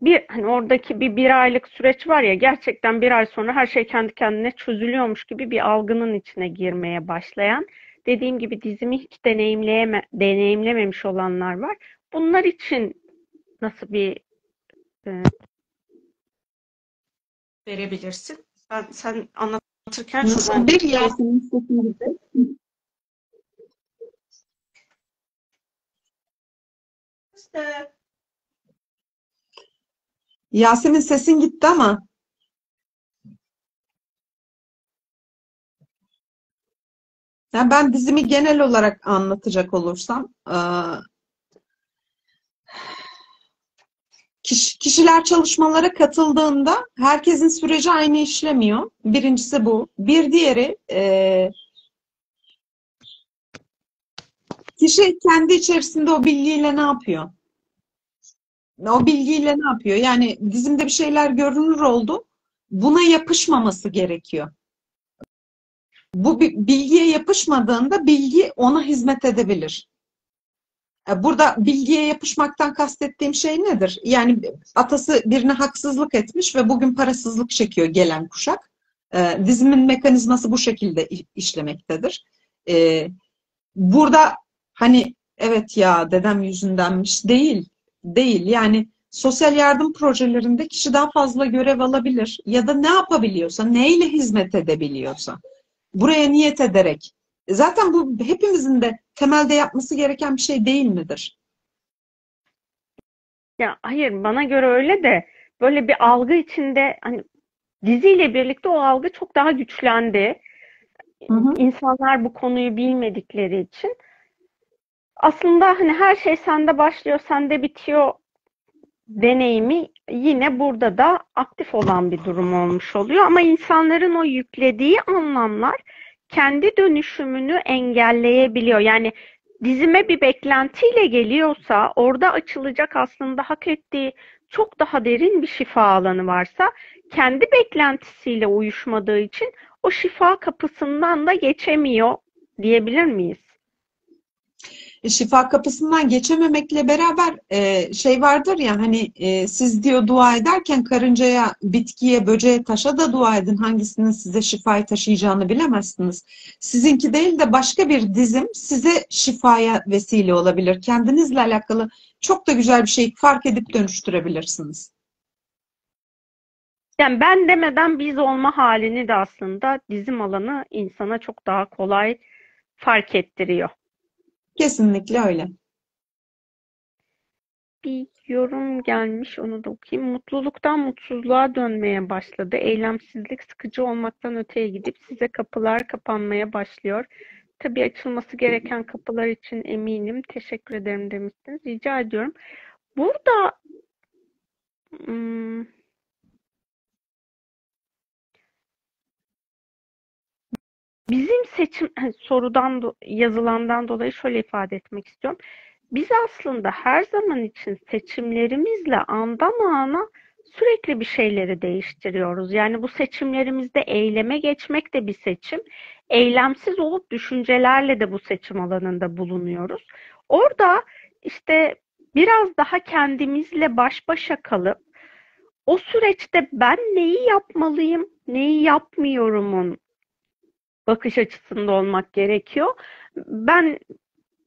bir hani oradaki bir bir aylık süreç var ya gerçekten bir ay sonra her şey kendi kendine çözülüyormuş gibi bir algının içine girmeye başlayan dediğim gibi dizimi hiç deneyimleyeme, deneyimlememiş olanlar var. Bunlar için nasıl bir e, verebilirsin? Ben sen anlatırken Nasıl şuradan bir Yasemin sesin gitti? işte Yasemin sesin gitti ama yani ben dizimi genel olarak anlatacak olursam Kiş- Kişiler çalışmalara katıldığında herkesin süreci aynı işlemiyor. Birincisi bu. Bir diğeri e, kişi kendi içerisinde o bilgiyle ne yapıyor? O bilgiyle ne yapıyor? Yani dizimde bir şeyler görünür oldu. Buna yapışmaması gerekiyor. Bu bi- bilgiye yapışmadığında bilgi ona hizmet edebilir. E, Burada bilgiye yapışmaktan kastettiğim şey nedir? Yani atası birine haksızlık etmiş ve bugün parasızlık çekiyor gelen kuşak. E, dizimin mekanizması bu şekilde işlemektedir. E, burada hani evet ya dedem yüzündenmiş değil. Değil. Yani sosyal yardım projelerinde kişi daha fazla görev alabilir ya da ne yapabiliyorsa, neyle hizmet edebiliyorsa buraya niyet ederek Zaten bu hepimizin de temelde yapması gereken bir şey değil midir? ya hayır bana göre öyle de böyle bir algı içinde hani diziyle birlikte o algı çok daha güçlendi. Hı hı. İnsanlar bu konuyu bilmedikleri için aslında hani her şey sende başlıyor, sende bitiyor deneyimi yine burada da aktif olan bir durum olmuş oluyor. Ama insanların o yüklediği anlamlar kendi dönüşümünü engelleyebiliyor. Yani dizime bir beklentiyle geliyorsa orada açılacak aslında hak ettiği çok daha derin bir şifa alanı varsa kendi beklentisiyle uyuşmadığı için o şifa kapısından da geçemiyor diyebilir miyiz? Şifa kapısından geçememekle beraber e, şey vardır ya hani e, siz diyor dua ederken karıncaya, bitkiye, böceğe, taşa da dua edin. Hangisinin size şifayı taşıyacağını bilemezsiniz. Sizinki değil de başka bir dizim size şifaya vesile olabilir. Kendinizle alakalı çok da güzel bir şey fark edip dönüştürebilirsiniz. Yani ben demeden biz olma halini de aslında dizim alanı insana çok daha kolay fark ettiriyor. Kesinlikle öyle. Bir yorum gelmiş, onu da okuyayım. Mutluluktan mutsuzluğa dönmeye başladı. Eylemsizlik sıkıcı olmaktan öteye gidip size kapılar kapanmaya başlıyor. Tabii açılması gereken kapılar için eminim. Teşekkür ederim demiştiniz. Rica ediyorum. Burada hmm, bizim seçim sorudan yazılandan dolayı şöyle ifade etmek istiyorum. Biz aslında her zaman için seçimlerimizle andan ana sürekli bir şeyleri değiştiriyoruz. Yani bu seçimlerimizde eyleme geçmek de bir seçim. Eylemsiz olup düşüncelerle de bu seçim alanında bulunuyoruz. Orada işte biraz daha kendimizle baş başa kalıp o süreçte ben neyi yapmalıyım, neyi yapmıyorumun bakış açısında olmak gerekiyor. Ben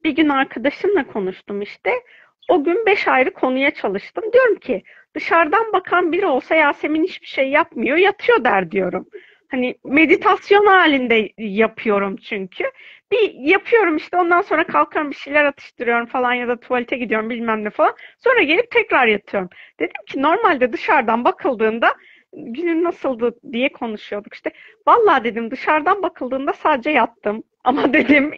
bir gün arkadaşımla konuştum işte. O gün beş ayrı konuya çalıştım. Diyorum ki dışarıdan bakan biri olsa Yasemin hiçbir şey yapmıyor, yatıyor der diyorum. Hani meditasyon halinde yapıyorum çünkü. Bir yapıyorum işte ondan sonra kalkarım bir şeyler atıştırıyorum falan ya da tuvalete gidiyorum bilmem ne falan. Sonra gelip tekrar yatıyorum. Dedim ki normalde dışarıdan bakıldığında günün nasıldı diye konuşuyorduk işte. Vallahi dedim dışarıdan bakıldığında sadece yattım. (laughs) Ama dedim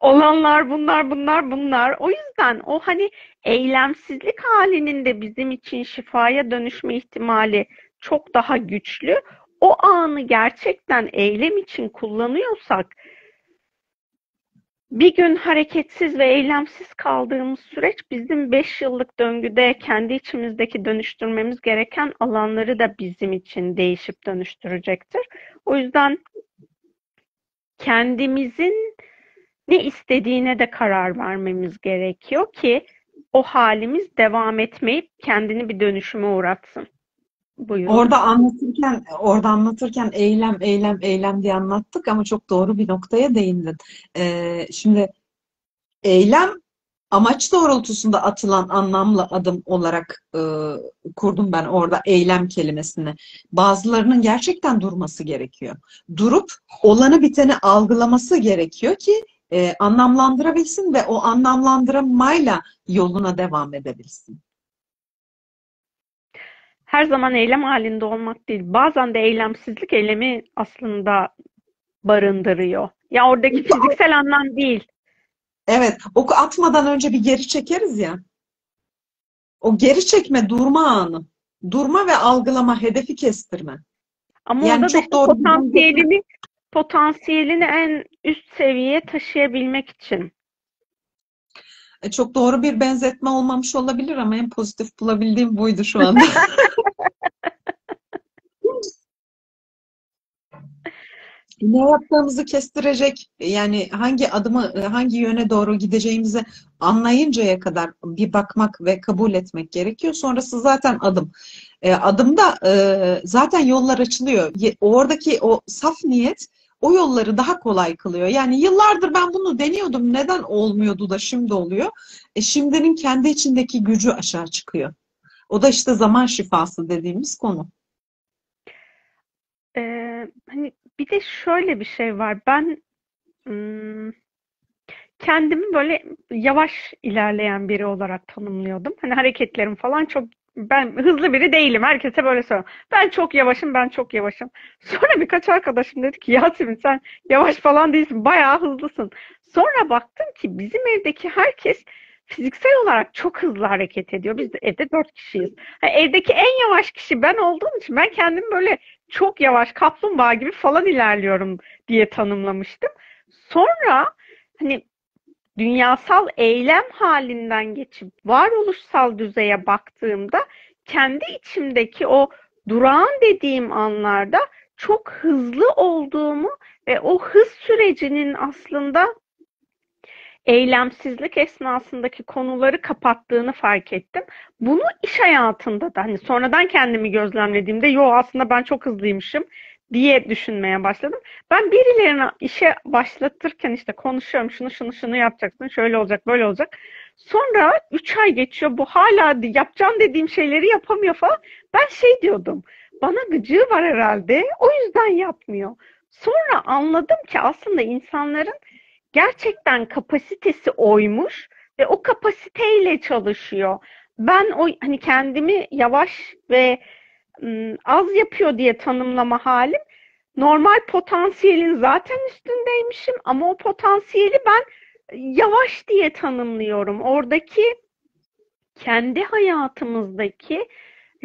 olanlar bunlar bunlar bunlar. O yüzden o hani eylemsizlik halinin de bizim için şifaya dönüşme ihtimali çok daha güçlü. O anı gerçekten eylem için kullanıyorsak bir gün hareketsiz ve eylemsiz kaldığımız süreç bizim 5 yıllık döngüde kendi içimizdeki dönüştürmemiz gereken alanları da bizim için değişip dönüştürecektir. O yüzden kendimizin ne istediğine de karar vermemiz gerekiyor ki o halimiz devam etmeyip kendini bir dönüşüme uğratsın. Buyurun. Orada anlatırken, orada anlatırken eylem, eylem, eylem diye anlattık ama çok doğru bir noktaya değindin. Ee, şimdi eylem amaç doğrultusunda atılan anlamlı adım olarak e, kurdum ben orada eylem kelimesini. Bazılarının gerçekten durması gerekiyor. Durup olanı biteni algılaması gerekiyor ki e, anlamlandırabilsin ve o anlamlandırmayla yoluna devam edebilsin. Her zaman eylem halinde olmak değil. Bazen de eylemsizlik eylemi aslında barındırıyor. Ya oradaki fiziksel anlam değil. Evet, oku atmadan önce bir geri çekeriz ya. O geri çekme, durma anı. Durma ve algılama, hedefi kestirme. Ama Yani orada da çok işte doğru potansiyelini potansiyelini en üst seviyeye taşıyabilmek için. E, Çok doğru bir benzetme olmamış olabilir ama en pozitif bulabildiğim buydu şu anda. (laughs) Ne yaptığımızı kestirecek, yani hangi adımı, hangi yöne doğru gideceğimizi anlayıncaya kadar bir bakmak ve kabul etmek gerekiyor. Sonrası zaten adım. E, adımda e, zaten yollar açılıyor. Oradaki o saf niyet o yolları daha kolay kılıyor. Yani yıllardır ben bunu deniyordum. Neden olmuyordu da şimdi oluyor? E, şimdinin kendi içindeki gücü aşağı çıkıyor. O da işte zaman şifası dediğimiz konu. Ee, hani bir de şöyle bir şey var. Ben kendimi böyle yavaş ilerleyen biri olarak tanımlıyordum. Hani hareketlerim falan çok ben hızlı biri değilim. Herkese böyle söylüyorum. Ben çok yavaşım, ben çok yavaşım. (laughs) Sonra birkaç arkadaşım dedi ki Yasemin sen yavaş falan değilsin, bayağı hızlısın. Sonra baktım ki bizim evdeki herkes fiziksel olarak çok hızlı hareket ediyor. Biz de evde dört kişiyiz. Ha, evdeki en yavaş kişi ben olduğum için ben kendimi böyle çok yavaş kaplumbağa gibi falan ilerliyorum diye tanımlamıştım. Sonra hani dünyasal eylem halinden geçip varoluşsal düzeye baktığımda kendi içimdeki o durağan dediğim anlarda çok hızlı olduğumu ve o hız sürecinin aslında eylemsizlik esnasındaki konuları kapattığını fark ettim. Bunu iş hayatında da hani sonradan kendimi gözlemlediğimde yo aslında ben çok hızlıymışım diye düşünmeye başladım. Ben birilerine işe başlatırken işte konuşuyorum şunu şunu şunu yapacaksın şöyle olacak böyle olacak. Sonra 3 ay geçiyor bu hala yapacağım dediğim şeyleri yapamıyor falan. Ben şey diyordum bana gıcığı var herhalde o yüzden yapmıyor. Sonra anladım ki aslında insanların gerçekten kapasitesi oymuş ve o kapasiteyle çalışıyor. Ben o hani kendimi yavaş ve az yapıyor diye tanımlama halim normal potansiyelin zaten üstündeymişim ama o potansiyeli ben yavaş diye tanımlıyorum. Oradaki kendi hayatımızdaki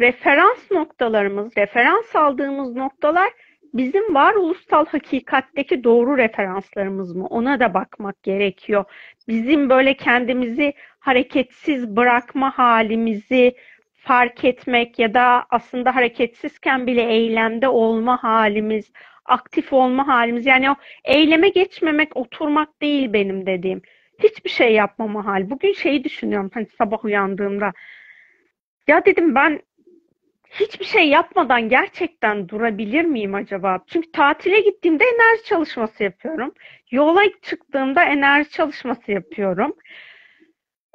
referans noktalarımız, referans aldığımız noktalar bizim varoluşsal hakikatteki doğru referanslarımız mı? Ona da bakmak gerekiyor. Bizim böyle kendimizi hareketsiz bırakma halimizi fark etmek ya da aslında hareketsizken bile eylemde olma halimiz, aktif olma halimiz. Yani o eyleme geçmemek, oturmak değil benim dediğim. Hiçbir şey yapmama hal. Bugün şeyi düşünüyorum hani sabah uyandığımda. Ya dedim ben hiçbir şey yapmadan gerçekten durabilir miyim acaba? Çünkü tatile gittiğimde enerji çalışması yapıyorum. Yola çıktığımda enerji çalışması yapıyorum.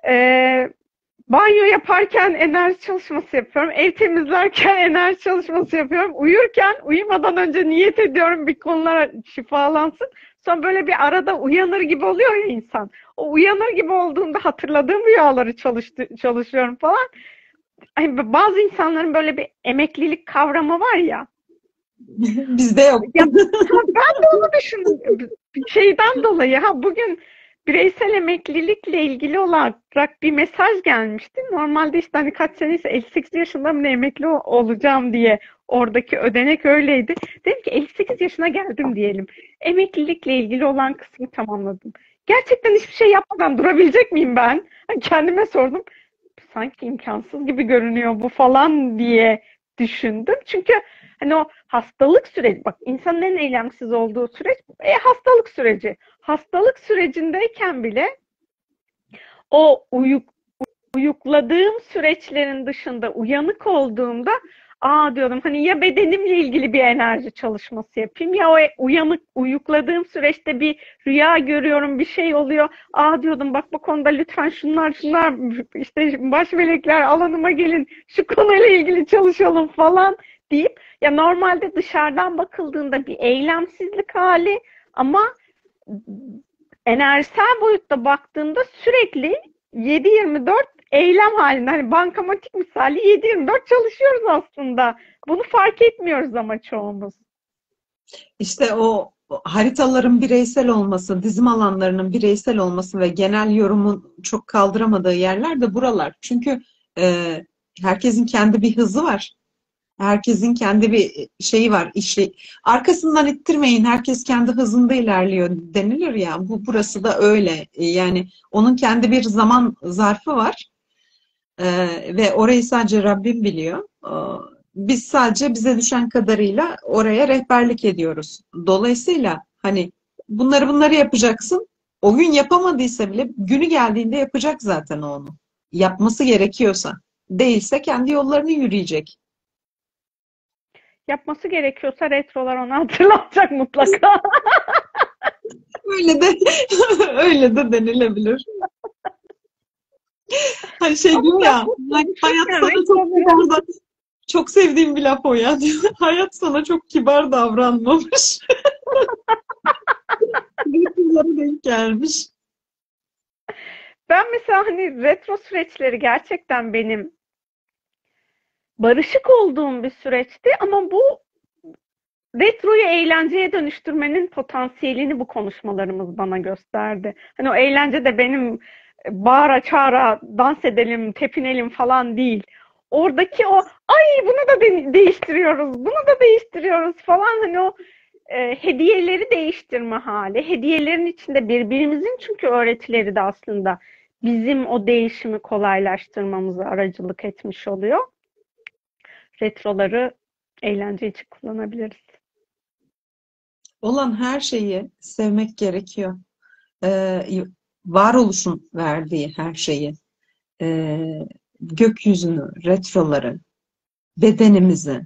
Ee, banyo yaparken enerji çalışması yapıyorum. Ev temizlerken (laughs) enerji çalışması yapıyorum. Uyurken uyumadan önce niyet ediyorum bir konular şifalansın. Sonra böyle bir arada uyanır gibi oluyor ya insan. O uyanır gibi olduğunda hatırladığım rüyaları çalıştı, çalışıyorum falan. Hani bazı insanların böyle bir emeklilik kavramı var ya. (laughs) Bizde yok. Ya, ben de onu düşündüm. Şeyden dolayı ha bugün bireysel emeklilikle ilgili olarak bir mesaj gelmişti. Normalde işte hani kaç seneyse 58 yaşında mı emekli olacağım diye oradaki ödenek öyleydi. Dedim ki 58 yaşına geldim diyelim. Emeklilikle ilgili olan kısmı tamamladım. Gerçekten hiçbir şey yapmadan durabilecek miyim ben? Hani kendime sordum. Sanki imkansız gibi görünüyor bu falan diye düşündüm. Çünkü hani o hastalık süreci, bak insanın en eylemsiz olduğu süreç e, hastalık süreci. Hastalık sürecindeyken bile o uyuk, uyukladığım süreçlerin dışında uyanık olduğumda aa diyordum hani ya bedenimle ilgili bir enerji çalışması yapayım ya o uyanık uyukladığım süreçte bir rüya görüyorum bir şey oluyor. Aa diyordum bak bu konuda lütfen şunlar şunlar işte baş melekler alanıma gelin şu konuyla ilgili çalışalım falan deyip ya normalde dışarıdan bakıldığında bir eylemsizlik hali ama enerjisel boyutta baktığında sürekli 7-24 eylem halinde hani bankamatik misali 7-24 çalışıyoruz aslında. Bunu fark etmiyoruz ama çoğumuz. İşte o haritaların bireysel olması, dizim alanlarının bireysel olması ve genel yorumun çok kaldıramadığı yerler de buralar. Çünkü e, herkesin kendi bir hızı var. Herkesin kendi bir şeyi var, işi. Arkasından ittirmeyin, herkes kendi hızında ilerliyor denilir ya. Bu burası da öyle. Yani onun kendi bir zaman zarfı var. Ee, ve orayı sadece Rabbim biliyor. Ee, biz sadece bize düşen kadarıyla oraya rehberlik ediyoruz. Dolayısıyla hani bunları bunları yapacaksın. O gün yapamadıysa bile günü geldiğinde yapacak zaten onu. Yapması gerekiyorsa. Değilse kendi yollarını yürüyecek. Yapması gerekiyorsa retrolar onu (laughs) hatırlatacak mutlaka. öyle de (laughs) öyle de denilebilir. Hani şey diyor ya, hayat sana çok kibar da, çok sevdiğim bir laf o ya. (laughs) hayat sana çok kibar davranmamış. Retrolara denk gelmiş. Ben mesela hani retro süreçleri gerçekten benim barışık olduğum bir süreçti ama bu retroyu eğlenceye dönüştürmenin potansiyelini bu konuşmalarımız bana gösterdi. Hani o eğlence de benim bağıra çağıra dans edelim, tepinelim falan değil. Oradaki o ay bunu da de- değiştiriyoruz, bunu da değiştiriyoruz falan hani o e, hediyeleri değiştirme hali. Hediyelerin içinde birbirimizin çünkü öğretileri de aslında bizim o değişimi kolaylaştırmamıza aracılık etmiş oluyor. Retroları eğlence için kullanabiliriz. Olan her şeyi sevmek gerekiyor. Ee, varoluşun verdiği her şeyi, e, gökyüzünü, retroları, bedenimizi.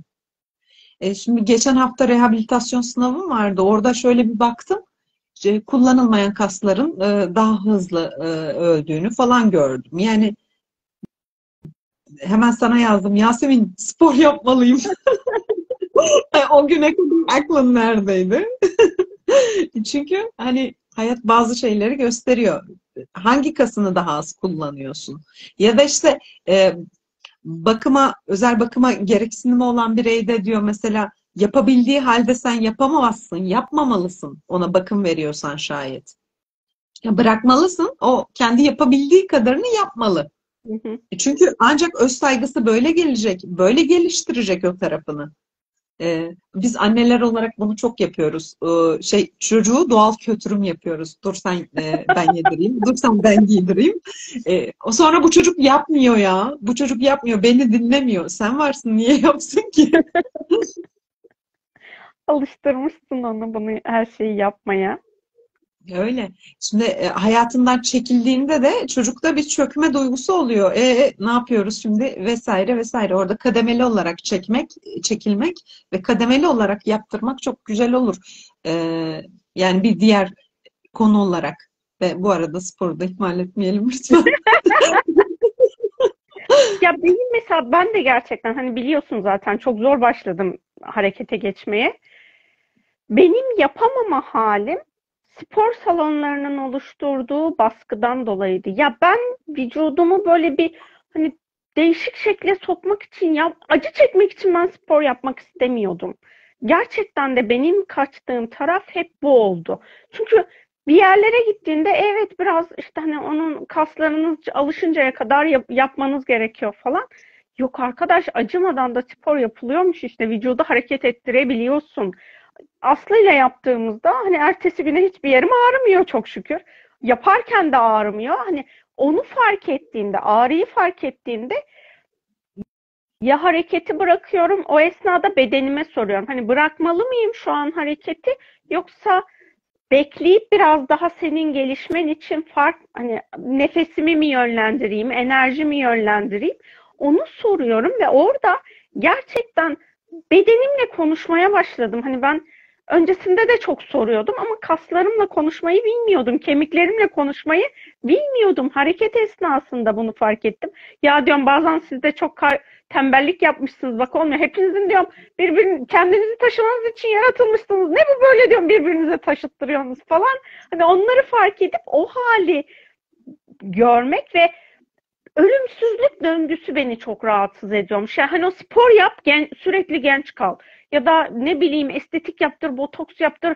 E, şimdi geçen hafta rehabilitasyon sınavım vardı. Orada şöyle bir baktım. İşte kullanılmayan kasların e, daha hızlı e, öldüğünü falan gördüm. Yani hemen sana yazdım. Yasemin spor yapmalıyım. (laughs) o güne kadar aklın neredeydi? (laughs) Çünkü hani hayat bazı şeyleri gösteriyor. Hangi kasını daha az kullanıyorsun? Ya da işte e, bakıma, özel bakıma gereksinimi olan bireyde diyor mesela yapabildiği halde sen yapamazsın, yapmamalısın ona bakım veriyorsan şayet. Ya bırakmalısın, o kendi yapabildiği kadarını yapmalı. Hı hı. Çünkü ancak öz saygısı böyle gelecek, böyle geliştirecek o tarafını. Ee, biz anneler olarak bunu çok yapıyoruz. Ee, şey çocuğu doğal kötürüm yapıyoruz. Dur sen e, ben yedireyim, dur sen ben giydireyim. Ee, sonra bu çocuk yapmıyor ya. Bu çocuk yapmıyor, beni dinlemiyor. Sen varsın niye yapsın ki? (laughs) Alıştırmışsın onu bunu her şeyi yapmaya. Öyle. Şimdi e, hayatından çekildiğinde de çocukta bir çökme duygusu oluyor. E, ne yapıyoruz şimdi vesaire vesaire. Orada kademeli olarak çekmek, çekilmek ve kademeli olarak yaptırmak çok güzel olur. E, yani bir diğer konu olarak ve bu arada sporu da ihmal etmeyelim lütfen. (laughs) (laughs) ya benim mesela ben de gerçekten hani biliyorsun zaten çok zor başladım harekete geçmeye. Benim yapamama halim spor salonlarının oluşturduğu baskıdan dolayıydı. Ya ben vücudumu böyle bir hani değişik şekle sokmak için ya acı çekmek için ben spor yapmak istemiyordum. Gerçekten de benim kaçtığım taraf hep bu oldu. Çünkü bir yerlere gittiğinde evet biraz işte hani onun kaslarınız alışıncaya kadar yap, yapmanız gerekiyor falan. Yok arkadaş acımadan da spor yapılıyormuş işte vücudu hareket ettirebiliyorsun. Aslı ile yaptığımızda hani ertesi güne hiçbir yerim ağrımıyor çok şükür. Yaparken de ağrımıyor. Hani onu fark ettiğinde, ağrıyı fark ettiğinde ya hareketi bırakıyorum, o esnada bedenime soruyorum. Hani bırakmalı mıyım şu an hareketi yoksa bekleyip biraz daha senin gelişmen için fark hani nefesimi mi yönlendireyim, enerjimi yönlendireyim onu soruyorum ve orada gerçekten bedenimle konuşmaya başladım. Hani ben öncesinde de çok soruyordum ama kaslarımla konuşmayı bilmiyordum. Kemiklerimle konuşmayı bilmiyordum. Hareket esnasında bunu fark ettim. Ya diyorum bazen siz de çok tembellik yapmışsınız bak olmuyor. Hepinizin diyorum birbirini kendinizi taşımanız için yaratılmışsınız. Ne bu böyle diyorum birbirinize taşıttırıyorsunuz falan. Hani onları fark edip o hali görmek ve ölümsüzlük döngüsü beni çok rahatsız ediyormuş. Yani hani o spor yap, gen, sürekli genç kal. Ya da ne bileyim estetik yaptır, botoks yaptır,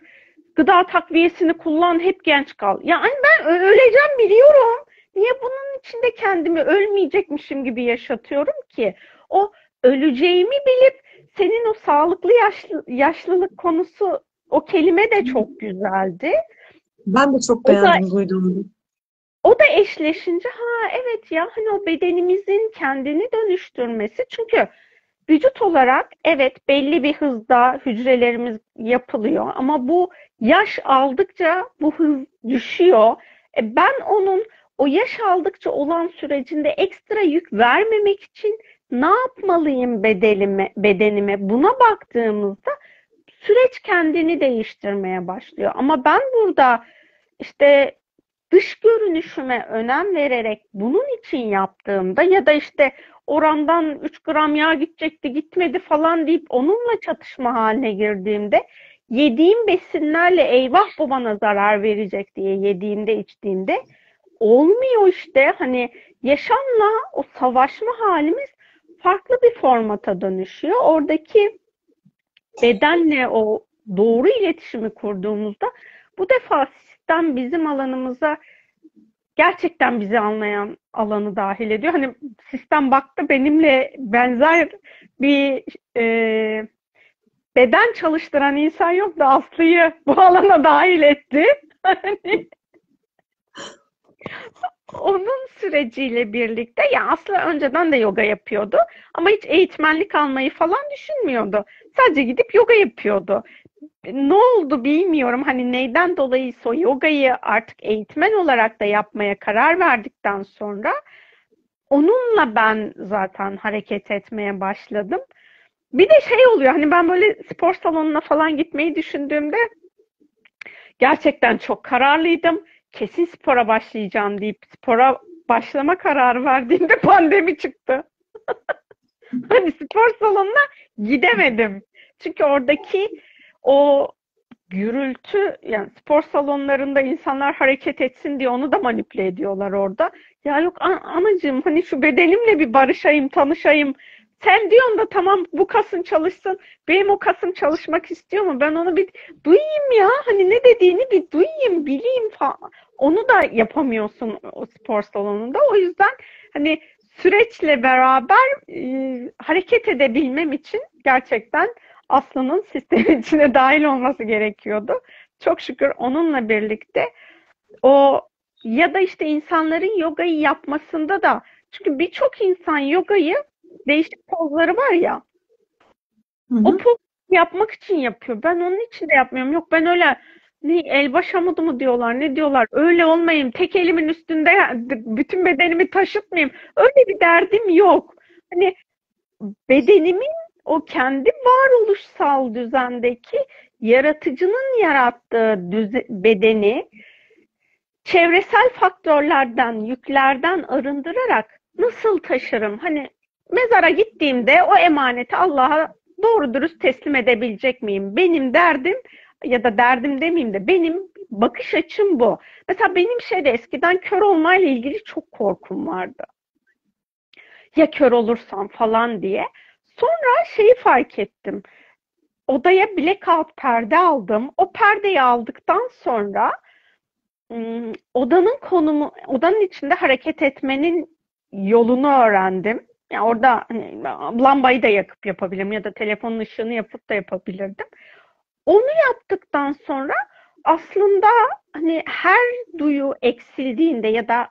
gıda takviyesini kullan, hep genç kal. Yani ben öleceğim biliyorum. Niye bunun içinde kendimi ölmeyecekmişim gibi yaşatıyorum ki? O öleceğimi bilip senin o sağlıklı yaşlı, yaşlılık konusu o kelime de çok güzeldi. Ben de çok beğendim duyduğumda. O da eşleşince ha evet ya hani o bedenimizin kendini dönüştürmesi çünkü vücut olarak evet belli bir hızda hücrelerimiz yapılıyor ama bu yaş aldıkça bu hız düşüyor. E ben onun o yaş aldıkça olan sürecinde ekstra yük vermemek için ne yapmalıyım bedelime, bedenime? Buna baktığımızda süreç kendini değiştirmeye başlıyor. Ama ben burada işte dış görünüşüme önem vererek bunun için yaptığımda ya da işte orandan 3 gram yağ gidecekti gitmedi falan deyip onunla çatışma haline girdiğimde yediğim besinlerle eyvah bu bana zarar verecek diye yediğimde içtiğimde olmuyor işte hani yaşamla o savaşma halimiz farklı bir formata dönüşüyor. Oradaki bedenle o doğru iletişimi kurduğumuzda bu defa sistem bizim alanımıza gerçekten bizi anlayan alanı dahil ediyor. Hani sistem baktı benimle benzer bir e, beden çalıştıran insan yok da Aslı'yı bu alana dahil etti. (laughs) Hani onun süreciyle birlikte ya Aslı önceden de yoga yapıyordu ama hiç eğitmenlik almayı falan düşünmüyordu. Sadece gidip yoga yapıyordu ne oldu bilmiyorum. Hani neyden dolayı o yogayı artık eğitmen olarak da yapmaya karar verdikten sonra onunla ben zaten hareket etmeye başladım. Bir de şey oluyor hani ben böyle spor salonuna falan gitmeyi düşündüğümde gerçekten çok kararlıydım. Kesin spora başlayacağım deyip spora başlama kararı verdiğimde (laughs) pandemi çıktı. (laughs) hani spor salonuna gidemedim. Çünkü oradaki o gürültü yani spor salonlarında insanlar hareket etsin diye onu da manipüle ediyorlar orada. Ya yok an anacığım hani şu bedenimle bir barışayım, tanışayım. Sen diyorsun da tamam bu kasın çalışsın. Benim o kasım çalışmak istiyor mu? Ben onu bir duyayım ya. Hani ne dediğini bir duyayım, bileyim falan. Onu da yapamıyorsun o spor salonunda. O yüzden hani süreçle beraber e, hareket edebilmem için gerçekten Aslı'nın sistemin (laughs) içine dahil olması gerekiyordu. Çok şükür onunla birlikte o ya da işte insanların yogayı yapmasında da çünkü birçok insan yogayı değişik pozları var ya hı hı. o poz yapmak için yapıyor. Ben onun için de yapmıyorum. Yok ben öyle ne el baş amudu mu diyorlar ne diyorlar öyle olmayayım tek elimin üstünde (laughs) bütün bedenimi taşıtmayayım öyle bir derdim yok. Hani bedenimin o kendi varoluşsal düzendeki yaratıcının yarattığı düze, bedeni çevresel faktörlerden, yüklerden arındırarak nasıl taşırım? Hani mezara gittiğimde o emaneti Allah'a doğru dürüst teslim edebilecek miyim? Benim derdim ya da derdim demeyeyim de benim bakış açım bu. Mesela benim şeyde eskiden kör olmayla ilgili çok korkum vardı. Ya kör olursam falan diye. Sonra şeyi fark ettim. Odaya blackout perde aldım. O perdeyi aldıktan sonra odanın konumu, odanın içinde hareket etmenin yolunu öğrendim. Yani orada hani, lambayı da yakıp yapabilirim ya da telefonun ışığını yapıp da yapabilirdim. Onu yaptıktan sonra aslında hani her duyu eksildiğinde ya da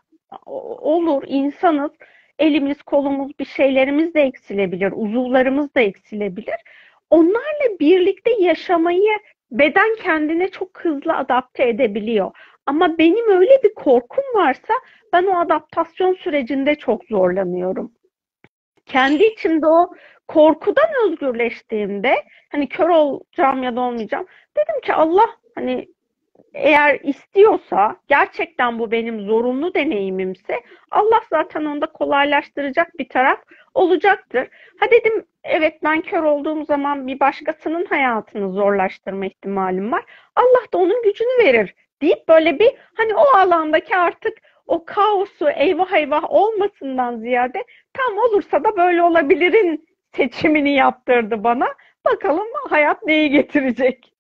olur insanız elimiz, kolumuz, bir şeylerimiz de eksilebilir, uzuvlarımız da eksilebilir. Onlarla birlikte yaşamayı beden kendine çok hızlı adapte edebiliyor. Ama benim öyle bir korkum varsa ben o adaptasyon sürecinde çok zorlanıyorum. kendi içimde o korkudan özgürleştiğimde hani kör olacağım ya da olmayacağım dedim ki Allah hani eğer istiyorsa gerçekten bu benim zorunlu deneyimimse Allah zaten onda kolaylaştıracak bir taraf olacaktır. Ha dedim evet ben kör olduğum zaman bir başkasının hayatını zorlaştırma ihtimalim var. Allah da onun gücünü verir deyip böyle bir hani o alandaki artık o kaosu eyvah eyvah olmasından ziyade tam olursa da böyle olabilirin seçimini yaptırdı bana. Bakalım hayat neyi getirecek?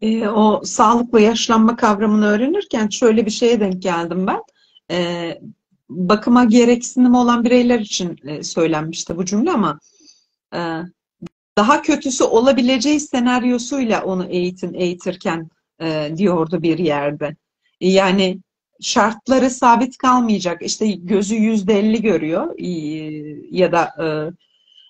E, o sağlıklı yaşlanma kavramını öğrenirken şöyle bir şeye denk geldim ben. E, bakıma gereksinim olan bireyler için e, söylenmişti bu cümle ama e, daha kötüsü olabileceği senaryosuyla onu eğitin, eğitirken e, diyordu bir yerde. Yani şartları sabit kalmayacak. İşte gözü yüzde elli görüyor ya da e,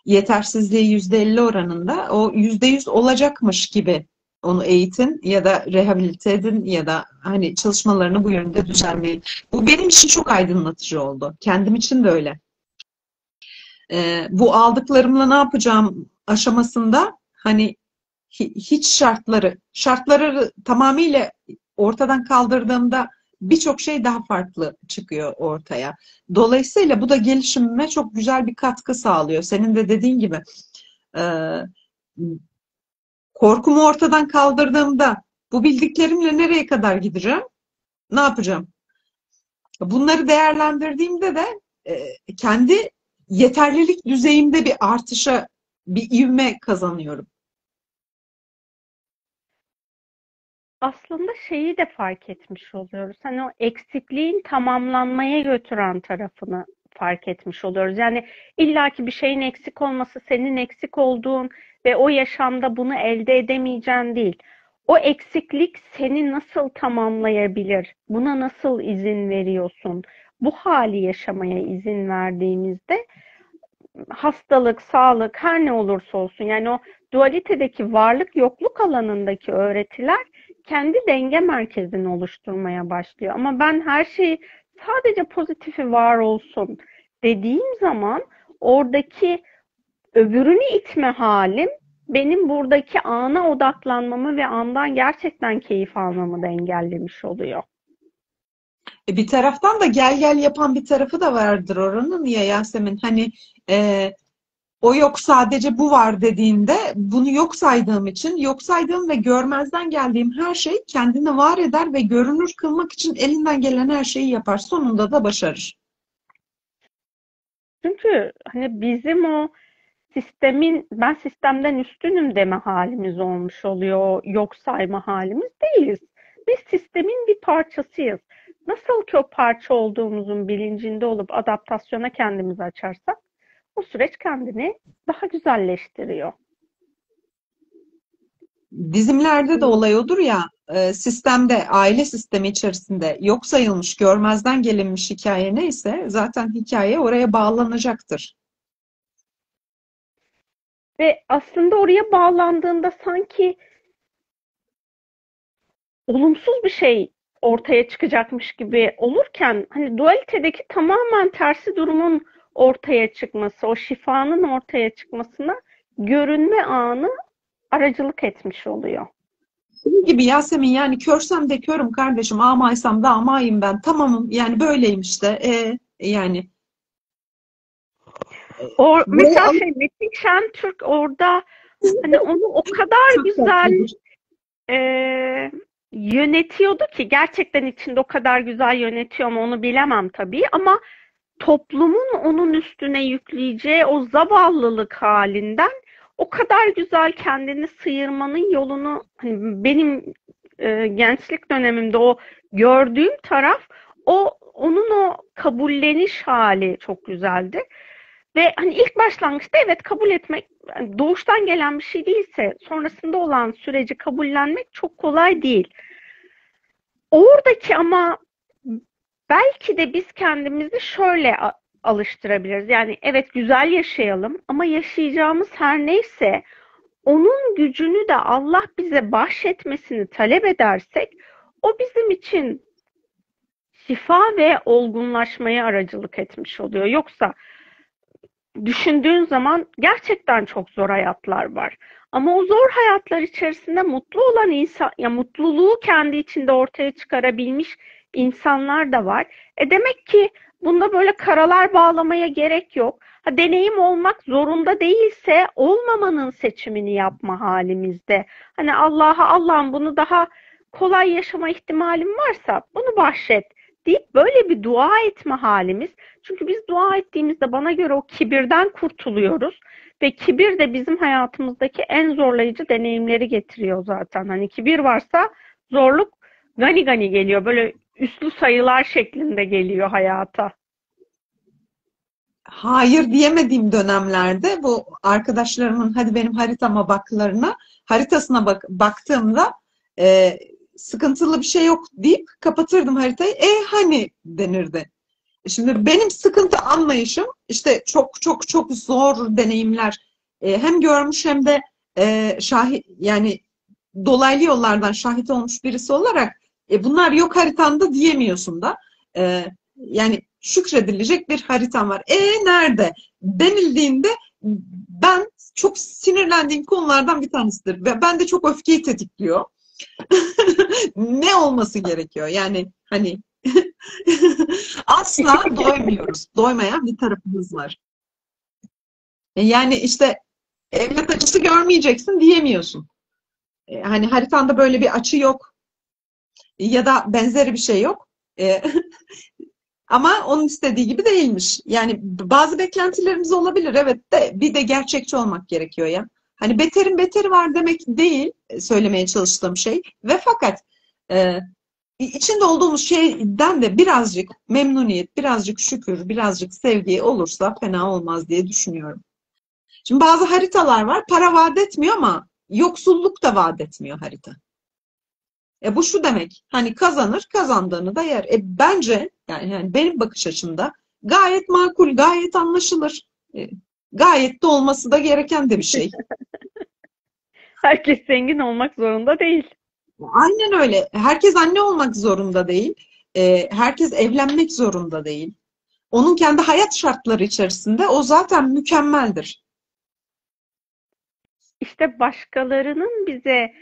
yetersizliği yüzde elli oranında o yüzde yüz olacakmış gibi onu eğitin ya da rehabilite edin ya da hani çalışmalarını bu yönde düzenleyin. Bu benim için çok aydınlatıcı oldu. Kendim için de öyle. Ee, bu aldıklarımla ne yapacağım aşamasında hani hiç şartları, şartları tamamıyla ortadan kaldırdığımda birçok şey daha farklı çıkıyor ortaya. Dolayısıyla bu da gelişimime çok güzel bir katkı sağlıyor. Senin de dediğin gibi e, korkumu ortadan kaldırdığımda bu bildiklerimle nereye kadar gideceğim? Ne yapacağım? Bunları değerlendirdiğimde de e, kendi yeterlilik düzeyimde bir artışa, bir ivme kazanıyorum. aslında şeyi de fark etmiş oluyoruz. Hani o eksikliğin tamamlanmaya götüren tarafını fark etmiş oluyoruz. Yani illaki bir şeyin eksik olması senin eksik olduğun ve o yaşamda bunu elde edemeyeceğin değil. O eksiklik seni nasıl tamamlayabilir? Buna nasıl izin veriyorsun? Bu hali yaşamaya izin verdiğimizde hastalık, sağlık her ne olursa olsun yani o dualitedeki varlık yokluk alanındaki öğretiler kendi denge merkezini oluşturmaya başlıyor. Ama ben her şeyi sadece pozitifi var olsun dediğim zaman oradaki öbürünü itme halim benim buradaki ana odaklanmamı ve andan gerçekten keyif almamı da engellemiş oluyor. E bir taraftan da gel gel yapan bir tarafı da vardır oranın ya Yasemin. Hani e, o yok sadece bu var dediğinde bunu yok saydığım için yok saydığım ve görmezden geldiğim her şey kendini var eder ve görünür kılmak için elinden gelen her şeyi yapar. Sonunda da başarır. Çünkü hani bizim o sistemin ben sistemden üstünüm deme halimiz olmuş oluyor. Yok sayma halimiz değiliz. Biz sistemin bir parçasıyız. Nasıl ki o parça olduğumuzun bilincinde olup adaptasyona kendimizi açarsak o süreç kendini daha güzelleştiriyor. Dizimlerde de olay odur ya, e, sistemde, aile sistemi içerisinde yok sayılmış, görmezden gelinmiş hikaye neyse zaten hikaye oraya bağlanacaktır. Ve aslında oraya bağlandığında sanki olumsuz bir şey ortaya çıkacakmış gibi olurken hani dualitedeki tamamen tersi durumun ortaya çıkması, o şifanın ortaya çıkmasına görünme anı aracılık etmiş oluyor. Senin gibi Yasemin yani körsem de körüm kardeşim, amaysam da amayım ben. Tamamım yani böyleyim işte. E, yani o, mesela şey Metin Şentürk orada hani onu o kadar güzel e, yönetiyordu ki gerçekten içinde o kadar güzel yönetiyor mu onu bilemem tabii ama toplumun onun üstüne yükleyeceği o zavallılık halinden o kadar güzel kendini sıyırmanın yolunu hani benim e, gençlik dönemimde o gördüğüm taraf o onun o kabulleniş hali çok güzeldi. Ve hani ilk başlangıçta evet kabul etmek doğuştan gelen bir şey değilse sonrasında olan süreci kabullenmek çok kolay değil. Oradaki ama belki de biz kendimizi şöyle alıştırabiliriz. Yani evet güzel yaşayalım ama yaşayacağımız her neyse onun gücünü de Allah bize bahşetmesini talep edersek o bizim için şifa ve olgunlaşmaya aracılık etmiş oluyor. Yoksa düşündüğün zaman gerçekten çok zor hayatlar var. Ama o zor hayatlar içerisinde mutlu olan insan, ya mutluluğu kendi içinde ortaya çıkarabilmiş insanlar da var. E demek ki bunda böyle karalar bağlamaya gerek yok. Ha, deneyim olmak zorunda değilse olmamanın seçimini yapma halimizde. Hani Allah'a Allah'ım bunu daha kolay yaşama ihtimalim varsa bunu bahşet deyip böyle bir dua etme halimiz. Çünkü biz dua ettiğimizde bana göre o kibirden kurtuluyoruz. Ve kibir de bizim hayatımızdaki en zorlayıcı deneyimleri getiriyor zaten. Hani kibir varsa zorluk gani gani geliyor. Böyle üslü sayılar şeklinde geliyor hayata. Hayır diyemediğim dönemlerde bu arkadaşlarımın hadi benim haritama baklarına haritasına bak, baktığımda e, sıkıntılı bir şey yok deyip kapatırdım haritayı. E hani denirdi. Şimdi benim sıkıntı anlayışım işte çok çok çok zor deneyimler e, hem görmüş hem de e, şahit yani dolaylı yollardan şahit olmuş birisi olarak e, bunlar yok haritanda diyemiyorsun da. E, yani şükredilecek bir haritam var. E nerede? Denildiğinde ben çok sinirlendiğim konulardan bir tanesidir. Ve ben de çok öfkeyi tetikliyor. Ne olması gerekiyor? Yani hani (laughs) asla doymuyoruz. Doymayan bir tarafımız var. E, yani işte evlat açısı görmeyeceksin diyemiyorsun. E, hani haritanda böyle bir açı yok. Ya da benzeri bir şey yok. E, (laughs) ama onun istediği gibi değilmiş. Yani bazı beklentilerimiz olabilir evet de bir de gerçekçi olmak gerekiyor ya. Hani beterin beteri var demek değil söylemeye çalıştığım şey. Ve fakat e, içinde olduğumuz şeyden de birazcık memnuniyet, birazcık şükür, birazcık sevgi olursa fena olmaz diye düşünüyorum. Şimdi bazı haritalar var para vaat etmiyor ama yoksulluk da vaat etmiyor harita. E bu şu demek. Hani kazanır, kazandığını da yer. E bence yani, yani benim bakış açımda gayet makul, gayet anlaşılır. E, gayet de olması da gereken de bir şey. (laughs) Herkes zengin olmak zorunda değil. Aynen öyle. Herkes anne olmak zorunda değil. E, herkes evlenmek zorunda değil. Onun kendi hayat şartları içerisinde o zaten mükemmeldir. İşte başkalarının bize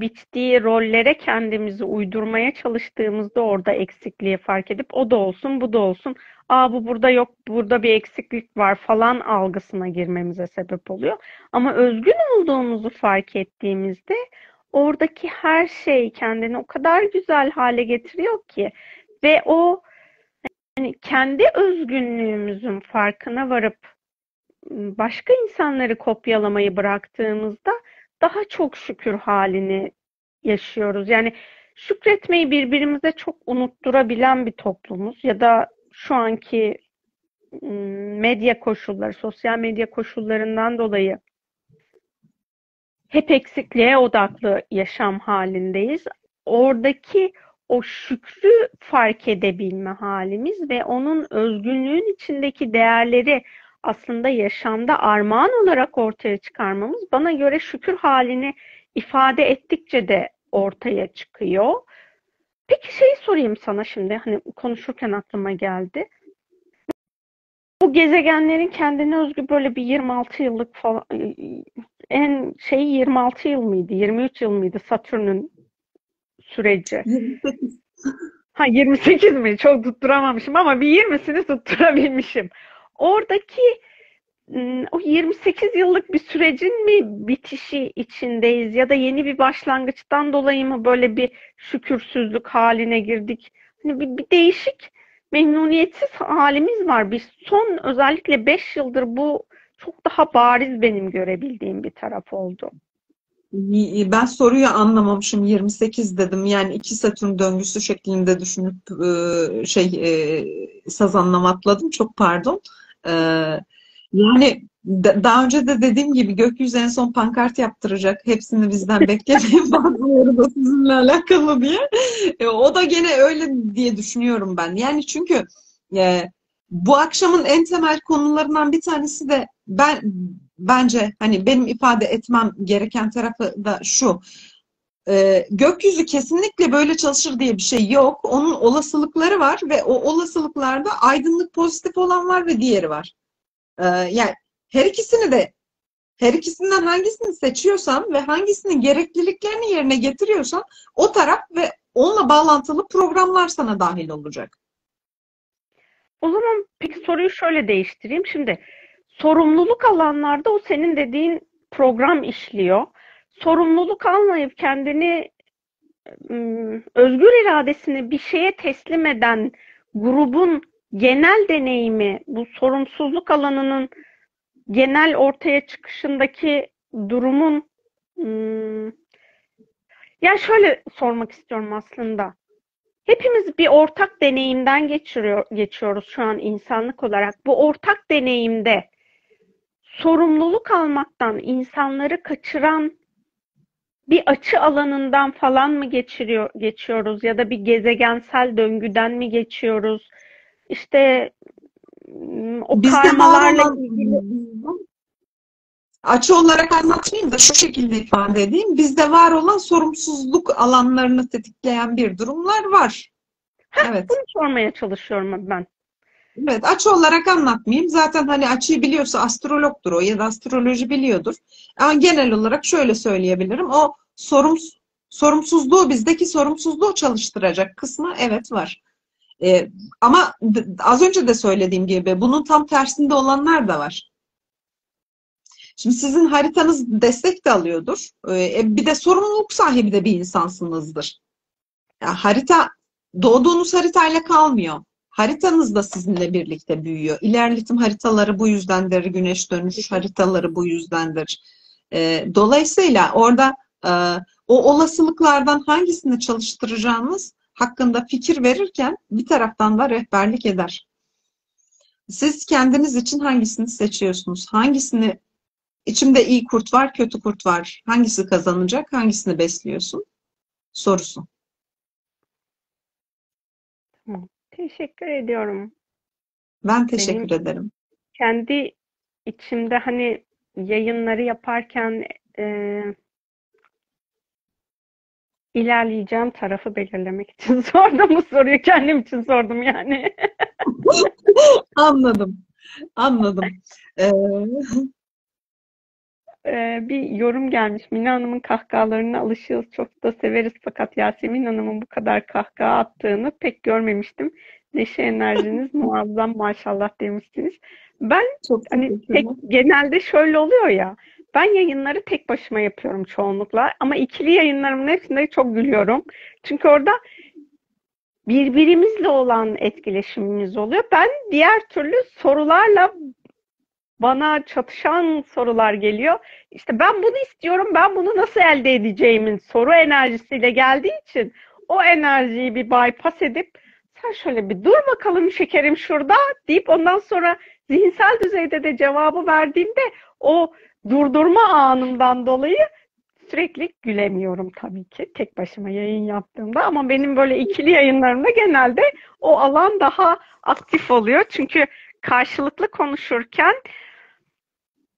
biçtiği rollere kendimizi uydurmaya çalıştığımızda orada eksikliği fark edip o da olsun bu da olsun aa bu burada yok burada bir eksiklik var falan algısına girmemize sebep oluyor. Ama özgün olduğumuzu fark ettiğimizde oradaki her şey kendini o kadar güzel hale getiriyor ki ve o yani kendi özgünlüğümüzün farkına varıp başka insanları kopyalamayı bıraktığımızda daha çok şükür halini yaşıyoruz. Yani şükretmeyi birbirimize çok unutturabilen bir toplumuz ya da şu anki medya koşulları, sosyal medya koşullarından dolayı hep eksikliğe odaklı yaşam halindeyiz. Oradaki o şükrü fark edebilme halimiz ve onun özgünlüğün içindeki değerleri aslında yaşamda armağan olarak ortaya çıkarmamız bana göre şükür halini ifade ettikçe de ortaya çıkıyor. Peki şey sorayım sana şimdi hani konuşurken aklıma geldi. Bu gezegenlerin kendine özgü böyle bir 26 yıllık falan en şey 26 yıl mıydı? 23 yıl mıydı Satürn'ün süreci? 28. Ha 28 mi? Çok tutturamamışım ama bir 20'sini tutturabilmişim. Oradaki o 28 yıllık bir sürecin mi bitişi içindeyiz ya da yeni bir başlangıçtan dolayı mı böyle bir şükürsüzlük haline girdik? Hani bir, bir değişik memnuniyetsiz halimiz var. Bir son özellikle 5 yıldır bu çok daha bariz benim görebildiğim bir taraf oldu. Ben soruyu anlamamışım. 28 dedim. Yani iki Satürn döngüsü şeklinde düşünüp şey sazanlam atladım. Çok pardon. Yani daha önce de dediğim gibi gökyüzü en son pankart yaptıracak. Hepsini bizden beklemeyin (laughs) bazıları da sizinle alakalı diye. E, o da gene öyle diye düşünüyorum ben. Yani çünkü e, bu akşamın en temel konularından bir tanesi de ben bence hani benim ifade etmem gereken tarafı da şu. E, gökyüzü kesinlikle böyle çalışır diye bir şey yok. Onun olasılıkları var ve o olasılıklarda aydınlık pozitif olan var ve diğeri var. Ee, yani her ikisini de her ikisinden hangisini seçiyorsan ve hangisinin gerekliliklerini yerine getiriyorsan o taraf ve onunla bağlantılı programlar sana dahil olacak. O zaman peki soruyu şöyle değiştireyim. Şimdi sorumluluk alanlarda o senin dediğin program işliyor. Sorumluluk almayıp kendini ım, özgür iradesini bir şeye teslim eden grubun genel deneyimi bu sorumsuzluk alanının genel ortaya çıkışındaki durumun ım, ya şöyle sormak istiyorum aslında. Hepimiz bir ortak deneyimden geçiriyor, geçiyoruz şu an insanlık olarak. Bu ortak deneyimde sorumluluk almaktan insanları kaçıran bir açı alanından falan mı geçiriyor, geçiyoruz ya da bir gezegensel döngüden mi geçiyoruz? İşte o Bizde karmalarla ilgili açı olarak anlatmayayım da şu şekilde ifade edeyim. Bizde var olan sorumsuzluk alanlarını tetikleyen bir durumlar var. Evet. bunu sormaya çalışıyorum ben. Evet, açı olarak anlatmayayım. Zaten hani açıyı biliyorsa astrologdur o ya da astroloji biliyordur. Ama genel olarak şöyle söyleyebilirim. O sorum, sorumsuzluğu, bizdeki sorumsuzluğu çalıştıracak kısmı evet var. Ee, ama az önce de söylediğim gibi bunun tam tersinde olanlar da var. Şimdi sizin haritanız destek de alıyordur. Ee, e, bir de sorumluluk sahibi de bir insansınızdır. Ya harita doğduğunuz haritayla kalmıyor. Haritanız da sizinle birlikte büyüyor. İlerletim haritaları bu yüzdendir. Güneş dönüş haritaları bu yüzdendir. Ee, dolayısıyla orada e, o olasılıklardan hangisini çalıştıracağınız hakkında fikir verirken bir taraftan da rehberlik eder. Siz kendiniz için hangisini seçiyorsunuz? Hangisini içimde iyi kurt var, kötü kurt var. Hangisi kazanacak? Hangisini besliyorsun? Sorusu. Tamam. Teşekkür ediyorum. Ben teşekkür Benim ederim. kendi içimde hani yayınları yaparken e, ilerleyeceğim tarafı belirlemek için (laughs) sordum bu soruyu. Kendim için sordum yani. (laughs) Anladım. Anladım. Ee, (laughs) Ee, bir yorum gelmiş. Mine Hanım'ın kahkahalarına alışığız. Çok da severiz fakat Yasemin Hanım'ın bu kadar kahkaha attığını pek görmemiştim. Neşe enerjiniz muazzam maşallah demiştiniz. Ben çok hani tek, genelde şöyle oluyor ya. Ben yayınları tek başıma yapıyorum çoğunlukla ama ikili yayınlarımın hepsinde çok gülüyorum. Çünkü orada birbirimizle olan etkileşimimiz oluyor. Ben diğer türlü sorularla bana çatışan sorular geliyor. İşte ben bunu istiyorum, ben bunu nasıl elde edeceğimin soru enerjisiyle geldiği için o enerjiyi bir bypass edip sen şöyle bir dur bakalım şekerim şurada deyip ondan sonra zihinsel düzeyde de cevabı verdiğimde o durdurma anımdan dolayı sürekli gülemiyorum tabii ki tek başıma yayın yaptığımda ama benim böyle ikili yayınlarımda genelde o alan daha aktif oluyor. Çünkü karşılıklı konuşurken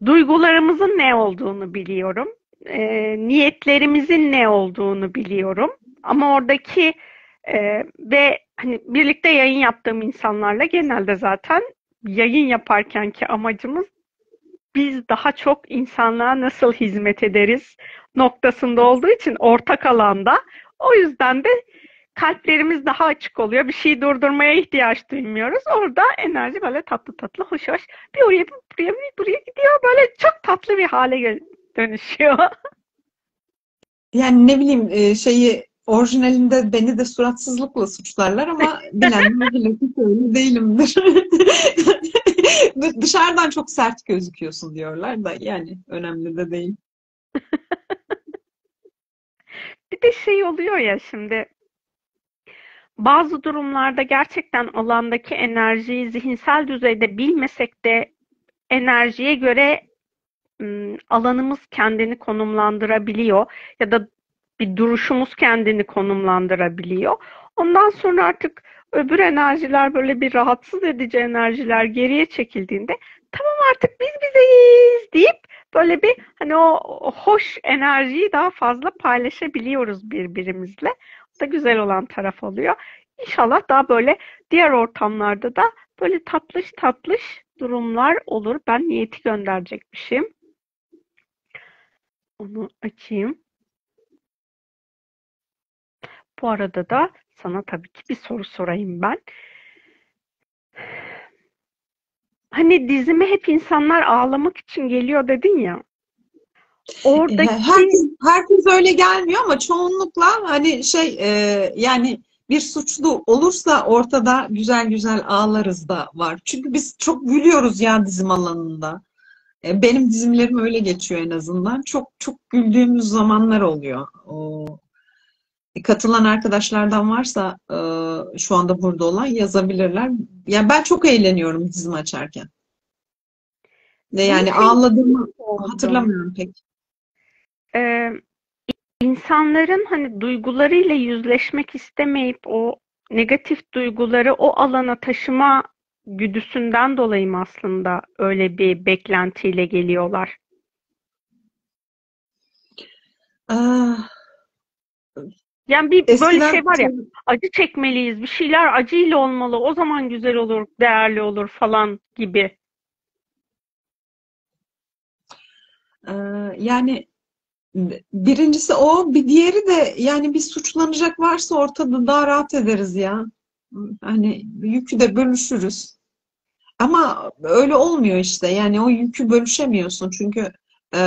duygularımızın ne olduğunu biliyorum. E, niyetlerimizin ne olduğunu biliyorum. Ama oradaki e, ve hani birlikte yayın yaptığım insanlarla genelde zaten yayın yaparkenki amacımız biz daha çok insanlığa nasıl hizmet ederiz noktasında olduğu için ortak alanda. O yüzden de kalplerimiz daha açık oluyor. Bir şeyi durdurmaya ihtiyaç duymuyoruz. Orada enerji böyle tatlı tatlı hoş hoş bir oraya bir buraya bir buraya gidiyor. Böyle çok tatlı bir hale dönüşüyor. (laughs) Yani ne bileyim e, şeyi orijinalinde beni de suratsızlıkla suçlarlar ama (laughs) ki öyle değilimdir. (laughs) (laughs) Dışarıdan çok sert gözüküyorsun diyorlar da yani önemli de değil. (laughs) Bir de şey oluyor ya şimdi bazı durumlarda gerçekten alandaki enerjiyi zihinsel düzeyde bilmesek de enerjiye göre alanımız kendini konumlandırabiliyor ya da bir duruşumuz kendini konumlandırabiliyor. Ondan sonra artık öbür enerjiler böyle bir rahatsız edici enerjiler geriye çekildiğinde tamam artık biz bizeyiz deyip böyle bir hani o hoş enerjiyi daha fazla paylaşabiliyoruz birbirimizle. O da güzel olan taraf oluyor. İnşallah daha böyle diğer ortamlarda da böyle tatlış tatlış durumlar olur. Ben niyeti gönderecekmişim. Onu açayım. Bu arada da sana tabii ki bir soru sorayım ben. Hani dizime hep insanlar ağlamak için geliyor dedin ya. Oradaki Herkes, herkes öyle gelmiyor ama çoğunlukla hani şey e, yani bir suçlu olursa ortada güzel güzel ağlarız da var. Çünkü biz çok gülüyoruz ya dizim alanında. E, benim dizimlerim öyle geçiyor en azından. Çok çok güldüğümüz zamanlar oluyor. O, katılan arkadaşlardan varsa e, şu anda burada olan yazabilirler. Yani ben çok eğleniyorum dizimi açarken. Ve yani Bir ağladığımı hatırlamıyorum pek. Ee, insanların hani duygularıyla yüzleşmek istemeyip o negatif duyguları o alana taşıma güdüsünden dolayı mı aslında öyle bir beklentiyle geliyorlar? Ah, Yani bir böyle eskiden şey var ya acı çekmeliyiz, bir şeyler acıyla olmalı, o zaman güzel olur, değerli olur falan gibi. Ee, yani birincisi o, bir diğeri de yani bir suçlanacak varsa ortada daha rahat ederiz ya. Hani yükü de bölüşürüz. Ama öyle olmuyor işte. Yani o yükü bölüşemiyorsun çünkü e,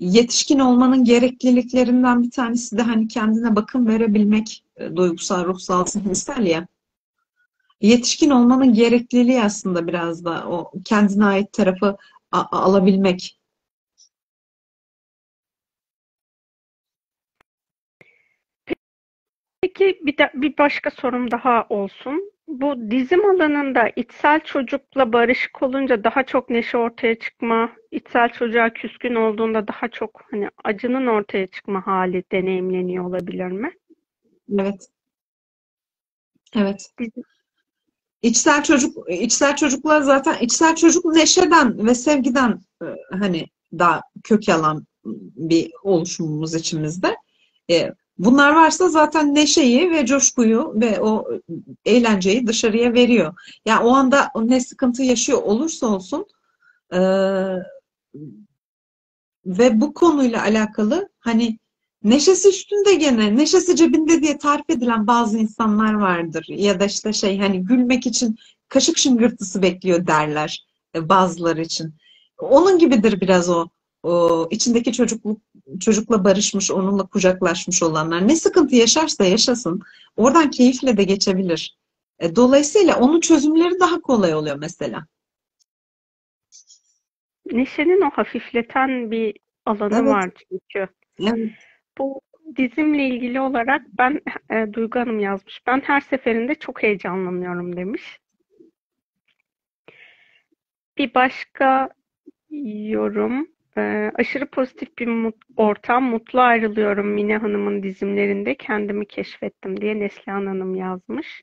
yetişkin olmanın gerekliliklerinden bir tanesi de hani kendine bakım verebilmek, e, duygusal, ruhsal, zihinsel ya. Yetişkin olmanın gerekliliği aslında biraz da o kendine ait tarafı alabilmek. Peki bir de bir başka sorum daha olsun. Bu dizim alanında içsel çocukla barışık olunca daha çok neşe ortaya çıkma, içsel çocuğa küskün olduğunda daha çok hani acının ortaya çıkma hali deneyimleniyor olabilir mi? Evet, evet. İçsel çocuk, içsel çocuklar zaten içsel çocuk neşeden ve sevgiden e, hani daha kök alan bir oluşumumuz içimizde. E, Bunlar varsa zaten neşeyi ve coşkuyu ve o eğlenceyi dışarıya veriyor. Yani o anda ne sıkıntı yaşıyor olursa olsun e, ve bu konuyla alakalı hani neşesi üstünde gene, neşesi cebinde diye tarif edilen bazı insanlar vardır. Ya da işte şey hani gülmek için kaşık şıngırtısı bekliyor derler e, bazıları için. Onun gibidir biraz o, o içindeki çocukluk çocukla barışmış, onunla kucaklaşmış olanlar ne sıkıntı yaşarsa yaşasın oradan keyifle de geçebilir. E, Dolayısıyla onun çözümleri daha kolay oluyor mesela. Neşenin o hafifleten bir alanı Evet. var çünkü. Evet. Bu dizimle ilgili olarak ben e, Duygu Hanım yazmış. Ben her seferinde çok heyecanlanıyorum demiş. Bir başka yorum. E, aşırı pozitif bir mut- ortam. Mutlu ayrılıyorum Mine Hanım'ın dizimlerinde. Kendimi keşfettim diye Neslihan Hanım yazmış.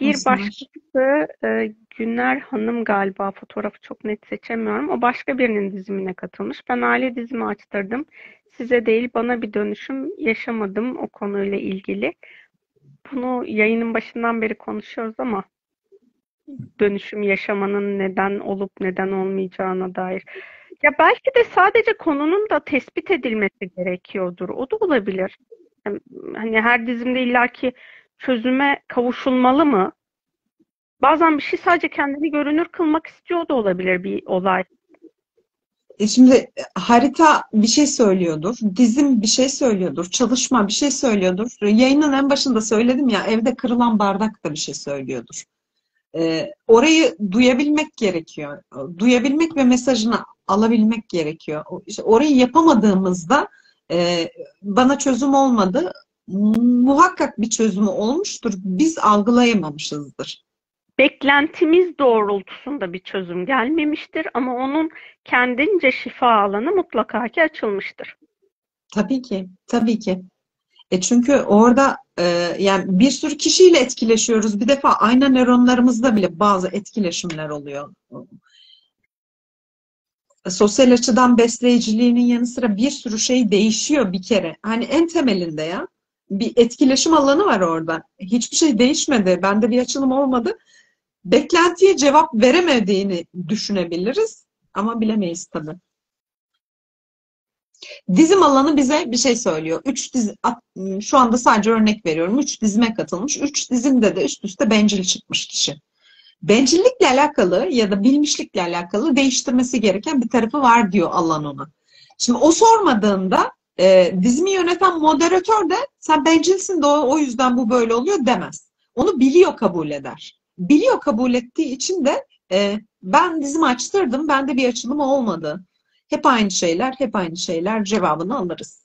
Bir başkası e, Güner Hanım galiba fotoğrafı çok net seçemiyorum. O başka birinin dizimine katılmış. Ben aile dizimi açtırdım. Size değil bana bir dönüşüm yaşamadım o konuyla ilgili. Bunu yayının başından beri konuşuyoruz ama dönüşüm yaşamanın neden olup neden olmayacağına dair. Ya belki de sadece konunun da tespit edilmesi gerekiyordur. O da olabilir. Hani her dizimde illaki çözüme kavuşulmalı mı? Bazen bir şey sadece kendini görünür kılmak istiyor da olabilir bir olay. E Şimdi e, harita bir şey söylüyordur, dizim bir şey söylüyordur, çalışma bir şey söylüyordur. Yayının en başında söyledim ya evde kırılan bardak da bir şey söylüyordur. E, orayı duyabilmek gerekiyor. Duyabilmek ve mesajını alabilmek gerekiyor. İşte orayı yapamadığımızda e, bana çözüm olmadı. Muhakkak bir çözümü olmuştur. Biz algılayamamışızdır. Beklentimiz doğrultusunda bir çözüm gelmemiştir ama onun kendince şifa alanı mutlaka ki açılmıştır. Tabii ki, tabii ki. E çünkü orada e, yani bir sürü kişiyle etkileşiyoruz. Bir defa ayna nöronlarımızda bile bazı etkileşimler oluyor. Sosyal açıdan besleyiciliğinin yanı sıra bir sürü şey değişiyor bir kere. Hani en temelinde ya bir etkileşim alanı var orada. Hiçbir şey değişmedi. Bende bir açılım olmadı. beklentiye cevap veremediğini düşünebiliriz ama bilemeyiz tabii. Dizim alanı bize bir şey söylüyor. Üç dizi, şu anda sadece örnek veriyorum. Üç dizime katılmış. Üç dizimde de üst üste bencil çıkmış kişi. Bencillikle alakalı ya da bilmişlikle alakalı değiştirmesi gereken bir tarafı var diyor alan ona. Şimdi o sormadığında e, dizimi yöneten moderatör de sen bencilsin de o, o yüzden bu böyle oluyor demez. Onu biliyor kabul eder. Biliyor kabul ettiği için de e, ben dizimi açtırdım, bende bir açılım olmadı. Hep aynı şeyler, hep aynı şeyler cevabını alırız.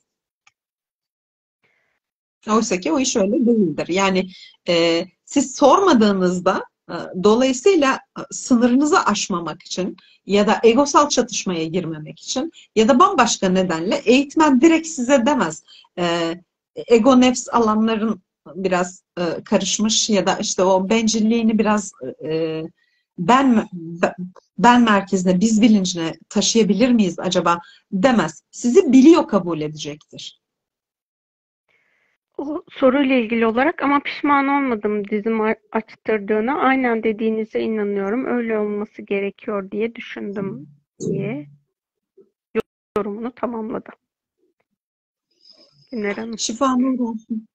Oysa ki o iş öyle değildir. Yani e, siz sormadığınızda e, dolayısıyla e, sınırınızı aşmamak için ya da egosal çatışmaya girmemek için ya da bambaşka nedenle eğitmen direkt size demez. E, ego nefs alanların biraz e, karışmış ya da işte o bencilliğini biraz e, ben ben merkezine, biz bilincine taşıyabilir miyiz acaba demez. Sizi biliyor kabul edecektir. O soruyla ilgili olarak ama pişman olmadım dizim açtırdığına. Aynen dediğinize inanıyorum. Öyle olması gerekiyor diye düşündüm diye yorumunu tamamladı. Günler Hanım. Şifanız olsun.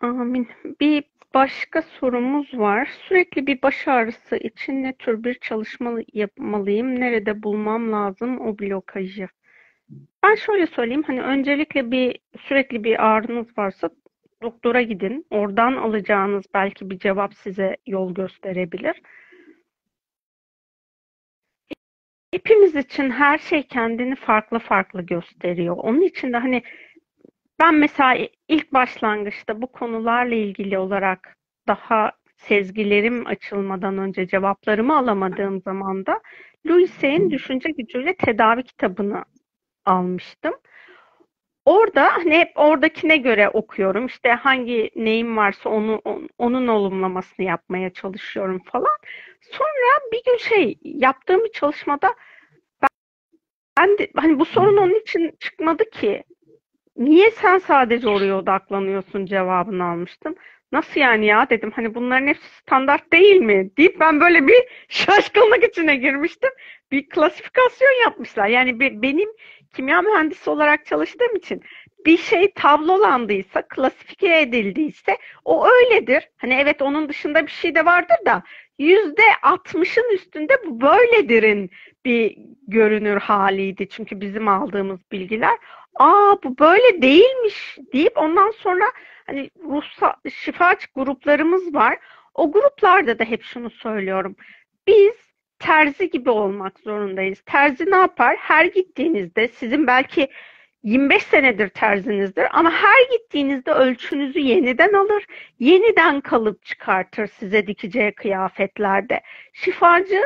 Amin. Bir başka sorumuz var. Sürekli bir baş ağrısı için ne tür bir çalışma yapmalıyım? Nerede bulmam lazım o blokajı? Ben şöyle söyleyeyim. Hani öncelikle bir sürekli bir ağrınız varsa doktora gidin. Oradan alacağınız belki bir cevap size yol gösterebilir. Hepimiz için her şey kendini farklı farklı gösteriyor. Onun için de hani ben mesela ilk başlangıçta bu konularla ilgili olarak daha sezgilerim açılmadan önce cevaplarımı alamadığım zaman da Louis Hay'in Düşünce Gücüyle Tedavi kitabını almıştım. Orada hani hep oradakine göre okuyorum. İşte hangi neyim varsa onu onun olumlamasını yapmaya çalışıyorum falan. Sonra bir gün şey yaptığım bir çalışmada ben, ben de, hani bu sorun onun için çıkmadı ki niye sen sadece oraya odaklanıyorsun cevabını almıştım. Nasıl yani ya dedim hani bunların hepsi standart değil mi deyip ben böyle bir (laughs) şaşkınlık içine girmiştim. Bir klasifikasyon yapmışlar. Yani benim kimya mühendisi olarak çalıştığım için bir şey tablolandıysa, klasifike edildiyse o öyledir. Hani evet onun dışında bir şey de vardır da yüzde altmışın üstünde bu böyledirin bir görünür haliydi. Çünkü bizim aldığımız bilgiler aa bu böyle değilmiş deyip ondan sonra hani ruhsal şifaç gruplarımız var. O gruplarda da hep şunu söylüyorum. Biz terzi gibi olmak zorundayız. Terzi ne yapar? Her gittiğinizde sizin belki 25 senedir terzinizdir ama her gittiğinizde ölçünüzü yeniden alır, yeniden kalıp çıkartır size dikeceği kıyafetlerde. Şifacı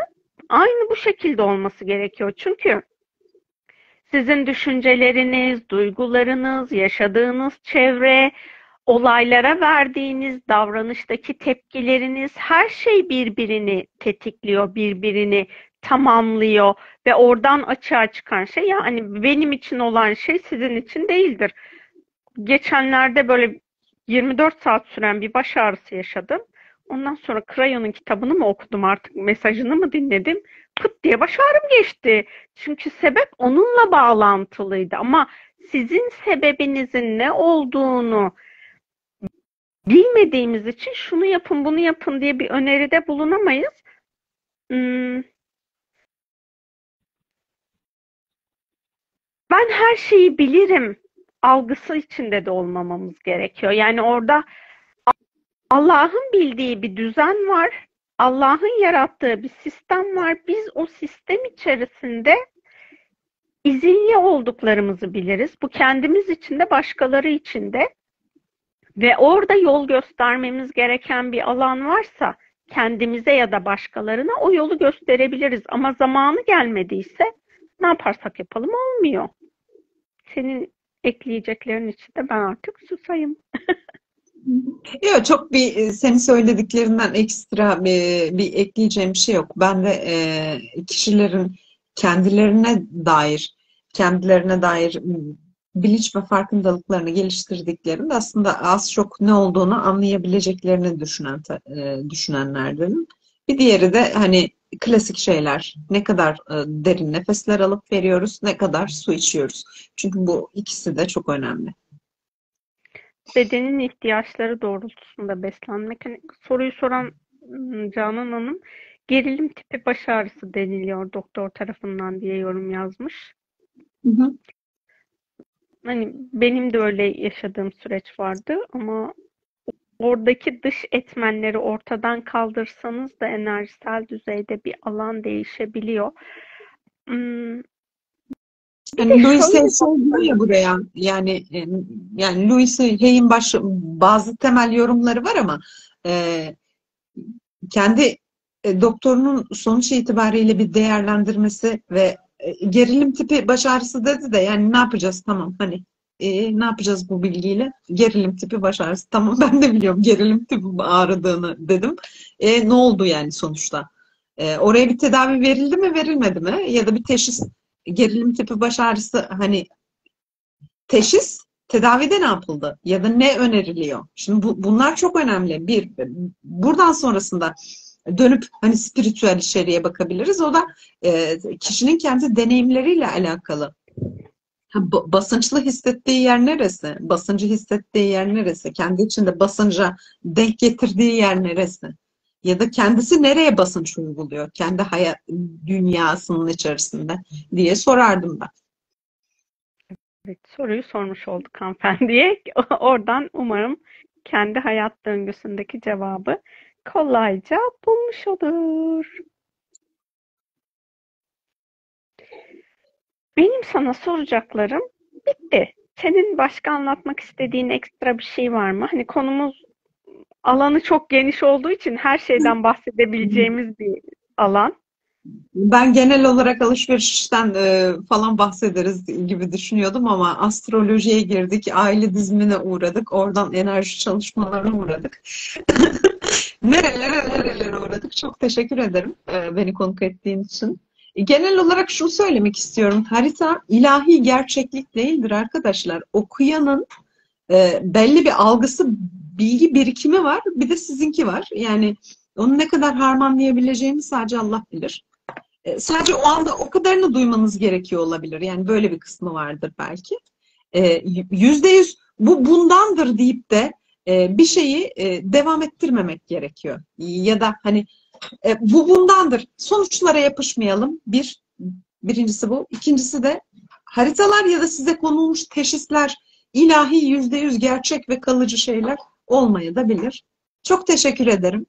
aynı bu şekilde olması gerekiyor. Çünkü sizin düşünceleriniz, duygularınız, yaşadığınız çevre, olaylara verdiğiniz davranıştaki tepkileriniz her şey birbirini tetikliyor, birbirini tamamlıyor ve oradan açığa çıkan şey yani benim için olan şey sizin için değildir. Geçenlerde böyle 24 saat süren bir baş ağrısı yaşadım. Ondan sonra Crayon'un kitabını mı okudum artık mesajını mı dinledim? Pıt diye baş ağrım geçti. Çünkü sebep onunla bağlantılıydı ama sizin sebebinizin ne olduğunu bilmediğimiz için şunu yapın bunu yapın diye bir öneride bulunamayız. Hmm. Ben her şeyi bilirim algısı içinde de olmamamız gerekiyor. Yani orada Allah'ın bildiği bir düzen var. Allah'ın yarattığı bir sistem var. Biz o sistem içerisinde izinli olduklarımızı biliriz. Bu kendimiz için de başkaları için de. Ve orada yol göstermemiz gereken bir alan varsa kendimize ya da başkalarına o yolu gösterebiliriz. Ama zamanı gelmediyse ne yaparsak yapalım olmuyor. Senin ekleyeceklerin için de ben artık susayım. (laughs) Yok çok bir e, senin söylediklerinden ekstra bir, bir ekleyeceğim bir şey yok. Ben de e, kişilerin kendilerine dair kendilerine dair bilinç ve farkındalıklarını geliştirdiklerinde aslında az çok ne olduğunu anlayabileceklerini düşünen e, düşünenlerdenim. Bir diğeri de hani klasik şeyler. Ne kadar e, derin nefesler alıp veriyoruz, ne kadar su içiyoruz. Çünkü bu ikisi de çok önemli. Bedenin ihtiyaçları doğrultusunda beslenmek. Hani soruyu soran ım, Canan Hanım gerilim tipi baş ağrısı deniliyor doktor tarafından diye yorum yazmış. Hı hı. Hani benim de öyle yaşadığım süreç vardı ama oradaki dış etmenleri ortadan kaldırsanız da enerjisel düzeyde bir alan değişebiliyor. Hmm, Yani Louis Hay şey diyor ya buraya yani yani Louis Hay'in baş, bazı temel yorumları var ama e, kendi e, doktorunun sonuç itibariyle bir değerlendirmesi ve e, gerilim tipi baş ağrısı dedi de yani ne yapacağız? Tamam hani e, ne yapacağız bu bilgiyle gerilim tipi baş ağrısı tamam (laughs) ben de biliyorum gerilim tipi ağrıdığını dedim e, ne oldu yani sonuçta E, oraya bir tedavi verildi mi verilmedi mi ya da bir teşhis gerilim tipi baş ağrısı hani teşhis tedavide ne yapıldı ya da ne öneriliyor? Şimdi bu, bunlar çok önemli. Bir, buradan sonrasında dönüp hani spiritüel içeriğe bakabiliriz. O da e, kişinin kendi deneyimleriyle alakalı. Ba- basınçlı hissettiği yer neresi? Basıncı hissettiği yer neresi? Kendi içinde basınca denk getirdiği yer neresi? Ya da kendisi nereye basınç uyguluyor? Kendi hayat dünyasının içerisinde diye sorardım ben. Evet, soruyu sormuş olduk hanımefendiye. (laughs) Oradan umarım kendi hayat döngüsündeki cevabı kolayca bulmuş olur. Benim sana soracaklarım bitti. Senin başka anlatmak istediğin ekstra bir şey var mı? Hani konumuz alanı çok geniş olduğu için her şeyden bahsedebileceğimiz bir alan. Ben genel olarak alışverişten e, falan bahsederiz gibi düşünüyordum ama astrolojiye girdik, aile dizimine uğradık, oradan enerji çalışmalarına uğradık. (laughs) Nerelere nerelere uğradık. Çok teşekkür ederim e, beni konuk ettiğin için. Genel olarak şunu söylemek istiyorum. Harita ilahi gerçeklik değildir arkadaşlar. Okuyanın e, belli bir algısı, bilgi birikimi var. Bir de sizinki var. Yani onu ne kadar harmanlayabileceğini sadece Allah bilir. E, Sadece o anda o kadarını duymanız gerekiyor olabilir. Yani böyle bir kısmı vardır belki. E, Yüzde yüz bu bundandır deyip de e, bir şeyi e, devam ettirmemek gerekiyor. Ya da hani e, bu bundandır. Sonuçlara yapışmayalım. Bir, birincisi bu. İkincisi de haritalar ya da size konulmuş teşhisler ilahi yüzde yüz gerçek ve kalıcı şeyler olmaya da bilir. Çok teşekkür ederim.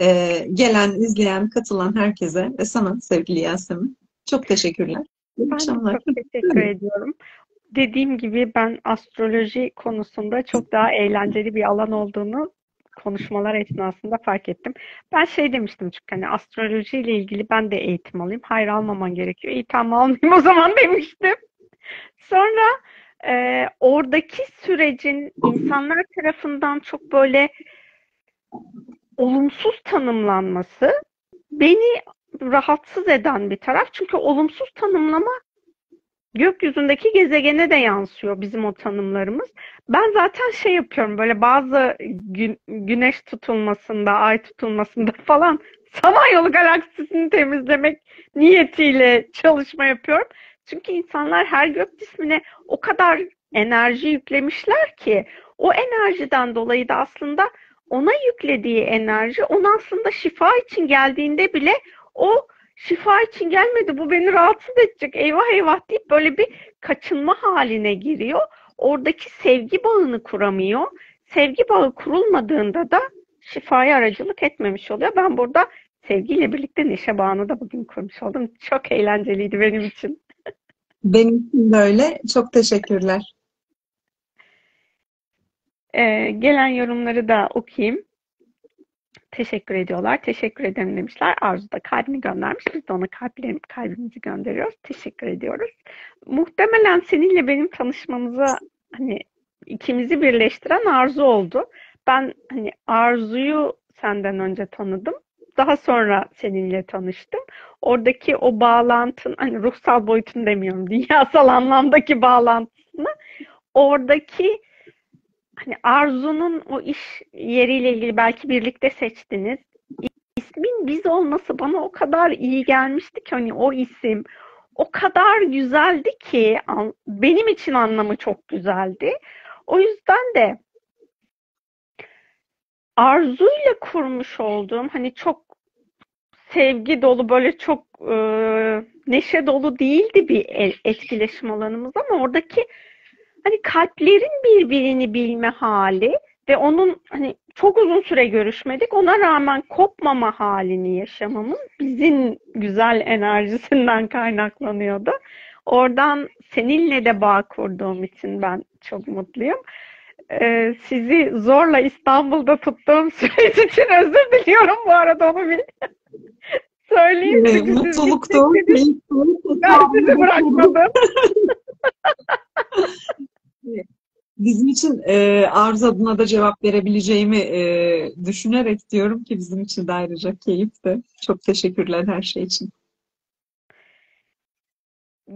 Ee, gelen, izleyen, katılan herkese ve sana sevgili Yasemin. Çok teşekkürler. İyi Ben akşamlar. çok teşekkür ediyorum. Dediğim gibi ben astroloji konusunda çok daha eğlenceli bir alan olduğunu konuşmalar esnasında fark ettim. Ben şey demiştim çünkü hani astrolojiyle ilgili ben de eğitim alayım. Hayır almaman gerekiyor. İyi tamam almayayım o zaman (laughs) demiştim. Sonra e, oradaki sürecin insanlar tarafından çok böyle olumsuz tanımlanması beni rahatsız eden bir taraf. Çünkü olumsuz tanımlama gökyüzündeki gezegene de yansıyor bizim o tanımlarımız. Ben zaten şey yapıyorum böyle bazı gün- güneş tutulmasında, ay tutulmasında (laughs) falan Samanyolu galaksisini temizlemek niyetiyle çalışma yapıyorum. Çünkü insanlar her gök cismine o kadar enerji yüklemişler ki o enerjiden dolayı da aslında ona yüklediği enerji ona aslında şifa için geldiğinde bile o şifa için gelmedi bu beni rahatsız edecek eyvah eyvah deyip böyle bir kaçınma haline giriyor. Oradaki sevgi bağını kuramıyor. Sevgi bağı kurulmadığında da şifaya aracılık etmemiş oluyor. Ben burada sevgiyle birlikte neşe bağını da bugün kurmuş oldum. Çok eğlenceliydi benim için. (laughs) Benim için de öyle. Çok teşekkürler. Ee, gelen yorumları da okuyayım. Teşekkür ediyorlar. Teşekkür ederim demişler. Arzu da kalbini göndermiş. Biz de ona kalplerim, kalbimizi gönderiyoruz. Teşekkür ediyoruz. Muhtemelen seninle benim tanışmamıza hani ikimizi birleştiren Arzu oldu. Ben hani Arzu'yu senden önce tanıdım. Daha sonra seninle tanıştım. Oradaki o bağlantın hani ruhsal boyutunu demiyorum, (laughs) dünyasal anlamdaki bağlantısını oradaki hani Arzu'nun o iş yeriyle ilgili belki birlikte seçtiniz. İsmin biz olması bana o kadar iyi gelmişti ki hani o isim o kadar güzeldi ki benim için anlamı çok güzeldi. O yüzden de arzuyla kurmuş olduğum hani çok sevgi dolu böyle çok e, neşe dolu değildi bir etkileşim alanımız ama oradaki hani kalplerin birbirini bilme hali ve onun hani çok uzun süre görüşmedik. Ona rağmen kopmama halini yaşamamız bizim güzel enerjisinden kaynaklanıyordu. Oradan seninle de bağ kurduğum için ben çok mutluyum. Ee, sizi zorla İstanbul'da tuttuğum (laughs) süreç için özür diliyorum bu arada onu bir (laughs) söyleyeyim. Ee, mutluluktu. Ben sizi bırakmadım. (laughs) bizim için e, arz adına da cevap verebileceğimi e, düşünerek diyorum ki bizim için de ayrıca keyifti. Çok teşekkürler her şey için.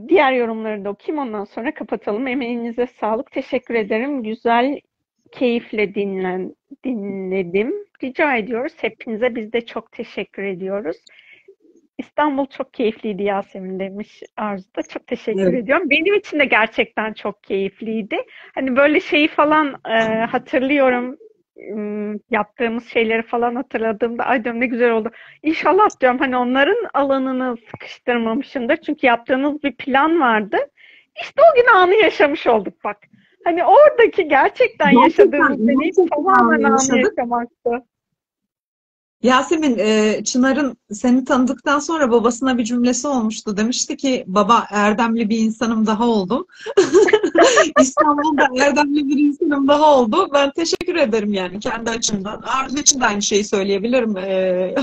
Diğer yorumları da okuyayım ondan sonra kapatalım. Emeğinize sağlık. Teşekkür ederim. Güzel, keyifle dinlen, dinledim. Rica ediyoruz. Hepinize biz de çok teşekkür ediyoruz. İstanbul çok keyifliydi Yasemin demiş Arzu da. Çok teşekkür evet. ediyorum. Benim için de gerçekten çok keyifliydi. Hani böyle şeyi falan e, hatırlıyorum. Yaptığımız şeyleri falan hatırladığımda ay diyorum ne güzel oldu. İnşallah diyorum hani onların alanını sıkıştırmamışımdır. Çünkü yaptığınız bir plan vardı. İşte o gün anı yaşamış olduk bak. Hani oradaki gerçekten, gerçekten yaşadığımız deneyim tamamen anı yaşamaktı. Yasemin, e, Çınar'ın seni tanıdıktan sonra babasına bir cümlesi olmuştu. Demişti ki baba erdemli bir insanım daha oldum. (laughs) İstanbul'da erdemli bir insanım daha oldu. Ben teşekkür ederim yani kendi açımdan. Arzu için de aynı şeyi söyleyebilirim. E,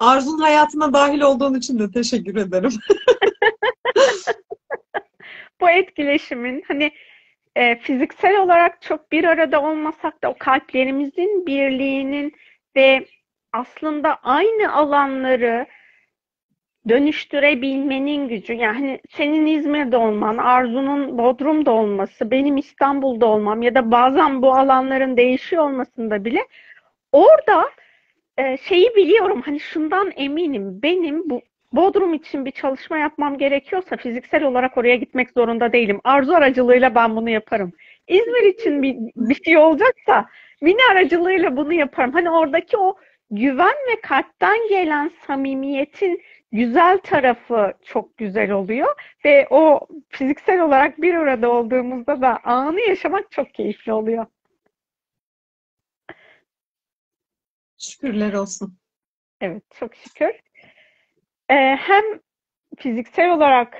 Arzu'nun hayatına dahil olduğun için de teşekkür ederim. (laughs) Bu etkileşimin hani e, fiziksel olarak çok bir arada olmasak da o kalplerimizin birliğinin ve aslında aynı alanları dönüştürebilmenin gücü. Yani senin İzmir'de olman, Arzu'nun Bodrum'da olması, benim İstanbul'da olmam ya da bazen bu alanların değişiyor olmasında bile orada e, şeyi biliyorum. Hani şundan eminim. Benim bu Bodrum için bir çalışma yapmam gerekiyorsa fiziksel olarak oraya gitmek zorunda değilim. Arzu aracılığıyla ben bunu yaparım. İzmir için bir, bir şey olacaksa mini aracılığıyla bunu yaparım. Hani oradaki o güven ve kalpten gelen samimiyetin güzel tarafı çok güzel oluyor ve o fiziksel olarak bir arada olduğumuzda da anı yaşamak çok keyifli oluyor. Şükürler olsun. Evet, çok şükür. Ee, hem fiziksel olarak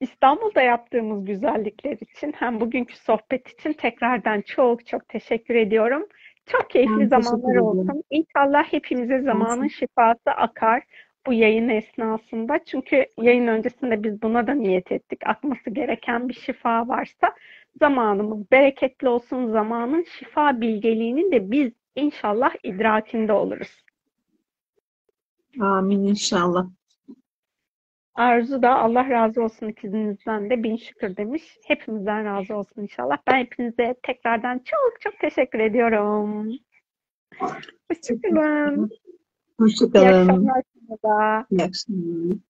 İstanbul'da yaptığımız güzellikler için hem bugünkü sohbet için tekrardan çok çok teşekkür ediyorum. Çok keyifli ben zamanlar olsun. İnşallah hepimize zamanın şifası akar bu yayın esnasında. Çünkü yayın öncesinde biz buna da niyet ettik. Akması gereken bir şifa varsa zamanımız bereketli olsun. Zamanın şifa bilgeliğinin de biz inşallah idrakinde oluruz. Amin inşallah. Arzu da Allah razı olsun ikinizden de bin şükür demiş. Hepimizden razı olsun inşallah. Ben hepinize tekrardan çok çok teşekkür ediyorum. Hoşçakalın. Hoşçakalın. İyi akşamlar. İyi akşamlar.